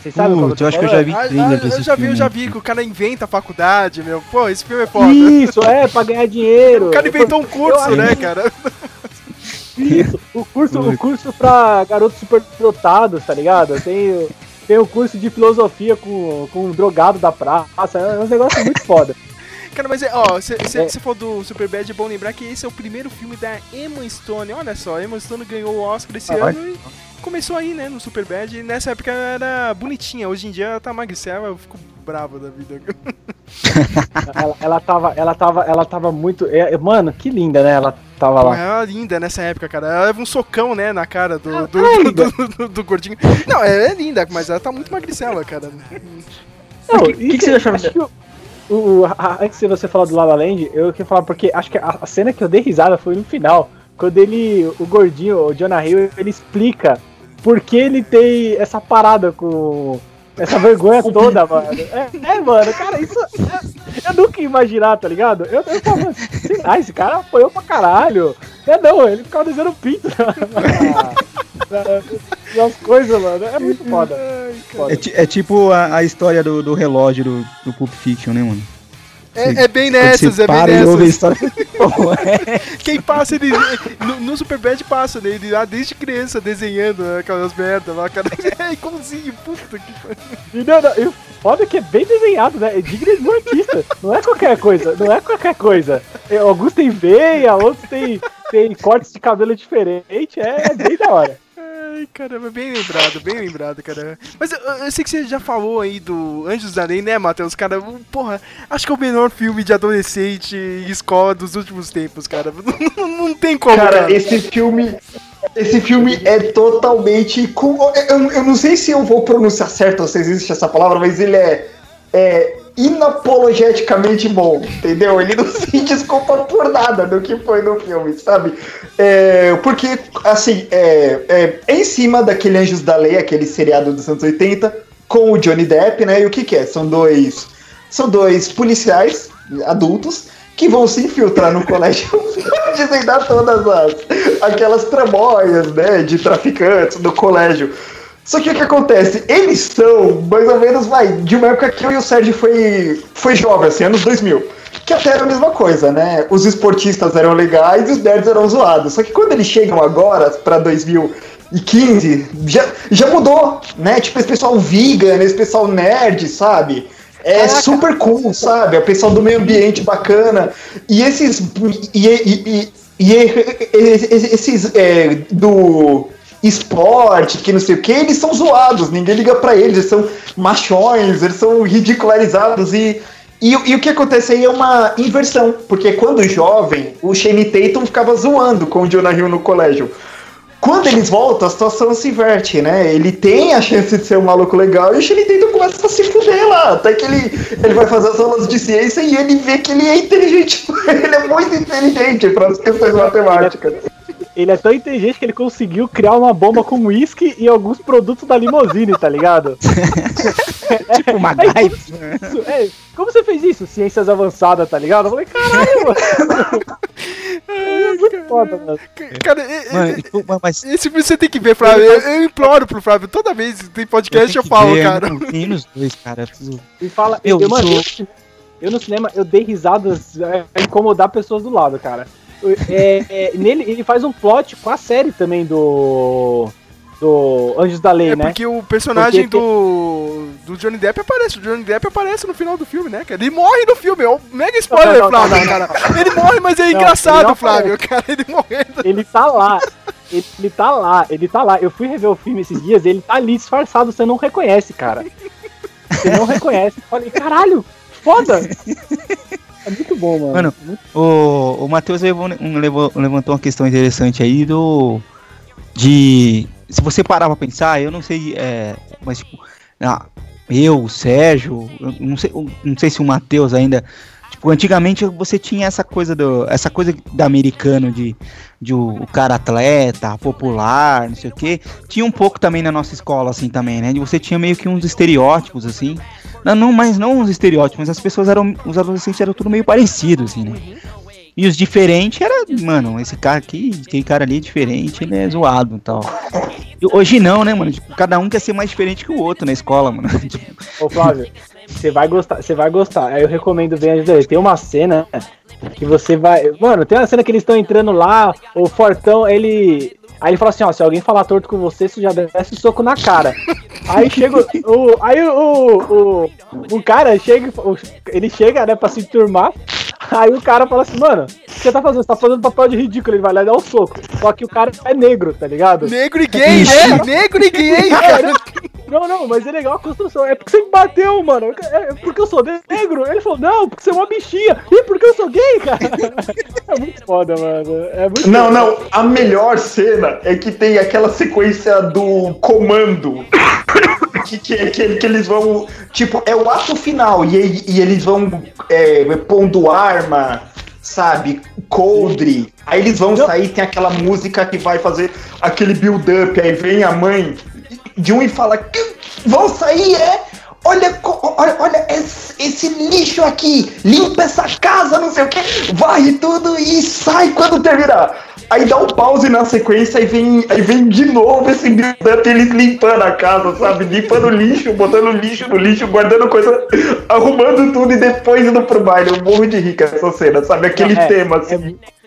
Vocês sabem uh, eu acho que eu já vi ah, ah, Eu já vi, eu já vi que o cara inventa a faculdade, meu. Pô, esse filme é foda. Isso, é, pra ganhar dinheiro. O cara inventou um curso, eu, né, cara? [laughs] Isso, o curso, o curso pra garotos superdotados, tá ligado? Tem, tem o curso de filosofia com, com um drogado da praça, é um negócio muito foda. [laughs] Cara, mas é, ó, você é. falou do Superbad, é bom lembrar que esse é o primeiro filme da Emma Stone. Olha só, Emma Stone ganhou o Oscar esse ah, ano e começou aí, né, no Superbad. E nessa época ela era bonitinha, hoje em dia ela tá magricela, eu fico bravo da vida. [laughs] ela, ela, tava, ela tava, ela tava muito. É, mano, que linda, né? Ela tava lá. Ela era linda nessa época, cara. Ela leva um socão, né, na cara do, do, é do, do, do, gordinho. Não, ela é linda, mas ela tá muito magricela, cara. Não, o que, que, que, você achava? O, o, a, antes de você falar do Lala Land, eu queria falar porque acho que a, a, cena que eu dei risada foi no final. Quando ele, o gordinho, o Jonah Hill, ele explica por que ele tem essa parada com essa vergonha toda, mano. É, é, mano, cara, isso. É, eu nunca ia imaginar, tá ligado? Eu, eu tava, sei lá, esse cara apoiou pra caralho. É não, ele ficava desenhando pinto. [laughs] e as coisas, mano. É muito foda. foda. É, é, tipo a, a história do, do relógio do, do Pulp Fiction, né, mano? É, é, bem nessas, é bem nessas. [laughs] Quem passa, ele. No, no Superbad passa, né? Ele lá desde criança desenhando aquelas merdas lá, cara. [laughs] É igualzinho, puta que pariu. Não, não, foda que é bem desenhado, né? É digno de um artista. Não é qualquer coisa, não é qualquer coisa. É, alguns tem veia, outros tem, tem cortes de cabelo diferente, é, é bem da hora. Ai, caramba, bem lembrado, bem lembrado, cara. Mas eu, eu, sei que você já falou aí do Anjos da Lei, né, Matheus? Cara, porra, acho que é o melhor filme de adolescente e escola dos últimos tempos, cara. [laughs] Não, não tem como, cara. Cara, esse filme. Esse filme é totalmente. Eu, eu não sei se eu vou pronunciar certo ou se existe essa palavra, mas ele é. É inapologeticamente bom, entendeu? Ele não [laughs] se desculpa por nada do que foi no filme, sabe? É, porque, assim, é, é, é, em cima daquele Anjos da Lei, aquele seriado dos anos 80, com o Johnny Depp, né? E o que, que é? São dois. São dois policiais adultos que vão se infiltrar no colégio [laughs] desvendar todas as aquelas tramóias, né, de traficantes do colégio. Só que o que acontece? Eles são, mais ou menos, vai, de uma época que eu e o Sérgio foi, foi jovem, assim, anos 2000. Que até era a mesma coisa, né? Os esportistas eram legais e os nerds eram zoados. Só que quando eles chegam agora, pra 2015, já, já mudou, né? Tipo, esse pessoal vegan, esse pessoal nerd, sabe? É Caraca. super cool, sabe? É o pessoal do meio ambiente bacana. E esses. E, e, e, e esses é, do esporte, que não sei o que, eles são zoados, ninguém liga para eles, eles são machões, eles são ridicularizados e, e, e, o que acontece aí é uma inversão, porque quando jovem, o Shane Tatum ficava zoando com o Jonah Hill no colégio. Quando eles voltam, a situação se inverte, né? Ele tem a chance de ser um maluco legal e o Shane Tatum começa a se fuder lá. Até que ele, ele vai fazer as aulas de ciência e ele vê que ele é inteligente. [laughs] ele é muito inteligente para as questões matemáticas. Ele é tão inteligente que ele conseguiu criar uma bomba com uísque e alguns produtos da limousine, tá ligado? [laughs] tipo uma [laughs] é, é, como você fez isso? Ciências avançadas, tá ligado? Eu falei, caralho, mano. é muito foda, mano. Cara, mano, tipo, mas... esse você tem que ver, Flávio. Eu, eu, imploro pro Flávio. Toda vez que tem podcast, eu, eu falo, ver, cara. Tem nos dois, cara. [laughs] E fala, eu, eu, mano, eu, eu no cinema, eu dei risadas a é, incomodar pessoas do lado, cara. É, é, nele, ele faz um plot com a série também do. Do Anjos da Lei, é né? Porque o personagem porque do, do Johnny Depp aparece. O Johnny Depp aparece no final do filme, né? Ele morre no filme. É um mega spoiler, não, não, Flávio, não, cara. Ele morre, mas é engraçado, Flávio, cara. Ele morrendo. Ele tá lá. Ele, ele tá lá, ele tá lá. Eu fui rever o filme esses dias, ele tá ali disfarçado, você não reconhece, cara. Você não reconhece. Falei, caralho, foda! É muito bom, mano. Mano, muito... o, o Matheus levou, levantou uma questão interessante aí do. De. Se você parar pra pensar, eu não sei. É, mas, tipo. Ah, eu, o Sérgio, eu não sei, não sei se o Matheus ainda. Tipo, antigamente você tinha essa coisa do. Essa coisa da americano de, de o, o cara atleta, popular, não sei o que. Tinha um pouco também na nossa escola, assim, também, né? Você tinha meio que uns estereótipos, assim. Não, não, mas não os estereótipos, as pessoas eram. Os adolescentes eram tudo meio parecidos, assim, né? E os diferentes era, mano, esse cara aqui, aquele cara ali é diferente, ele é zoado e tal. Hoje não, né, mano? Tipo, cada um quer ser mais diferente que o outro na escola, mano. [laughs] Tipo... Ô, Flávio, você vai gostar, você vai gostar. Aí eu recomendo bem a Tem uma cena que você vai. Mano, tem uma cena que eles estão entrando lá, o Fortão, ele. Aí ele fala assim, ó, se alguém falar torto com você, você já desce o soco na cara. Aí chega o. Aí o. O, o cara chega. Ele chega, né, pra se turmar. Aí o cara fala assim, mano, o que você tá fazendo? Você tá fazendo papel de ridículo, ele vai lá e dá um soco. Só que o cara é negro, tá ligado? Negro e gay, né? Negro e gay, cara. Não, não, mas é legal a construção. É porque você me bateu, mano. É porque eu sou negro. Ele falou, não, porque você é uma bichinha. E porque eu sou gay, cara. É muito foda, mano. É muito não, foda. não. A melhor cena é que tem aquela sequência do comando. que, que, que, que, eles vão. Tipo, é o ato final. E, e eles vão é, pondo arma, sabe? Coldre. Aí eles vão sair, tem aquela música que vai fazer aquele build-up. Aí vem a mãe de um e fala: Vão sair, é? Olha, olha, olha esse, esse, lixo aqui, limpa essa casa, não sei o que, varre tudo e sai quando terminar. Aí dá um pause na sequência e vem, aí vem de novo esse build-up, eles limpando a casa, sabe? Limpando lixo, botando lixo no lixo, guardando coisa, [laughs] arrumando tudo e depois indo pro baile. Eu morro de rica essa cena, sabe? Aquele é, tema, assim. É...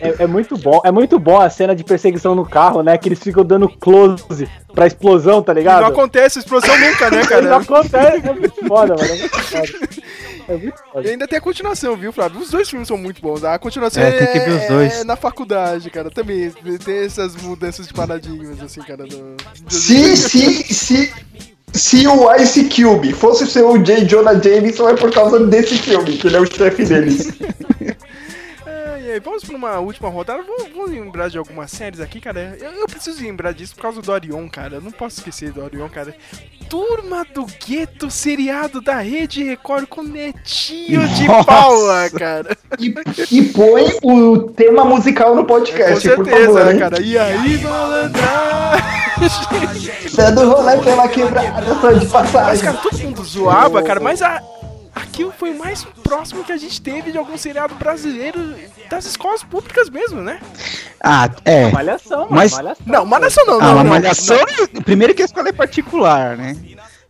É, é, muito bom, é muito bom a cena de perseguição no carro, né? Que eles ficam dando close pra explosão, tá ligado? E não acontece explosão nunca, né, [laughs] cara? não acontece, é muito foda, mano. É muito foda. [laughs] É. E ainda tem a continuação, viu, Flávio? Os dois filmes são muito bons. A continuação é, tem que ver os dois. é na faculdade, cara. Também tem essas mudanças de paradigmas, assim, cara. Do... Se, se, se, se o Ice Cube fosse ser o J. Jonah Jameson, é por causa desse filme, que ele é o chefe deles. [laughs] aí, vamos pra uma última rodada. Vou, vou lembrar de algumas séries aqui, cara. Eu, eu, preciso lembrar disso por causa do Orion, cara. Eu não posso esquecer do Orion, cara. Turma do Gueto, seriado da Rede Record com Netinho Nossa. de Paula, cara. E, e, põe o tema musical no podcast, com certeza, por favor. Né, cara? E aí, malandrar? Dando rolê pela quebrada, só de passagem. Mas, cara, todo mundo zoava, cara, mas a, aquilo foi o mais próximo que a gente teve de algum seriado brasileiro das escolas públicas mesmo, né? Ah, é. Malhação, mano, Mas- malhação. Não, Malhação não, Ah, não, uma não. malhação. Primeiro que a escola é particular, né?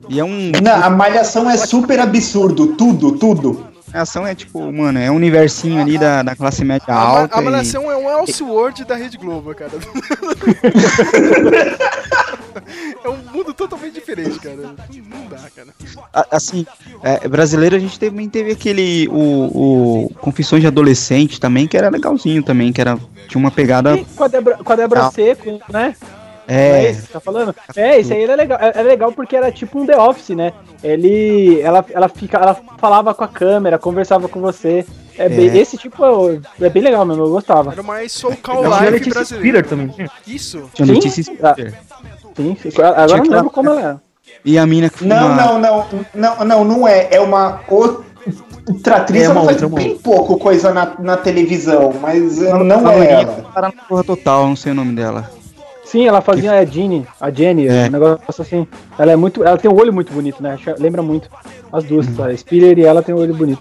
E é um. Não, a malhação é super absurdo, tudo, tudo. A ação é tipo, mano, é um universinho ali da, da classe média A, alta. a e- Malhação é um Elseworld da Rede Globo, cara. [laughs] é um mundo totalmente diferente, cara. Não dá, cara. a- assim, é, brasileiro a gente também teve aquele. O, o Confissões de Adolescente também, que era legalzinho também, que era. Tinha uma pegada. E com a Débora, com a Débora Ah. Seco, né? É É. isso tá falando? É, esse aí era legal. Era legal porque era tipo um The Office, né? Ele. Ela, ela, fica, ela falava com a câmera, conversava com você. É bem- É. esse tipo é, é bem legal mesmo, eu gostava. Era mais Soul Call Live brasileiro. Spiller também. Isso. Tinha Sim? Spiller. Sim, sim. Agora Tinha não lembro como ela era. E a mina que Não, fuma- não, não, não, não, não é. É uma outra atriz, É uma ela faz outra, uma bem pouco coisa na, na televisão, mas não a é ela. Era na porra total, não sei o nome dela. Sim, ela fazia a Jenny, a Jenny, É. um negócio assim. Ela é muito. Ela tem um olho muito bonito, né? Lembra muito. As duas, tá? a Spiller e ela tem um olho bonito.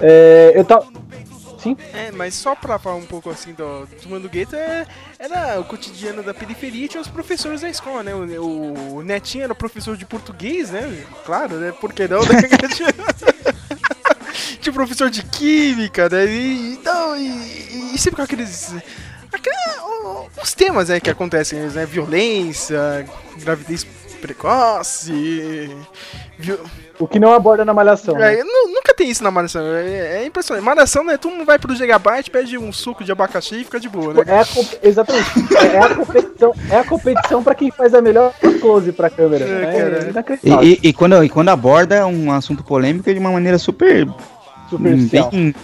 É, eu tava. Sim? é, mas só pra falar um pouco assim do Turma do Gueto, é, era o cotidiano da periferia e tinha os professores da escola, né? O, o- Netinho era professor de português, né? Claro, né? Por que não? né? [laughs] tinha professor de química, né? E, então, e, e- sempre com aqueles. o- os temas né, que acontecem, né? Violência, gravidez precoce. viol- O que não aborda na malhação. né? é, nu- nunca tem isso na Malhação. É, é impressionante. Malhação, né? Tu não vai pro Gigabyte, pede um suco de abacaxi e fica de boa, né? É a, exatamente. É a competição, é a competição pra quem faz a melhor close pra câmera. É, É, cara. E, e- e quando, e quando aborda um assunto polêmico é de uma maneira super. Superficial. bem-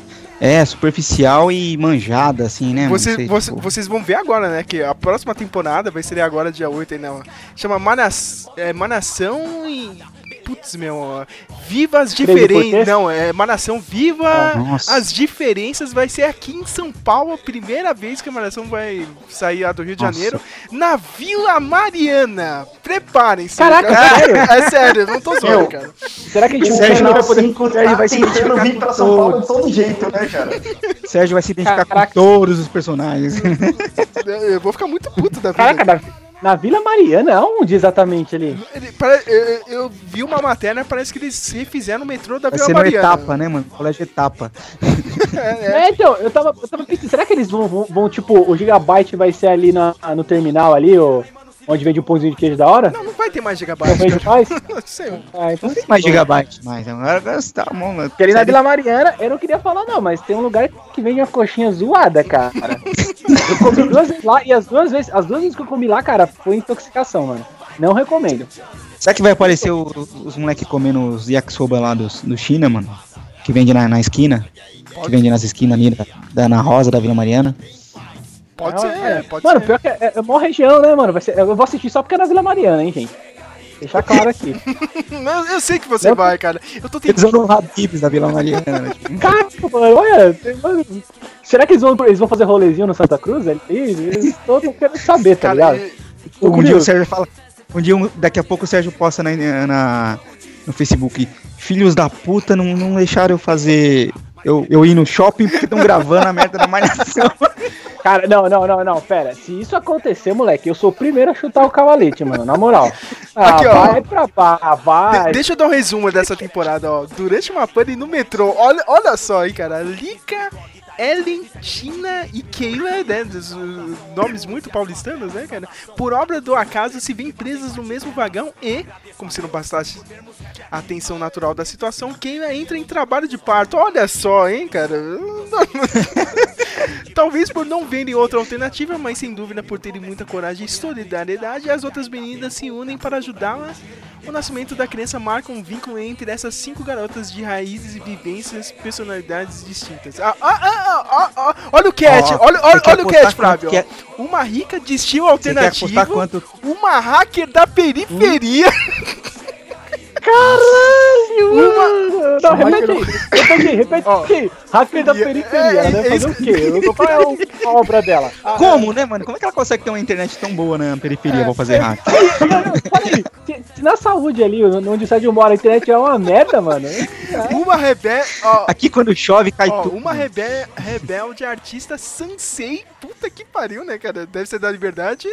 é, superficial e manjada, assim, né? Você, sei, você- tipo, vocês vão ver agora, né? Que a próxima temporada vai ser agora, dia 8 aí, não. Chama Manas, é, Manação e. Putz, meu. Viva as diferenças. Não, é Manação Viva Ah, as diferenças. Vai ser aqui em São Paulo, a primeira vez que a Malhação vai sair lá do Rio de Nossa. Janeiro, na Vila Mariana. Preparem-se. Caraca, cara. sério? [laughs] É sério, não tô zoando, cara. Será que a gente O Sérgio vai poder. 5 Sérgio tá vai se identificar vir pra São Paulo de todo jeito, né, cara? Sérgio vai se identificar Caraca. com todos os personagens. [laughs] Eu vou ficar muito puto da vida. Caraca, na Vila Mariana, onde exatamente ali? Eu, eu vi uma matéria, parece que eles refizeram o metrô da Vai Vila ser no Mariana. etapa, né, mano? Colégio etapa. [laughs] É, É, então, eu tava, eu tava pensando, será que eles vão, vão, vão, tipo, o Gigabyte vai ser ali na, no terminal ali, o, onde vende o pãozinho de queijo da hora? Não, não vai ter mais Não gigabyte. vende cara. mais? [laughs] Sei. Ah, então Não tem mais gigabyte mais. Agora tá bom, mano. Porque ali na. Vila Mariana, eu não queria falar não, mas tem um lugar que vende uma coxinha zoada, cara. Eu comi duas vezes lá e as duas vezes, as duas vezes que eu comi lá, cara, foi intoxicação, mano. Não recomendo. Será que vai aparecer o- os moleques comendo os yakisoba lá do, do China, mano? Que vende na, na esquina? Que vende nas esquinas ali da, da- na Rosa da Vila Mariana? Pode ser, é. pode mano, ser. pior que é, é, é mó região, né, mano? Vai ser, eu vou assistir só porque é na Vila Mariana, hein, gente. Deixar claro aqui. [laughs] Não, eu sei que você Não. vai, cara. Eu tô Eles tentando. vão no Habibs da Vila Mariana. né? Tipo, [laughs] Caraca, mano, olha. mano, será que eles vão, eles vão fazer rolezinho no Santa Cruz? Eles eles estão querendo saber, tá Cara, ligado? e- Tô um dia o. Sérgio fala. Um dia, daqui a pouco o Sérgio posta na, na- no Facebook. Filhos da puta não, não deixaram eu fazer. Eu, eu ir no shopping porque estão gravando a merda da malhação. [laughs] Cara, não, não, não, não, pera. Se isso acontecer, moleque, eu sou o primeiro a chutar o cavalete, mano, na moral. Ah, Aqui, ó. vai pra pá, vai. de- deixa eu dar um resumo dessa temporada, ó. Durante uma pane no metrô, olha, olha só aí, cara. Lica, Ellen, Tina e Keila, né? uh, nomes muito paulistanos, né, cara? Por obra do acaso, se veem presas no mesmo vagão e, como se não bastasse a tensão natural da situação, Keila entra em trabalho de parto. Olha só, hein, cara. [laughs] Talvez por não verem outra alternativa, mas sem dúvida por terem muita coragem e solidariedade, as outras meninas se unem para ajudá-la. O nascimento da criança marca um vínculo entre essas cinco garotas de raízes e vivências, personalidades distintas. Ah, ah, ah, ah, ah, olha o cat, olha, olha, olha o cat, Flávio. Uma rica de estilo alternativo, quanto? uma hacker da periferia, Caralho, uma, Não, repete aí. Repete aí, repete aí. Hacker da periferia, né? Fazer o quê? Qual é a obra dela? [laughs] Como, né, mano? Como é que ela consegue ter uma internet tão boa na periferia pra fazer hack? Olha aí, se na saúde ali, onde o Sérgio mora, a internet é uma merda, mano. Uma rebelde. Aqui quando chove cai tudo. Uma rebe rebelde artista Sansei. Puta que pariu, né, cara? Deve ser da liberdade.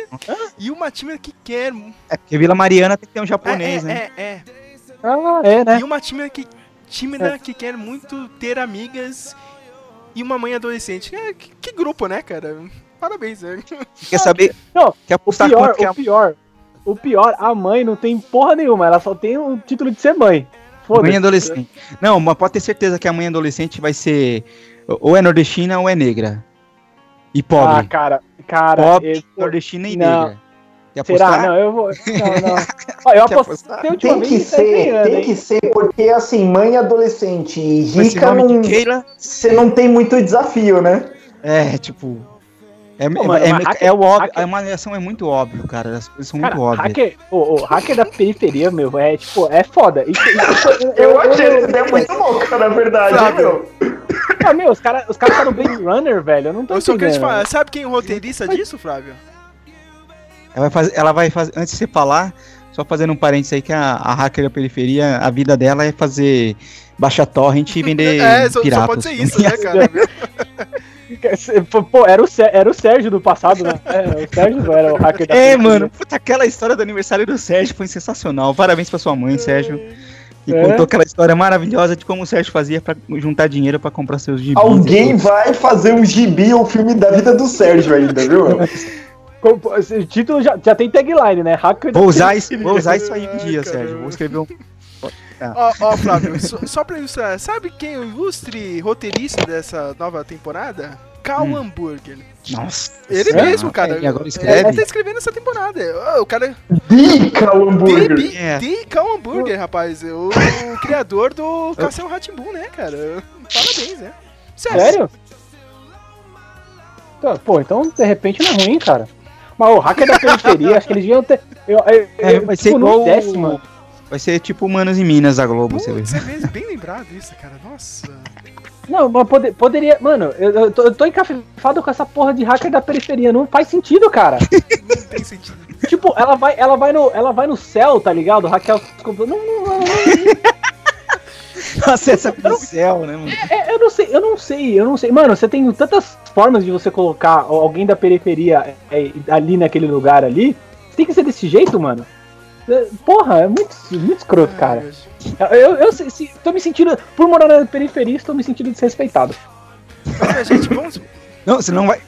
E uma tímida que quer. É porque Vila Mariana tem que ter um japonês, é, né? É, é. Ah, é, né? E uma tímida que, tímida que quer muito ter amigas e uma mãe adolescente. É, que, que grupo, né, cara? Parabéns, né? Quer saber? Não, quer apostar o pior, o pior, o pior, a mãe não tem porra nenhuma, ela só tem o título de ser mãe. Mãe adolescente. Não, mas pode ter certeza que a mãe adolescente vai ser ou é nordestina ou é negra. E pobre. Ah, cara, cara. Pobre, nordestina e não. negra. Quer Será? apostar? Não, eu vou. [laughs] Não, não. Ó, eu apostei? Tem que tá ser, tem que ser, porque assim, mãe adolescente e rica não. Você não tem muito desafio, né? é, tipo... É, Pô, mano, é, mas é, hacker- é o óbvio, hacker- a manutenção é muito óbvio, cara. As coisas são Cara, muito óbvias. hacker, o, o hacker da periferia, meu, é tipo, é foda. Isso, isso- [laughs] Eu achei essa ideia muito louca, na verdade, hein, meu? Ah, meu, os caras os cara tá no Blade Runner, velho. Eu não tô Eu só queria te entendendo. falar, sabe quem é o roteirista disso, Flávio? Ela vai fazer, ela vai fazer, antes de você falar, só fazendo um parênteses aí, que a, a hacker da periferia, a vida dela é fazer baixar torrent e vender [laughs] É, só, piratas. só pode ser isso, né, [laughs] cara? Pô, era o, era o Sérgio do passado, né? É, o Sérgio não era o hacker da É, mano, puta, aquela história do aniversário do Sérgio foi sensacional. Parabéns pra sua mãe, Sérgio. Que É. contou aquela história maravilhosa de como o Sérgio fazia pra juntar dinheiro pra comprar seus gibis. Alguém vai fazer um gibi ou filme da vida do Sérgio ainda, viu? [laughs] Como- O título já, já tem tagline, né? Hacker Vou usar, [laughs] isso, vou usar isso aí um dia, Sérgio. Vou escrever um. [laughs] Ó, ó, Flávio, só, só pra ilustrar, sabe quem é o ilustre roteirista dessa nova temporada? Cal Hum. Hamburger. Nossa. Ele mesmo, cara. E agora Ele escreve? tá escrevendo essa temporada. O cara. Dica o hambúrguer. Bibi É. de Cal Hamburger, rapaz. O, o criador do [laughs] Castelo Ratimbu, né, cara? Parabéns, né? Sério? Então, Pô, então de repente não é ruim, cara. Mas o hacker da periferia, acho que eles deviam ter. Eu, eu, É, eu, vai ser tipo, no igual. décimo. Vai ser tipo Manos e Minas da Globo, você vê. Putz, é mesmo, bem lembrado isso, cara. Nossa. Não, mas pode- poderia. Mano, eu, eu tô, eu tô encafifado com essa porra de hacker da periferia. Não faz sentido, cara. [laughs] Não tem sentido. tipo, ela vai, ela, vai no, ela vai no céu, tá ligado? Raquel. Não, não, não, não, Acessa [laughs] pro céu, né, mano? É, eu não sei, eu não sei, eu não sei. Mano, você tem tantas formas de você colocar alguém da periferia é, ali naquele lugar ali. Tem que ser desse jeito, mano. É, Porra, é muito, muito escroto, cara. Eu, eu, se- se- tô me sentindo, por morar na periferia, estou me sentindo desrespeitado. Gente, vamos. Não, você não vai.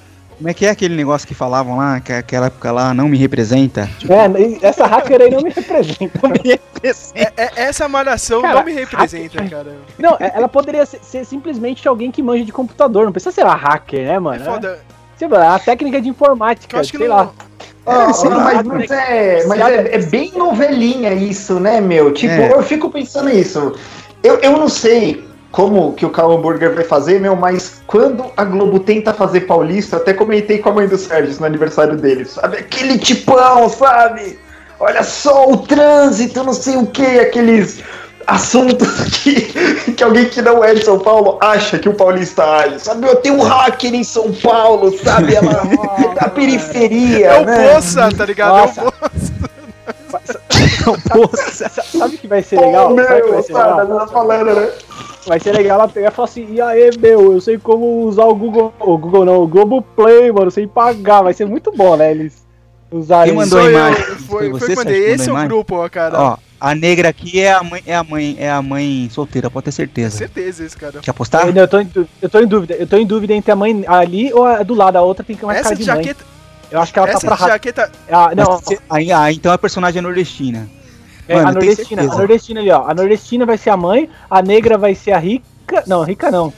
Como é que é aquele negócio que falavam lá, que aquela época lá não me representa? Tipo, É, essa hacker aí não me representa. [laughs] não me representa. É- é- essa malhação Cara, não me representa, cara. Não, é- ela poderia ser, ser simplesmente alguém que manja de computador. Não precisa ser uma hacker, né, É mano? foda. Sei lá, a técnica de informática, Eu acho que sei não. lá. Ah, sei lá. mas, mas é, mas é, é bem novelinha isso, né, meu? Tipo, É. eu fico pensando nisso. Eu, eu não sei como que o Cal Hamburger vai fazer, meu, mas quando a Globo tenta fazer Paulista, até comentei com a mãe do Sérgio no aniversário dele, sabe? Aquele tipão, sabe? Olha só o trânsito, não sei o que, aqueles assuntos [laughs] que, que alguém que não é de São Paulo acha que o paulista age, sabe? Eu tenho um hacker em São Paulo, sabe? Ela, [laughs] da periferia, É o né? Poça, tá ligado? Nossa. [laughs] É o Poça. Sabe o que vai ser Pô, legal? Sabe o que meu, vai ser legal? você tá falando, né? Vai ser legal ela pegar e falar assim, e aí, meu, eu sei como usar o Google. O Google não, o Google Play, mano, sem pagar. Vai ser muito bom, né? Eles usarem Quem mandou a Sou eu, imagem? Foi, Foi foi, você, Sérgio, que Esse é o imagem? grupo, ó, cara. Ó, a negra aqui é a mãe, é a mãe, é a mãe solteira, pode ter certeza. Certeza esse, cara. Quer apostar? Eu, eu, tô em, eu tô em dúvida. Eu tô em dúvida entre a mãe ali ou a do lado. A outra tem que mais Essa cara de de mãe. jaqueta. Eu acho que ela tá Essa pra de rato. jaqueta. Ah, não, Mas ah, então a personagem é nordestina. É, Mano, a nordestina. A nordestina ali, ó. A nordestina vai ser a mãe, a negra vai ser a rica. Não, rica não.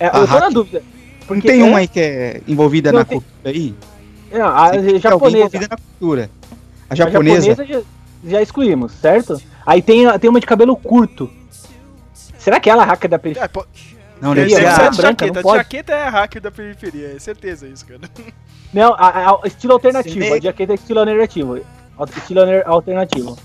É, A eu tô na dúvida. Não Porque tem é- uma aí que é envolvida Não, na tem- cultura aí? Não, a ter alguém japonesa. envolvida na cultura. A A japonesa. japonesa já, já excluímos, certo? Aí tem, a- tem uma de cabelo curto. Será que ela é hacker da periferia? É, pô, Não, deve ser a... a- branca, jaqueta. não De pode. jaqueta é a hacker da periferia, é certeza isso, cara. Não, a, a- a- estilo alternativo. Cine- A jaqueta é estilo alternativo. Al- Estilo alternativo.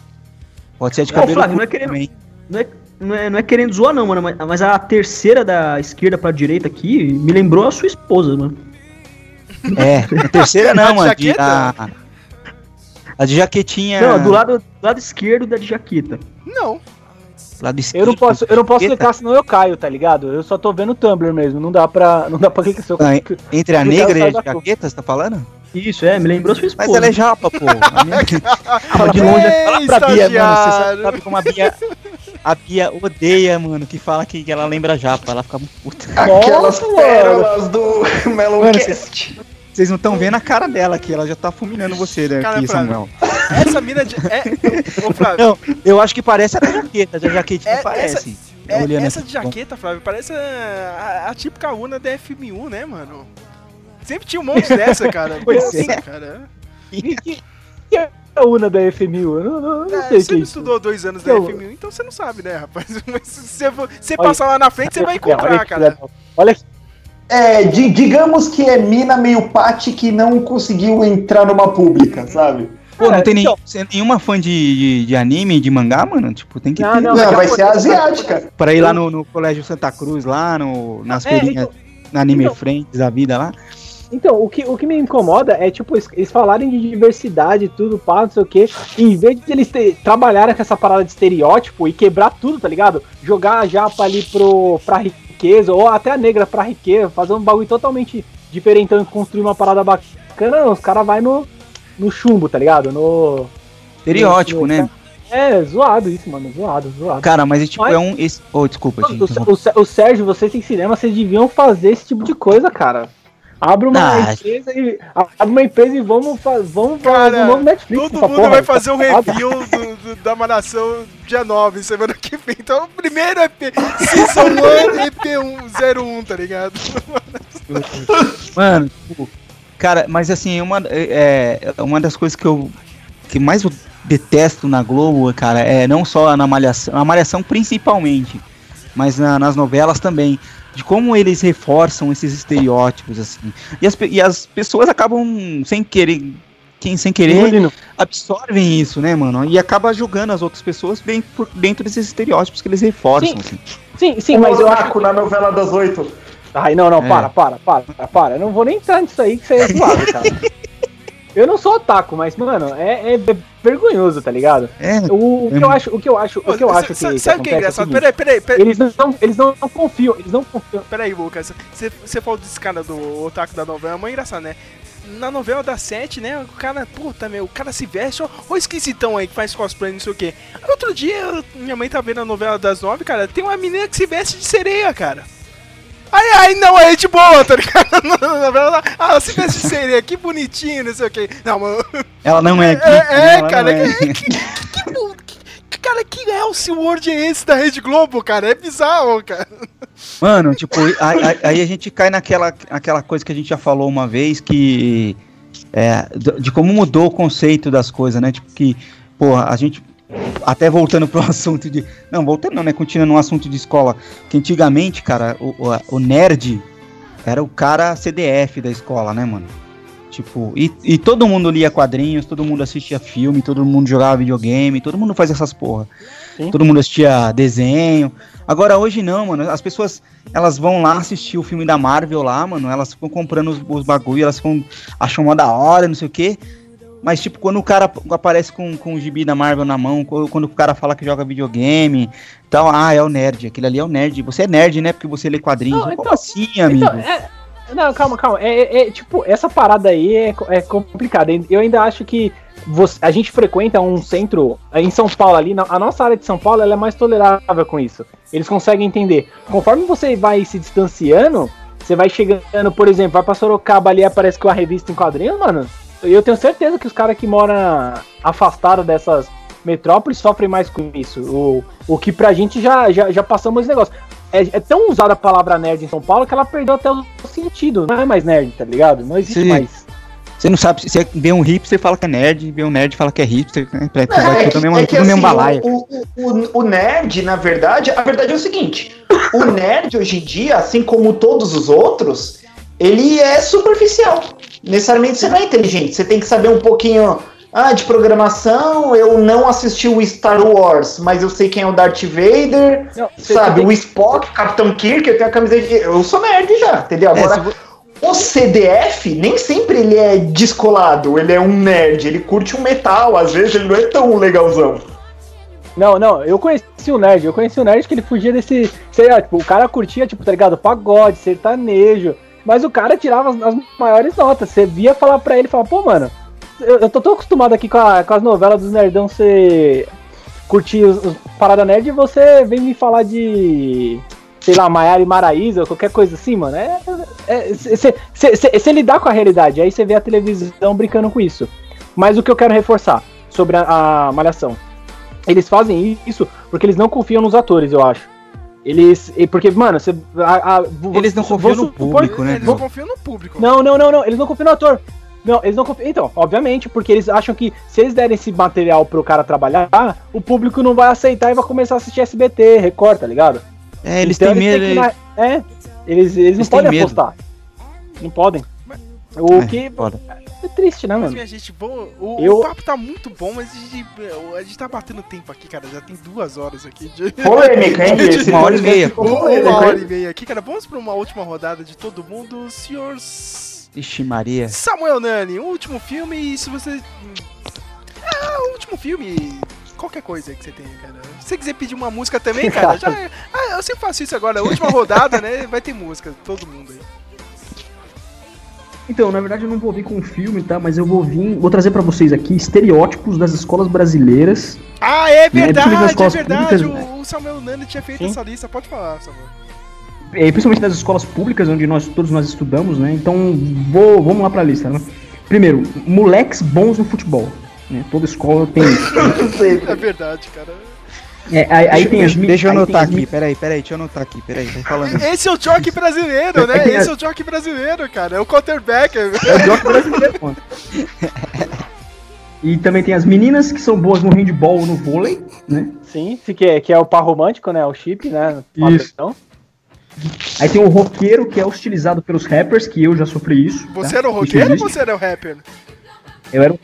Pode ser de Ô, cabelo Flávio, não é querendo- também. Não é, não é, não é querendo zoar, não, mano, mas, a terceira da esquerda pra direita aqui me lembrou a sua esposa, mano. É, a terceira não, [laughs] mano. A, a de jaquetinha. Não, do lado, do lado esquerdo da de jaqueta. Não. lado Eu esquerdo. não posso, eu não posso jaqueta. clicar, senão eu caio, tá ligado? Eu só tô vendo o Tumblr mesmo. Não dá pra. Não dá pra clicar se eu Ah, Entre a negra e a da jaqueta, você tá falando? Isso, é, me lembrou sua esposa. Mas ela é japa, pô. [laughs] A minha- de longe. Ei, Fala pra Bia, mano. Você sabe, como a Bia. A Bia odeia, mano, que fala que, que ela lembra japa. Ela fica muito puta. Aquelas Nossa, pérolas do [laughs] Meloncast. Vocês não estão vendo a cara dela aqui, ela já tá fulminando você né, Cara. Samuel. Essa mina de. É, ô, Flávio, Não, eu acho que parece a jaqueta, a jaquetinha É, parece. é, Olhando essa de jaqueta, Flávio, parece a, a, a típica una da FM1, né, mano? Sempre tinha um monte dessa, cara. [laughs] Pois Nossa, é. cara. Que, que, que é a UNA da FMU? Eu não, não, não É, sei você que é não isso. estudou dois anos da Eu- FM1, então você não sabe, né, rapaz? [laughs] Mas se você, Olha- passar lá na frente, você vai Olha encontrar, que cara. Olha que É, di- digamos que é mina meio pate que não conseguiu entrar numa pública, sabe? Pô, não tem nem, então- você- nenhuma fã de, de, de anime, de mangá, mano? Tipo, tem que Não, ter. não, Não, vai ser asiática. Pra ir lá no, no Colégio Santa Cruz, lá no, nas É, feirinhas, então- na Anime então- Friends da vida lá. Então, o que, o que me incomoda é, tipo, eles- falarem de diversidade e tudo, pá, não sei o quê, e em vez de eles te- trabalharem com essa parada de estereótipo e quebrar tudo, tá ligado? Jogar a japa ali pro, pra riqueza, ou até a negra pra riqueza, fazer um bagulho totalmente diferentão e construir uma parada bacana, não, os caras vai no, no chumbo, tá ligado? No... Estereótipo, né? É, zoado isso, mano, zoado, zoado. Cara, mas tipo, Mas- é um. Esse... Oh, desculpa, te O, o, o Sérgio, vocês têm cinema, vocês deviam fazer esse tipo de coisa, cara. Abre uma Ah, empresa e. Abre uma empresa e vamos, fa vamos Cara, fazer um novo Netflix. Todo mundo porra, vai fazer um parada. review do, do- da Malhação dia 9, semana que vem. Então, o primeiro EP, Season 1, EP101, tá ligado? Mano, tipo, cara, mas assim, uma, é, é uma das coisas que eu que mais eu detesto na Globo, cara, é não só na Malhação, na Malhação principalmente, mas na- nas novelas também, de como eles reforçam esses estereótipos, assim. E as, e as pessoas acabam sem querer, quem sem querer, absorvem isso, né, mano? E acaba julgando as outras pessoas bem por dentro desses estereótipos que eles reforçam, Sim. assim. Sim, sim, o mas eu acho. Otaku na novela das oito. Ai, não, não, É. para, para, para, para. Eu não vou nem entrar nisso aí que você é zoado, cara. [laughs] Eu não sou otaku, mas, mano, é, é vergonhoso, tá ligado? É, O, o que eu acho, o que eu acho, o que eu acho que, Sabe que sabe o que é engraçado? seguinte, Peraí, peraí, peraí. Eles não, eles não, não confiam, eles não confiam. Peraí, Lucas. Você, falou desse cara do Otaku da novela, é muito engraçado, né? Na novela da 7, né? O cara, puta, meu, o cara se veste, ó, ó o esquisitão aí que faz cosplay, não sei o quê. Outro dia, minha mãe tá vendo a novela das 9, cara, tem uma menina que se veste de sereia, cara. Aí, aí, não, é de boa, tá ligado? [laughs] Ah, se veste de sereia, que bonitinho, não sei o quê. Não, mano, ela não é, geek, é, né? é, cara, não é. que, que, que, que- que- cara, que Elseworld é esse da Rede Globo, cara? É bizarro, cara. Mano, tipo, aí, aí- a gente cai naquela aquela coisa que a gente já falou uma vez, que. É, de como mudou o conceito das coisas, né? Tipo, que, porra, a gente. Até voltando pro [laughs] assunto de. Não, voltando não, né? Continuando no assunto de escola. Que antigamente, cara, o, o, o nerd era o cara CDF da escola, né, mano? Tipo, e, e todo mundo lia quadrinhos, todo mundo assistia filme, todo mundo jogava videogame, todo mundo fazia essas porra. Sim. Todo mundo assistia desenho. Agora hoje não, mano. As pessoas, elas vão lá assistir o filme da Marvel lá, mano. Elas ficam comprando os, os bagulho, elas ficam acham uma da hora, não sei o quê. Mas, tipo, quando o cara aparece com, com o gibi da Marvel na mão, quando o cara fala que joga videogame, tal, ah, é o nerd, aquele ali é o nerd. Você é nerd, né? Porque você lê quadrinhos. Não, Como então- assim, amigo? Então, é- não, calma, calma. É, é- é, tipo, essa parada aí é, é complicada. Eu ainda acho que você- a gente frequenta um centro em São Paulo ali, a nossa área de São Paulo ela é mais tolerável com isso. Eles conseguem entender. Conforme você vai se distanciando, você vai chegando, por exemplo, vai pra Sorocaba ali aparece com a revista em quadrinhos, mano. Eu tenho certeza que os caras que moram afastados dessas metrópoles sofrem mais com isso. O, o que pra gente já, já, já passamos esse negócio. É, é tão usada a palavra nerd em São Paulo que ela perdeu até o sentido. Não é mais nerd, tá ligado? Não existe Sim. mais. Você não sabe, se você vê um hipster, fala que é nerd, vê um nerd, fala que é hipster, né? Pra- pra- É, tudo mesmo, é que, tudo mesmo assim, o, o- o nerd, na verdade, a verdade é o seguinte: o nerd hoje em dia, assim como todos os outros, ele é superficial. Necessariamente você não é inteligente, você tem que saber um pouquinho ah, de programação, eu não assisti o Star Wars, mas eu sei quem é o Darth Vader, não, sabe? Tem... O Spock, o Capitão Kirk, eu tenho a camiseta de... Eu sou nerd já, entendeu? É, Agora, é, o CDF, nem sempre ele é descolado, ele é um nerd, ele curte um metal, às vezes ele não é tão legalzão. Não, não, eu conheci o nerd, eu conheci o nerd que ele fugia desse. Sei lá, tipo, o cara curtia, tipo, tá ligado? Pagode, sertanejo. Mas o cara tirava as, as maiores notas. Você via falar pra ele, falar, pô, mano, eu, eu tô tão acostumado aqui com, a, com as novelas dos nerdão você curtir os, os parada nerd e você vem me falar de. Sei lá, Maiara e Maraísa, ou qualquer coisa assim, mano. É. Você é, lidar com a realidade, aí você vê a televisão brincando com isso. Mas o que eu quero reforçar sobre a, a Malhação. Eles fazem isso porque eles não confiam nos atores, eu acho. Eles. Porque, mano, você. A, a, eles não confiam no público, né? Eles não confiam no público. Não, não, não, não. Eles não confiam no ator. Não, eles não confiam. Então, obviamente, porque eles acham que se eles derem esse material pro cara trabalhar, o público não vai aceitar e vai começar a assistir SBT, Record, tá ligado? É, eles então, têm medo. Eles... É, eles, eles, eles não podem medo. apostar. Não podem. O é, que. Foda. É triste, né, mano? Mas, gente, bom, o, eu... o papo tá muito bom, mas a gente, a gente tá batendo tempo aqui, cara. Já tem duas horas aqui de. [laughs] Polêmica, hein? De... Uma hora e meia. Uma hora e meia aqui, cara. Vamos pra uma última rodada de todo mundo. Senhor. Ixi, Maria. Samuel Nani, último filme e se você. Ah, o último filme. Qualquer coisa que você tenha, cara. Se você quiser pedir uma música também, cara, [laughs] já. Ah, eu sempre faço isso agora. Última rodada, né? Vai ter música, todo mundo aí. Então, na verdade eu não vou vir com um filme, tá? Mas eu vou vir, vou trazer para vocês aqui estereótipos das escolas brasileiras. Ah, é verdade, né? é verdade. Públicas, o, Samuel Nani tinha feito Sim. essa lista. Pode falar, Samuel. É, principalmente das escolas públicas, onde nós todos nós estudamos, né? Então, vou, vamos lá para a lista, né? Primeiro, moleques bons no futebol. Né? Toda escola tem isso. [laughs] é verdade, cara. É, aí, aí tem as Deixa eu anotar aqui, peraí, peraí, deixa eu anotar aqui, peraí, vai falando. [laughs] Esse é o jockey brasileiro, né? Esse é o jockey brasileiro, cara. É o quarterback. É o jockey brasileiro, mano. E também tem as meninas que são boas no handball ou no vôlei, né? Sim, que é, que é o par romântico, né? O chip, né? Isso. Aí tem o roqueiro, que é hostilizado pelos rappers, que eu já sofri isso. Você tá? era o roqueiro ou você era o rapper? Eu era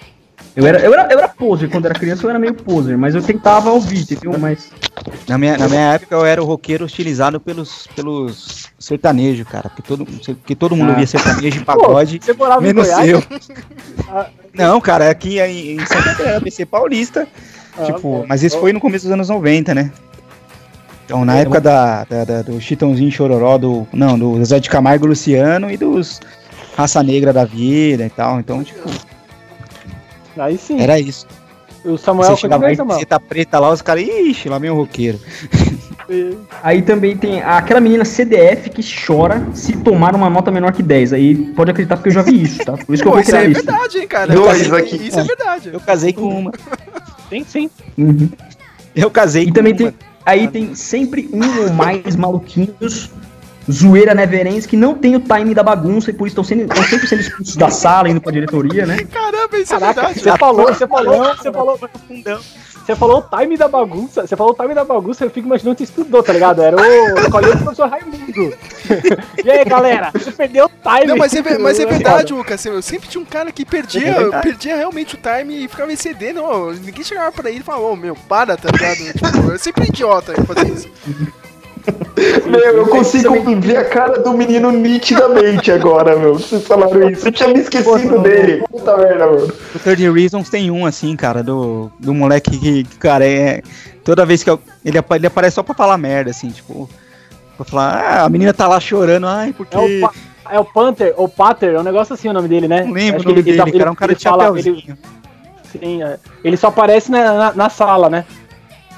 eu era, eu, era, eu era poser, quando era criança eu era meio poser, mas eu tentava ouvir, entendeu? Mas. Na minha, na minha época eu era o roqueiro hostilizado pelos, pelos sertanejos, cara. Porque todo, porque todo mundo ah. via sertanejo e [laughs] pagode. Pô, você morava menos em eu. Não, cara, aqui em, em Santa Catarina, PC Paulista. Ah, tipo, mas isso foi no começo dos anos 90, né? Então, na é, época da, da, da, do Chitãozinho Chororó, do. Não, do Zé de Camargo Luciano e dos Raça Negra da Vida e tal. Então, tipo. Aí sim. Era isso. O Samuel Você chegava aí, você tá preta lá, os caras, ixi, lá vem o roqueiro. [laughs] Aí também tem aquela menina CDF que chora se tomar uma nota menor que 10. Aí pode acreditar porque eu já vi isso, tá? Por isso que eu vou criar isso. Isso é verdade, hein, cara. Dois aqui. Isso é verdade. Eu casei com uma. Sim, sim. Uhum. Eu casei e com também uma. tem Aí tem sempre um ou mais maluquinhos zoeira neverens que não tem o time da bagunça e por isso estão sempre sendo expulsos da sala, indo pra diretoria, né? Caramba, isso é Caraca, é verdade. Você falou, você falou, você falou, você falou o time da bagunça, você falou o time da bagunça, eu fico imaginando que você estudou, tá ligado? Era o colégio do professor Raimundo. [laughs] e aí, galera, você perdeu o time. Não, mas é, mas é verdade, Lucas, eu sempre tinha um cara que perdia, é perdia realmente o time e ficava em CD, não, ninguém chegava pra ele e falava, ô, oh, meu, para, tá ligado? tipo, eu sempre idiota em fazer isso. [laughs] Meu, eu consigo ver a cara do menino nitidamente agora, meu. Vocês falaram isso. Eu tinha me esquecido Pô, dele. Puta merda, mano. O 30 Reasons tem um, assim, cara, do, do moleque que, cara, é. Toda vez que eu, ele, ele aparece só pra falar merda, assim, tipo. Pra falar, ah, a menina tá lá chorando, ai, porque. É o, é o Panther, ou Pater, é um negócio assim o nome dele, né? Não lembro Acho o nome ele, dele, ele, cara, é um cara de ele, Sim, é. ele só aparece na, na, na sala, né?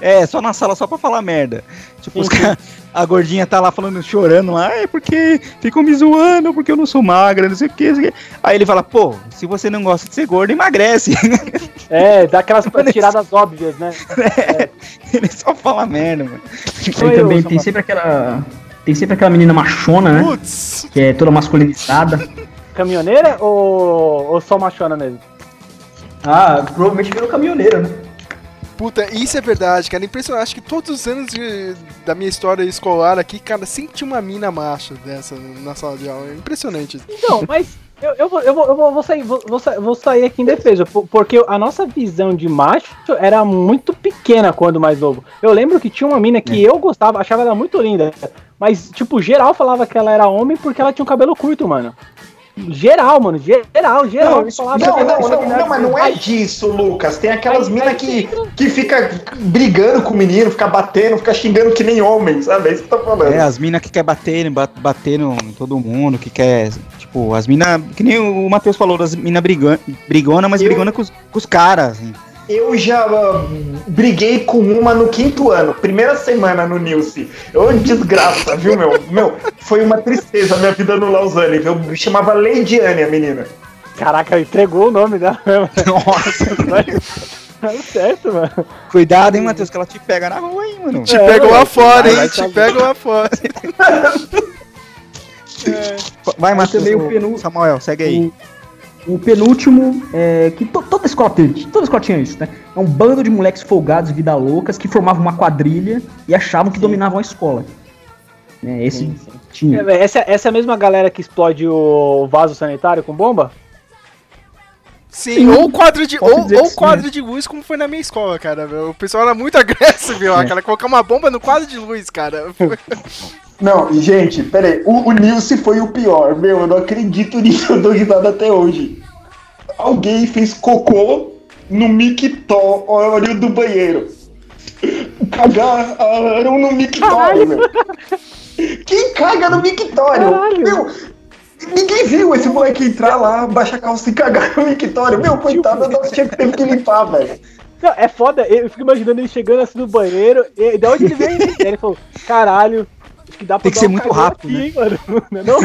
É, só na sala, só pra falar merda. Tipo, os caras a gordinha tá lá falando, chorando lá, é porque ficam me zoando, porque eu não sou magra, não sei o que. Aí ele fala, pô, se você não gosta de ser gordo, emagrece. [laughs] É, dá aquelas tiradas óbvias, né? [laughs] É, Ele só fala merda, mano. Aí também tem sempre aquela. Tem sempre aquela menina machona, né? Putz. Que é toda masculinizada. Caminhoneira ou, ou só machona mesmo? Ah, provavelmente virou caminhoneira, né? Puta, isso é verdade, cara. Impressionante. Acho que todos os anos de, da minha história escolar aqui, cara, sempre tinha uma mina macha dessa na sala de aula. É impressionante. Então, mas Eu, eu, vou, eu, vou, eu vou, sair, vou, vou sair aqui em defesa, porque a nossa visão de macho era muito pequena quando mais novo. Eu lembro que tinha uma mina que é. eu gostava, achava ela muito linda, mas, tipo, geral falava que ela era homem porque ela tinha um cabelo curto, mano. Geral, mano, geral, geral. Não, falava não, não, não, não, mas não é disso, Lucas. Tem aquelas minas que, que fica brigando com o menino, fica batendo, fica xingando que nem homem, sabe? É isso que eu tô falando. É, as minas que quer bater, bater em todo mundo, que quer. Tipo, as minas. Que nem o Matheus falou, das minas brigando, brigona, mas eu... brigona com os, com os caras, assim. Eu já uh, briguei com uma no quinto ano, primeira semana no Nilce. Ô, desgraça, viu, meu? Meu, foi uma tristeza a minha vida no Lausanne, viu? Me chamava Leidiane, a menina. Caraca, entregou o nome dela mesmo. Nossa, [laughs] Tá certo, mano. Cuidado, hein, Matheus, que ela te pega na rua, hein, mano. Te é, pega lá fora, hein? Te pega lá fora. [laughs] É. Vai, Matheus. Samuel, segue aí. O penúltimo, é, que to, toda escola teve, toda escola tinha isso, né? É um bando de moleques folgados, vida loucas, que formavam uma quadrilha e achavam que sim. dominavam a escola. É, esse sim, sim. tinha. É, essa, essa é a mesma galera que explode o vaso sanitário com bomba? Sim, sim, ou quadro de ou, ou quadro sim. de luz, como foi na minha escola, cara. O pessoal era muito [laughs] agressivo, é. cara. Colocar uma bomba no quadro de luz, cara. [laughs] Não, gente, peraí. O, o Nilce foi o pior. Meu, eu não acredito nisso, [laughs] eu dou risada até hoje. Alguém fez cocô no mictório do banheiro. Cagaram no mictório, meu. Quem caga no mictório? Caralho. Meu, ninguém viu esse moleque entrar lá, baixar a calça e cagar no mictório. Meu, coitado, eu não tinha que ter que limpar, velho. Não, é foda, eu fico imaginando ele chegando assim no banheiro, e de onde ele veio? [laughs] Ele falou, caralho, que dá pra Tem que ser um muito rápido. Aqui, né? mano. Não,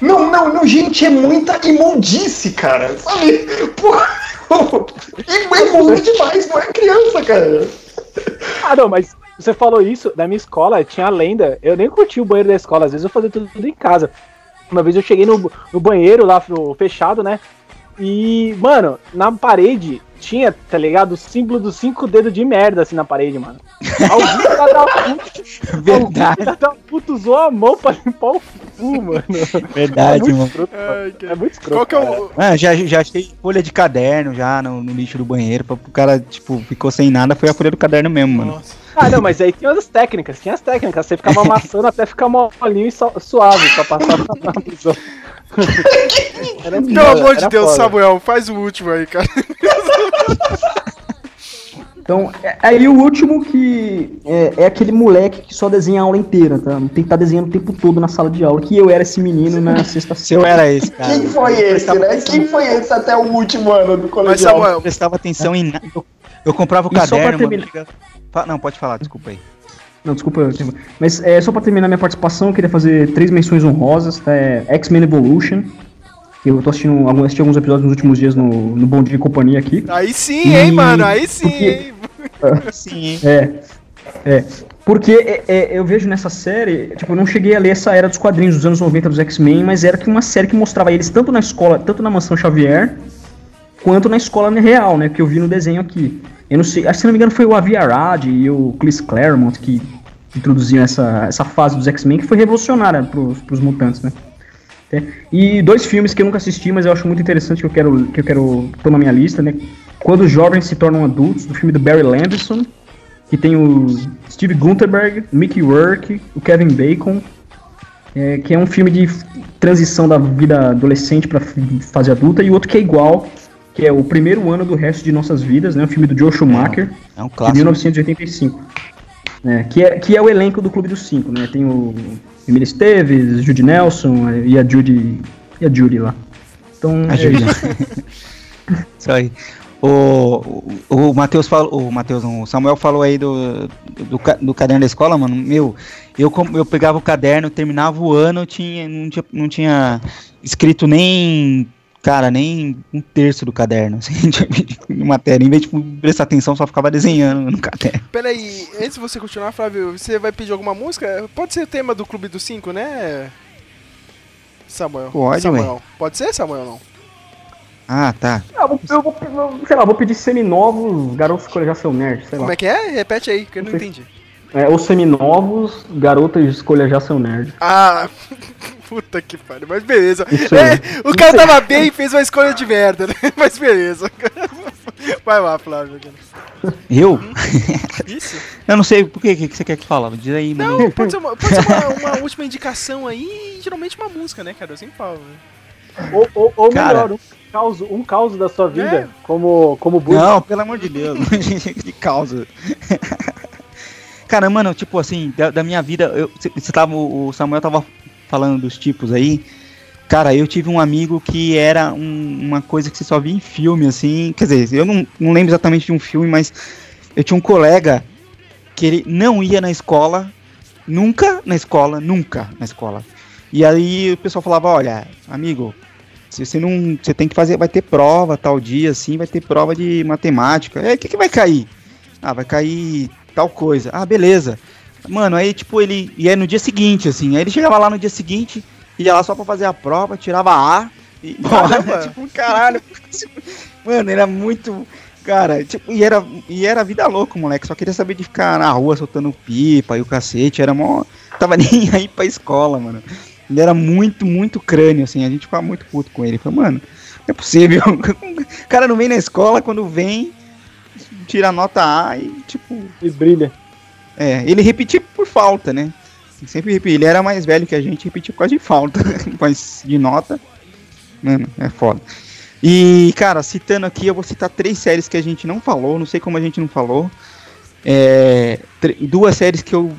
[laughs] não, não, não, gente, é muita imundice, cara. Sabe? Porra, [laughs] é imundo demais, não é criança, cara. Ah, não, mas você falou isso, na minha escola tinha a lenda. Eu nem curti o banheiro da escola, às vezes eu fazia tudo, tudo em casa. Uma vez eu cheguei no, no banheiro lá fechado, né? E, mano, na parede tinha, tá ligado? O símbolo dos cinco dedos de merda assim na parede, mano. Alguém da puta. [laughs] Verdade. Alguém da puta usou a mão pra limpar o cu, mano. Verdade, é mano. Escroto, mano. É muito escroto. Qual que é o. Ah, já, já achei folha de caderno já no, no lixo do banheiro. Pra, o cara, tipo, ficou sem nada, foi a folha do caderno mesmo, mano. Nossa. Ah, não, mas aí tinha as técnicas, tinha as técnicas. Você ficava amassando até ficar molinho e suave pra passar na prisão. Pelo amor de Deus, foda. Samuel, faz o último aí, cara. Então, é, aí o último que é, é, aquele moleque que só desenha a aula inteira, tá? Tem que estar tá desenhando o tempo todo na sala de aula. Que eu era esse menino na sexta-feira. [laughs] Eu era esse, cara. Quem foi esse, né? Quem foi esse até o último ano do colegial? Mas, Samuel, eu prestava atenção em nada. Eu, eu, comprava o e caderno, mano. Não, pode falar, desculpa aí. Não, desculpa, mas é, só pra terminar minha participação, eu queria fazer três menções honrosas. Tá? É X-Men Evolution, eu tô assistindo, assisti alguns episódios nos últimos dias no, no Bom Dia e Companhia aqui. Aí sim, e... hein, mano, aí sim, porque... hein. sim. É, é. Porque é, é, eu vejo nessa série, tipo, eu não cheguei a ler essa era dos quadrinhos dos anos 90 dos X-Men, mas era que uma série que mostrava eles tanto na escola, tanto na Mansão Xavier, quanto na escola real, né, que eu vi no desenho aqui. Eu não sei, acho que se não me engano foi o Avi Arad e o Chris Claremont que introduziram essa, essa fase dos X-Men que foi revolucionária pros, pros mutantes, né? E dois filmes que eu nunca assisti, mas eu acho muito interessante que eu quero, que eu quero pôr na minha lista, né? Quando os jovens se tornam adultos, do filme do Barry Levinson, que tem o Steve Gutenberg, Mickey Rourke, o Kevin Bacon, é, que é um filme de transição da vida adolescente para fase adulta, e outro que é igual, que é o primeiro ano do resto de nossas vidas, né? Um filme do Joe Schumacher, é, é um clássico. de 1985. É, que, é, que é o elenco do Clube dos Cinco, né? Tem o Emília Esteves, Judy Nelson e a Judy, e a Judy lá. Então, a é Judy. Isso [laughs] aí. O, o, o Matheus falou, o Matheus, o Samuel falou aí do, do, do, caderno da escola, mano. Meu, eu, eu pegava o caderno, terminava o ano, tinha, não, tinha, não tinha escrito nem cara, nem um terço do caderno, assim, [laughs] de matéria. Em vez de prestar atenção, só ficava desenhando no caderno. Peraí, antes de você continuar, Flávio, você vai pedir alguma música? Pode ser tema do Clube dos Cinco, né? Samuel. Pode, Samuel. Ué. Pode ser, Samuel, não? Ah, tá. Ah, eu, vou, eu vou, sei lá, vou pedir seminovos, garotos escolher seu nerd, sei lá. Como é que é? Repete aí, que eu não, não entendi. É, os seminovos, garotas escolha já seu nerd. Ah, Puta que pariu, mas beleza. É, o cara tava bem e fez uma escolha de merda, né? [laughs] Mas beleza. [laughs] Vai lá, Flávio. Eu? [laughs] Isso? Eu não sei por que, que você quer que fale. Diz aí, mano. Não, pode ser, uma, pode ser uma, uma, última indicação aí, geralmente uma música, né, cara? Eu sempre falo. Né? Ou, ou, ou melhor, um caos, um caos da sua vida é. como, como. Não, pelo amor de Deus, de causa. Cara, mano, tipo assim, da, da minha vida, eu, você tava, o Samuel tava falando dos tipos aí. Cara, eu tive um amigo que era um, uma coisa que você só via em filme, assim. Quer dizer, eu não, não lembro exatamente de um filme, mas eu tinha um colega que ele não ia na escola, nunca na escola, nunca na escola. E aí o pessoal falava, olha, amigo, se você não. Você tem que fazer, vai ter prova tal dia, assim, vai ter prova de matemática. É, o que, que vai cair? Ah, vai cair tal coisa. Ah, beleza. Mano, aí tipo, ele. E é no dia seguinte, assim. Aí ele chegava lá no dia seguinte ia lá só pra fazer a prova, tirava A e [laughs] bora, tipo, caralho. [laughs] Mano, era muito. Cara, tipo, e era, e era vida louca, moleque. Só queria saber de ficar na rua soltando pipa e o cacete. Era mó. Tava [laughs] nem aí pra escola, mano. Ele era muito, muito crânio, assim. A gente ficava muito puto com ele. Falei, mano, não é possível. o cara não vem na escola, quando vem, tira a nota A e, tipo. E brilha. É, ele repetia por falta, né? Sempre repetia. Ele era mais velho que a gente, repetia quase de falta, [laughs] mas de nota. Mano, é foda. E, cara, citando aqui, eu vou citar três séries que a gente não falou, não sei como a gente não falou. É, duas séries que eu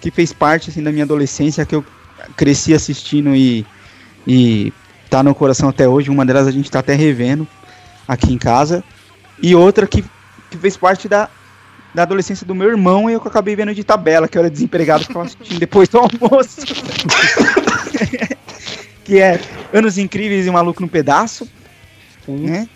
que fez parte assim da minha adolescência, que eu cresci assistindo e, e tá no coração até hoje. Uma delas a gente tá até revendo aqui em casa. E outra que, que fez parte da da adolescência do meu irmão e eu acabei vendo de tabela, que eu era desempregado, ficava assistindo depois do almoço. [laughs] que é Anos Incríveis e Maluco no Pedaço, né?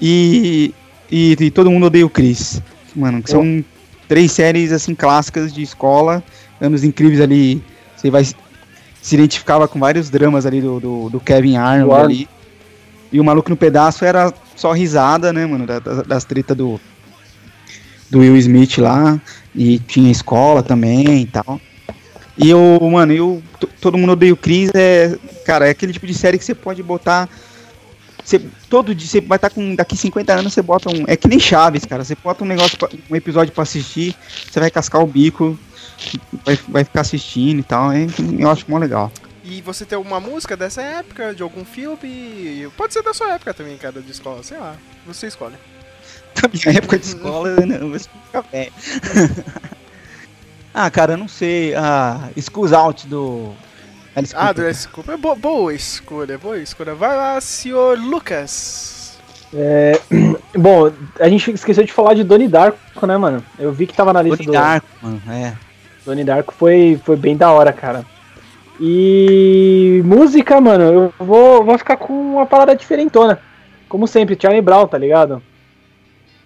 E, e, e, Todo Mundo Odeia o Chris. Mano, que são três séries, assim, clássicas de escola. Anos Incríveis ali, você vai... Se identificava com vários dramas ali do, do, do Kevin Arnold ali. E o Maluco no Pedaço era só risada, né, mano, das, das tretas do do Will Smith lá, e tinha escola também e tal. E eu, mano, eu, todo mundo odeia o Chris, é, cara, é aquele tipo de série que você pode botar. Você, todo dia, você vai estar tá com. Daqui 50 anos você bota um. É que nem Chaves, cara. Você bota um negócio, pra, um episódio pra assistir, você vai cascar o bico, vai, vai ficar assistindo e tal. É, eu acho mó legal. E você tem alguma música dessa época, de algum filme? Pode ser da sua época também, cara, de escola, sei lá. Você escolhe da minha época de escola, [laughs] não, mas fica velho. ah, cara, eu não sei. Ah, Schools Out do. Alice ah, do Alice Cooper. Bo boa escolha, boa escolha. Vai lá, senhor Lucas. É, [clears throat] bom, a gente esqueceu de falar de Donnie Darko, né, mano? Eu vi que tava na lista Donnie do. Darko, mano, é. Donnie Darko foi, foi bem da hora, cara. E música, mano, eu vou, vou ficar com uma parada diferentona. Como sempre, Charlie Brown, tá ligado?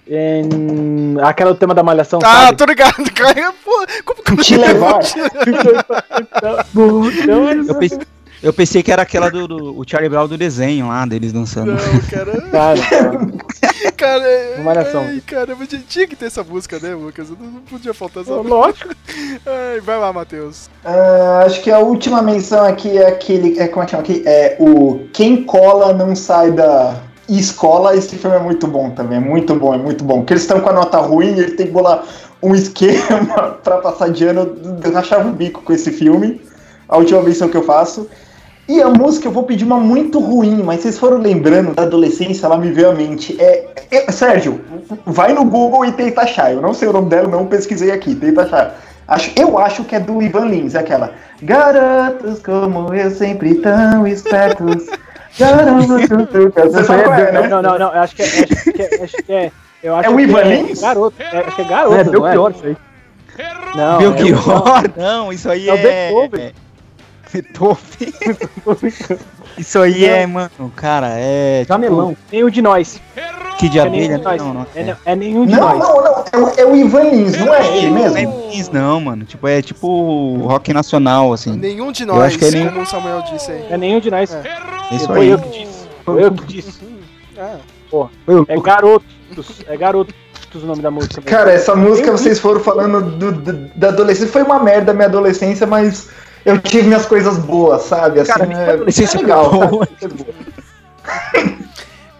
Em... Aquela do tema da malhação. Ah, sabe? tô ligado, [laughs] cara. Como que te levar? eu, pensei, eu pensei que era aquela do, do o Charlie Brown do desenho lá, deles dançando. Não, [laughs] cara. cara, [laughs] cara. Malhação. Ai, cara, tinha que ter essa música, né, Lucas? Não, não podia faltar essa música. Lógico. Ai, vai lá, Matheus. Uh, acho que a última menção aqui é aquele. É, como é que chama aqui? É o Quem cola não sai da e escola, esse filme é muito bom também, é muito bom, é muito bom. Porque eles estão com a nota ruim, ele tem que bolar um esquema [laughs] para passar de ano. Eu o bico com esse filme, a última menção que eu faço. E a música eu vou pedir uma muito ruim, mas vocês foram lembrando da adolescência, ela me veio à mente. É, é, Sérgio, vai no Google e tenta achar. Eu não sei o nome dela, não pesquisei aqui, tenta achar. Acho, eu acho que é do Ivan Lins, aquela. Garotos como eu sempre tão espertos. É, né? Não, não, não, acho que é. Acho que é, acho que é eu acho é o Ivan Lins? É garoto, é, acho que é garoto. É, Belchior, isso aí. Não, Belchior? É não, isso aí é. É o Beethoven. Beethoven. [laughs] Isso aí é, mano, cara, é. Jamelão. Tipo... Nenhum de nós. Que de abelha? É não, não. É, é nenhum de não, nós. Não, não, não. É, o Ivan Lins, não é ele mesmo? Não é Lins, não, mano. Tipo, é tipo rock nacional, assim. Nenhum de nós, eu acho que é nenhum... como o Samuel disse aí. É nenhum de nós. É. Isso Foi aí. eu que disse. Foi eu que disse. [laughs] É. Pô, é garotos. É garotos o nome da música. Cara, essa música vocês foram falando do, do, da adolescência. Foi uma merda minha adolescência, mas eu tive minhas coisas boas, sabe? Assim, Cara, é, adolescência é legal. boa. sabe? [laughs]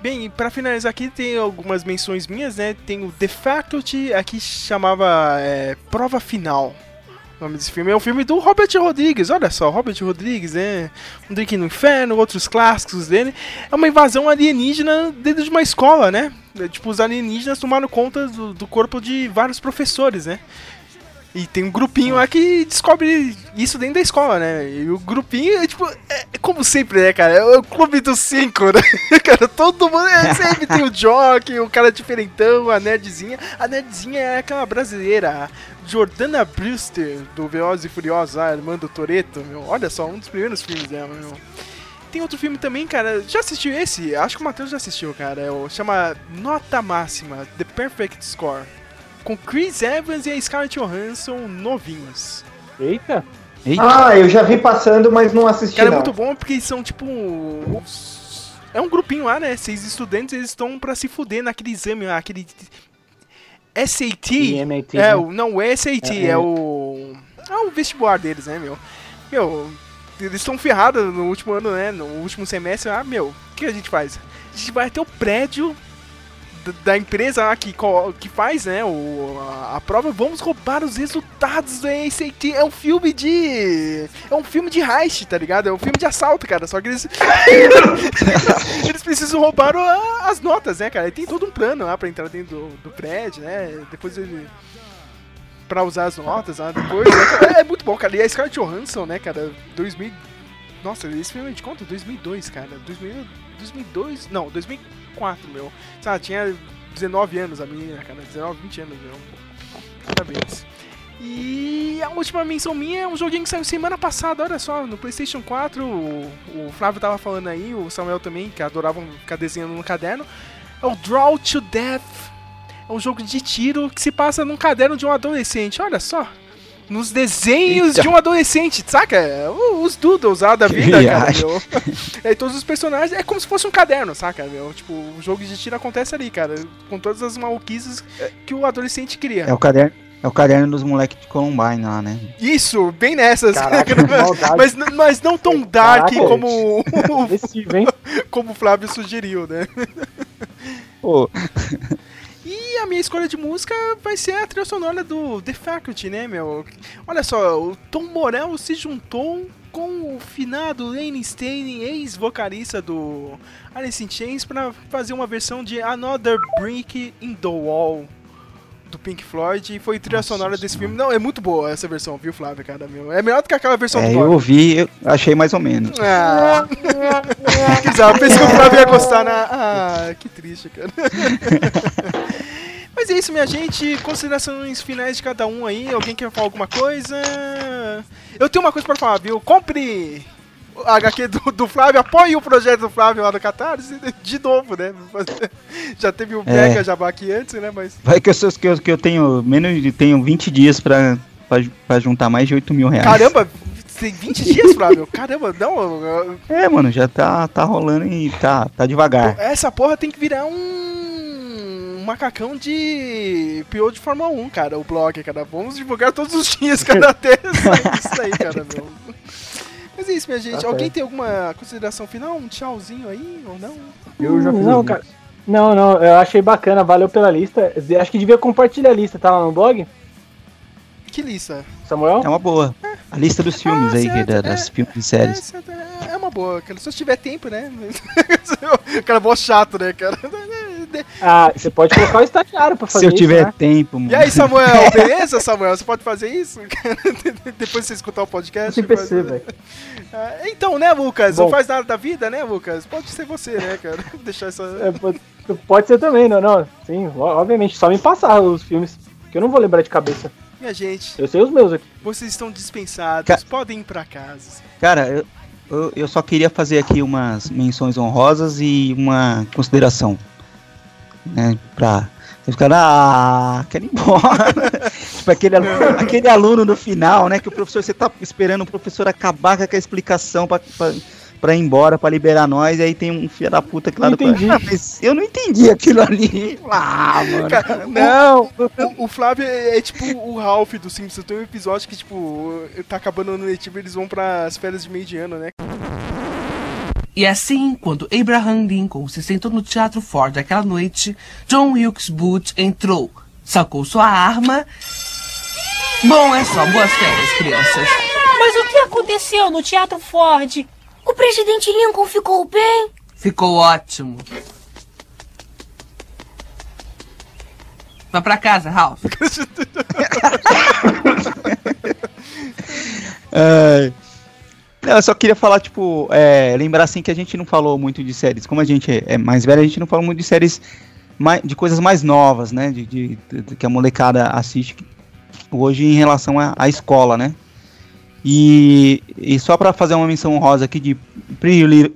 Bem, pra finalizar aqui, tem algumas menções minhas, né? Tem o The Faculty, aqui chamava é, Prova Final. O nome desse filme é um filme do Robert Rodrigues. Olha só, Robert Rodrigues, né? Um Drink no Inferno, outros clássicos dele. É uma invasão alienígena dentro de uma escola, né? É, tipo, os alienígenas tomaram conta do, do corpo de vários professores, né? E tem um grupinho lá que descobre isso dentro da escola, né? E o grupinho é tipo, é, é como sempre, né, cara? É o clube dos cinco, né? [laughs] cara, todo mundo é, sempre tem o Jock, o cara diferentão, a nerdzinha. A nerdzinha é aquela brasileira, Jordana Brewster, do Velozes e Furiosos, a irmã do Toreto, meu. Olha só, um dos primeiros filmes dela, meu. Tem outro filme também, cara. Já assistiu esse? Acho que o Matheus já assistiu, cara. É o, chama Nota Máxima, The Perfect Score com Chris Evans e a Scarlett Johansson novinhos. Eita! Eita. Ah, eu já vi passando, mas não assisti. Cara, é não. muito bom porque são tipo. os- É um grupinho lá, né? Seis estudantes, eles estão pra se fuder naquele exame lá, aquele. SAT. IMAT, É, né? o, não, o SAT É, é, é. o. É o vestibular deles, né, meu? Meu, eles estão ferrados no último ano, né? No último semestre. Ah, meu, o que a gente faz? A gente vai até o prédio da- empresa que, que faz, né, o, a, a prova, vamos roubar os resultados do ACT. É um filme de. É um filme de heist, tá ligado? É um filme de assalto, cara. Só que eles. [laughs] eles precisam roubar o- as notas, né, cara? E tem todo um plano lá pra entrar dentro do, do prédio, né? Depois ele. Pra usar as notas lá depois. né? É, é muito bom, cara. E a Scarlett Johansson, né, cara? 2000. Nossa, esse filme é de conta? 2002, cara. 2000, 2002? Não, 2004, meu. Sabe, tinha 19 anos a menina, cara. 19, 20 anos, meu. Parabéns. E a última menção minha é um joguinho que saiu semana passada, olha só, no PlayStation 4. O, o Flávio tava falando aí, o Samuel também, que adoravam ficar desenhando no caderno. É o Draw to Death. É um jogo de tiro que se passa num caderno de um adolescente, olha só. Nos desenhos Eita. de um adolescente, saca? Os doodles lá da Que vida, cara, meu. É, todos os personagens é como se fosse um caderno, saca, meu? Tipo, o jogo de tiro acontece ali, cara, com todas as maluquices que o adolescente cria. É o caderno, é o caderno dos moleques de Columbine lá, né? Isso, bem nessas. Caraca, [laughs] mas, mas não tão dark Caraca, como, [laughs] como o Flávio sugeriu, né? Pô, E a minha escolha de música vai ser a trilha sonora do The Faculty, né, meu? Olha só, o Tom Morello se juntou com o finado Lane Staley, ex-vocalista do Alice in Chains, pra fazer uma versão de Another Brick in the Wall do Pink Floyd e foi trilha Nossa sonora desse filme. Não, é muito boa essa versão, viu, Flávio, cara, meu? É melhor do que aquela versão é, do eu ouvi, eu achei mais ou menos. Ah. [laughs] Eu pensei que o Flávio ia gostar na. Ah, que triste, cara. [laughs] Mas é isso, minha gente. Considerações finais de cada um aí. Alguém quer falar alguma coisa? Eu tenho uma coisa pra falar, viu? Compre a HQ do, do Flávio, apoie o projeto do Flávio lá no Catarse. De novo, né? [laughs] Já teve o É. Mega Jabá aqui antes, né? Mas. Vai que eu, sou- que eu, que eu tenho menos de tenho 20 dias pra, pra, pra juntar mais de 8 mil reais. Caramba! Tem 20 dias, Flávio. [laughs] Caramba, não. eu- É, mano, já tá, tá rolando e tá, tá devagar. Essa porra tem que virar um macacão de pior de Fórmula 1, cara, o blog, cara. Vamos divulgar todos os dias, cara, até sair isso aí, cara, meu. [laughs] Mas é isso, minha gente. Tá Alguém certo. tem alguma consideração final? Um tchauzinho aí ou não? Eu já fiz Não, cara. Não, não, eu achei bacana, valeu pela lista. Acho que devia compartilhar a lista, tá lá no blog, Que lista? Samuel? É uma boa. A lista dos filmes Ah, aí, certo, da- é. das filmes e séries. É- é uma boa, cara. Se eu tiver tempo, né? [laughs] o cara é mó chato, né, cara? Ah, você pode colocar o estagiário pra fazer Se eu isso, tiver né? tempo, mano. E aí, Samuel, [laughs] beleza, Samuel? Você pode fazer isso? [laughs] Depois de você escutar o podcast? Sem PC, pode- velho. Ah, então, né, Lucas? Bom. Não faz nada da vida, né, Lucas? Pode ser você, né, cara? [laughs] Deixar essa. É, pode, pode ser também, não, não. Sim, obviamente, só me passar os filmes, que eu não vou lembrar de cabeça. Minha gente, Eu sei os meus aqui. vocês estão dispensados. Ca- Podem ir pra casa. Cara, eu, eu, eu só queria fazer aqui umas menções honrosas e uma consideração. Né, pra você ficar, ah, quero ir embora. [laughs] tipo, aquele aluno, [laughs] aquele aluno no final, né? Que o professor, você tá esperando o professor acabar com aquela explicação pra, pra, pra ir embora, pra liberar nós, e aí tem um filho da puta que lá Não entendi. Ah, mas eu não entendi aquilo ali. Ah, mano. Cara, não! O, o Flávio é, é tipo o Ralph do Simpsons. Tem um episódio que, tipo, tá acabando no Netivo eles vão pras férias de meio de ano, né? E assim, quando Abraham Lincoln se sentou no Teatro Ford aquela noite, John Wilkes Booth entrou, sacou sua arma. Bom, é só. Boas férias, crianças. Mas o que aconteceu no Teatro Ford? O presidente Lincoln ficou bem? Ficou ótimo. Vá pra casa, Ralph. [laughs] Ai. Não, eu só queria falar, tipo, é, lembrar assim que a gente não falou muito de séries. Como a gente é- é mais velho, a gente não falou muito de séries mai- de coisas mais novas, né? De, de- de- que a molecada assiste hoje em relação à, escola, né? E, e só pra fazer uma menção honrosa aqui de Pretty Little,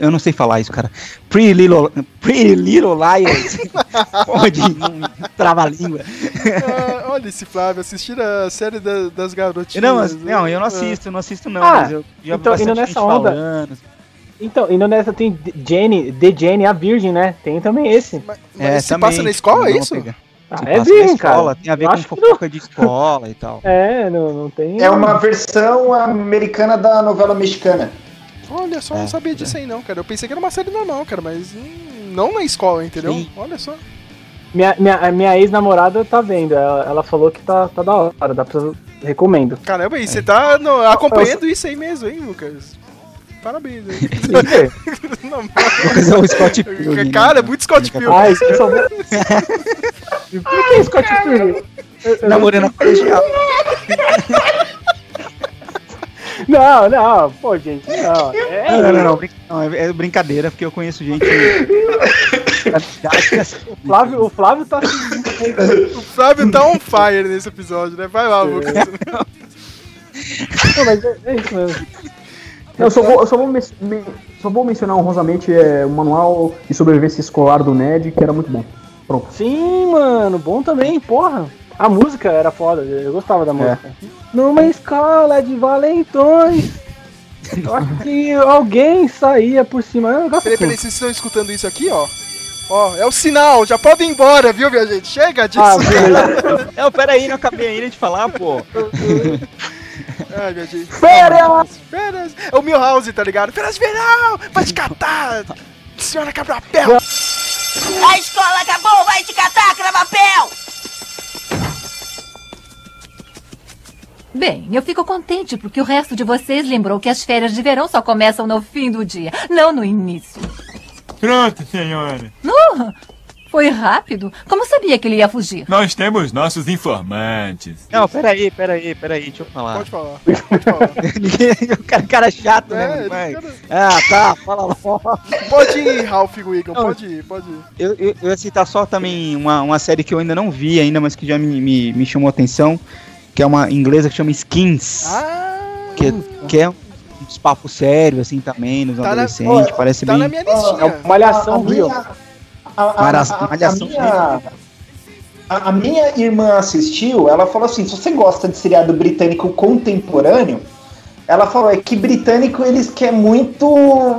eu não sei falar isso, cara. Pretty Little, Pretty Little Liars. [laughs] Pode, não trava a língua. Ah, olha esse Flávio, assistir a série da- das garotinhas. Não, mas- não, eu não assisto, eu não assisto não. Ah, mas eu vi então, indo nessa onda- falando. Então, indo nessa tem D- Jenny, The Jenny, a Virgem, né? Tem também esse. Mas, mas se passa na escola, é isso? pegar. Ah, é passa na virgem, escola, cara. Tem a ver Eu com fofoca de escola e tal. [laughs] É, não, não tem. É uma versão americana da novela mexicana. Olha só, É, não sabia disso aí não, cara. Eu pensei que era uma série normal, cara, mas hum, não na escola, entendeu? Sim. Olha só. Minha, minha, minha ex-namorada tá vendo. Ela, ela falou que tá, tá da hora, dá pra. Recomendo. Caramba, e você tá no- acompanhando isso aí mesmo, hein, Lucas? Parabéns. hein? [laughs] [laughs] Não, Lucas é o Scott [laughs] Pilgrim, né? cara, é muito Scott Pilgrim. Ah, isso eu só. Por que Scott Pilgrim? Eu- eu- Namorando a colegial. Não, não, pô, gente, não. É, Não, não, não, não, é, é brincadeira, porque eu conheço gente. O Flávio, o Flávio tá. O Flávio tá on fire nesse episódio, né? Vai lá, Lucas. Não, mas é, é isso mesmo. Não, eu só vou, eu só vou, men- só vou mencionar honrosamente é, o manual de sobrevivência escolar do Ned, que era muito bom. Pronto. Sim, mano, bom também, porra. A música era foda, eu gostava da música. Numa escola de valentões. [laughs] Eu acho que alguém saía por cima. Eu gosto Peraí, assim. peraí, vocês estão escutando isso aqui, ó? Ó, é o sinal, já podem ir embora, viu, minha gente? Chega disso. Ah, beleza. [laughs] Não, pera aí, não acabei ainda de falar, pô. [laughs] Ai, minha gente. Férias! Férias! É o Milhouse, tá ligado? Férias de verão! Vai te catar! Senhora Cabrapel! A escola acabou, vai te catar, cravapel! Bem, eu fico contente porque o resto de vocês lembrou que as férias de verão só começam no fim do dia, não no início. Pronto, senhora. Uh, foi rápido. Como sabia que ele ia fugir? Nós temos nossos informantes. Não, pera aí, pera aí, pera aí, deixa eu falar. Pode falar, [laughs] pode falar. o cara, cara chato, É, né? vai. cara- Ah, tá, fala logo. Pode ir, Ralph Não. pode ir, pode ir. Eu, eu, eu ia citar só também uma, uma série que eu ainda não vi ainda, mas que já me, me, me chamou atenção, que é uma inglesa que chama Skins, Ah, que, que é uns papos sérios, assim, também, nos Tá na- adolescentes, parece tá bem... na minha listinha. É uma malhação, a, viu? malhação a, a minha irmã assistiu, ela falou assim, se você gosta de seriado britânico contemporâneo, ela falou é que britânico eles quer muito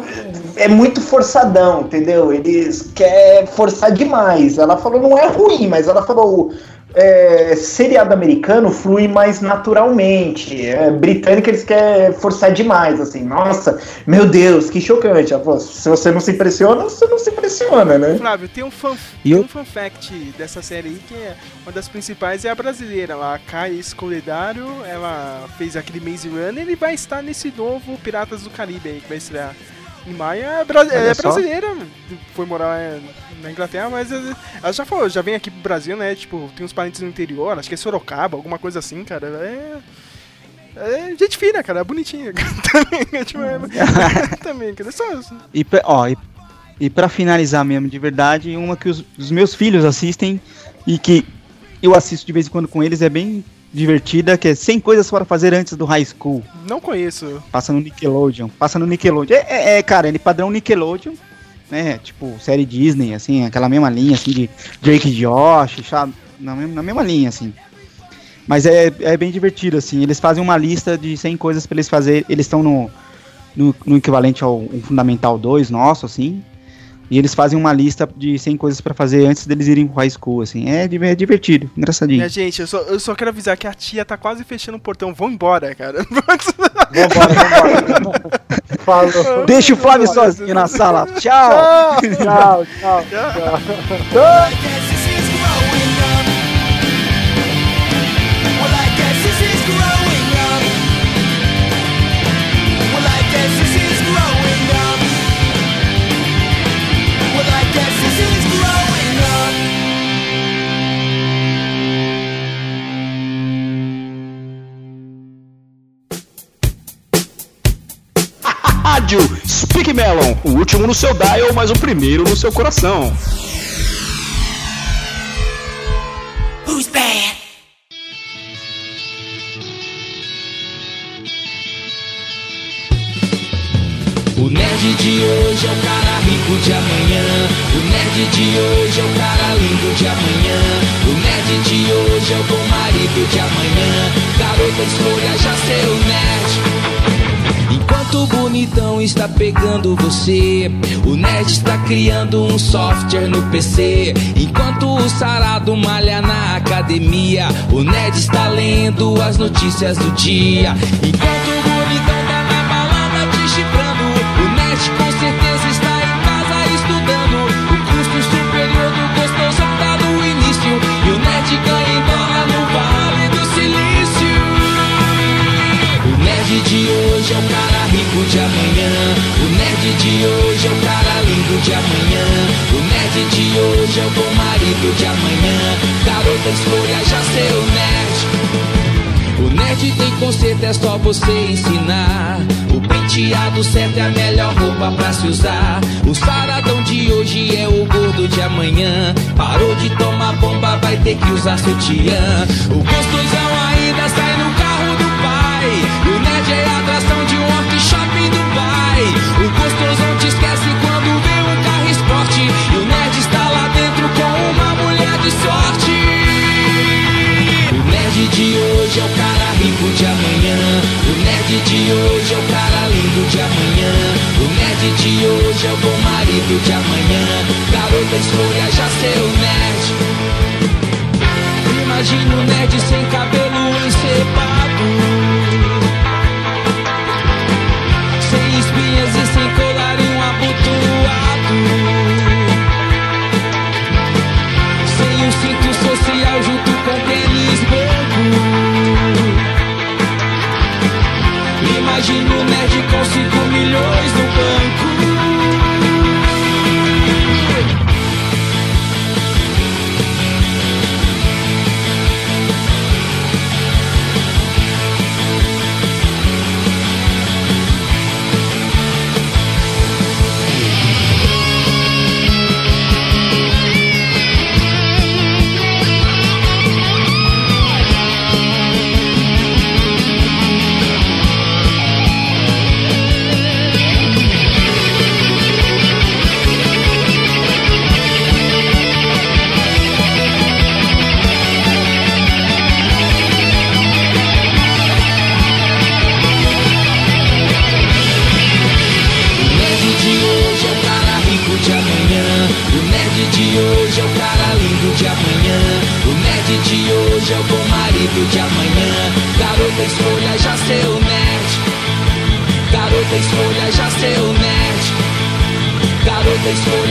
é muito forçadão, entendeu? Eles quer forçar demais. Ela falou não é ruim, mas ela falou é, seriado americano flui mais naturalmente. É, britânico eles querem forçar demais, assim. Nossa, meu Deus, que chocante. Se você não se impressiona, você não se impressiona, né? Flávio, tem um, fan, tem um fun fact dessa série aí que é uma das principais é a brasileira. A Kai Escoledário, ela fez aquele Maze Runner e vai estar nesse novo Piratas do Caribe aí que vai estrear em maio. É, bra- é brasileira, foi morar é, na Inglaterra, mas é, ela já falou, já vem aqui pro Brasil, né? Tipo, tem uns parentes no interior, acho que é Sorocaba, alguma coisa assim, cara. É. É gente fina, cara, é bonitinha. [laughs] também, tipo, é- [laughs] também, cara. é Só, E, pra- ó, e, e pra finalizar mesmo, de verdade, uma que os, os meus filhos assistem e que eu assisto de vez em quando com eles, é bem divertida, que é 100 coisas para fazer antes do high school. não conheço. Passa no Nickelodeon. Passa no Nickelodeon. É, é, é, cara, ele padrão Nickelodeon, né? Tipo, série Disney, assim, aquela mesma linha, assim, de Drake e Josh, sabe? Na, mesma- na mesma linha, assim. Mas é, é bem divertido, assim. Eles fazem uma lista de 100 coisas pra eles fazerem. Eles estão no, no, no equivalente ao um Fundamental 2 nosso, assim. E eles fazem uma lista de 100 coisas para fazer antes deles irem pro high school, assim. É, é divertido, engraçadinho. É, gente, eu só, eu só quero avisar que a tia tá quase fechando o portão. Vão embora, cara. [laughs] Vambora, vambora. Falou. Deixa o Flávio sozinho na sala. Tchau. Tchau, tchau, tchau. tchau. Melon, o último no seu dial, mas o primeiro no seu coração. Who's bad? O nerd de hoje é o cara rico de amanhã. O nerd de hoje é o cara lindo de amanhã. O nerd de hoje é o bom marido de amanhã. Garota escolha já ser o nerd. Enquanto o bonitão está pegando você, o nerd está criando um software no PC. Enquanto o sarado malha na academia, o nerd está lendo as notícias do dia. Enquanto o bonitão tá na balada te chifrando, o nerd com certeza está em casa estudando. O custo superior do gostosão tá no início, e o nerd ganha em dólar no Vale do Silício. O nerd de hoje é o cara de amanhã. O nerd de hoje é o cara lindo de amanhã. O nerd de hoje é o bom marido de amanhã. Garota, escolha já seu nerd. O nerd tem conceito, é só você ensinar. O penteado certo é a melhor roupa pra se usar. O saradão de hoje é o gordo de amanhã. Parou de tomar bomba, vai ter que usar sutiã. O gostosão ainda sai no carro do O gostosão te esquece quando vê um carro esporte. E o nerd está lá dentro com uma mulher de sorte. O nerd de hoje é o cara rico de amanhã. O nerd de hoje é o cara lindo de amanhã. O nerd de hoje é o bom marido de amanhã. Garota, escolha já ser o nerd. Imagina o nerd sem cabelo encebado. Imagina resolvi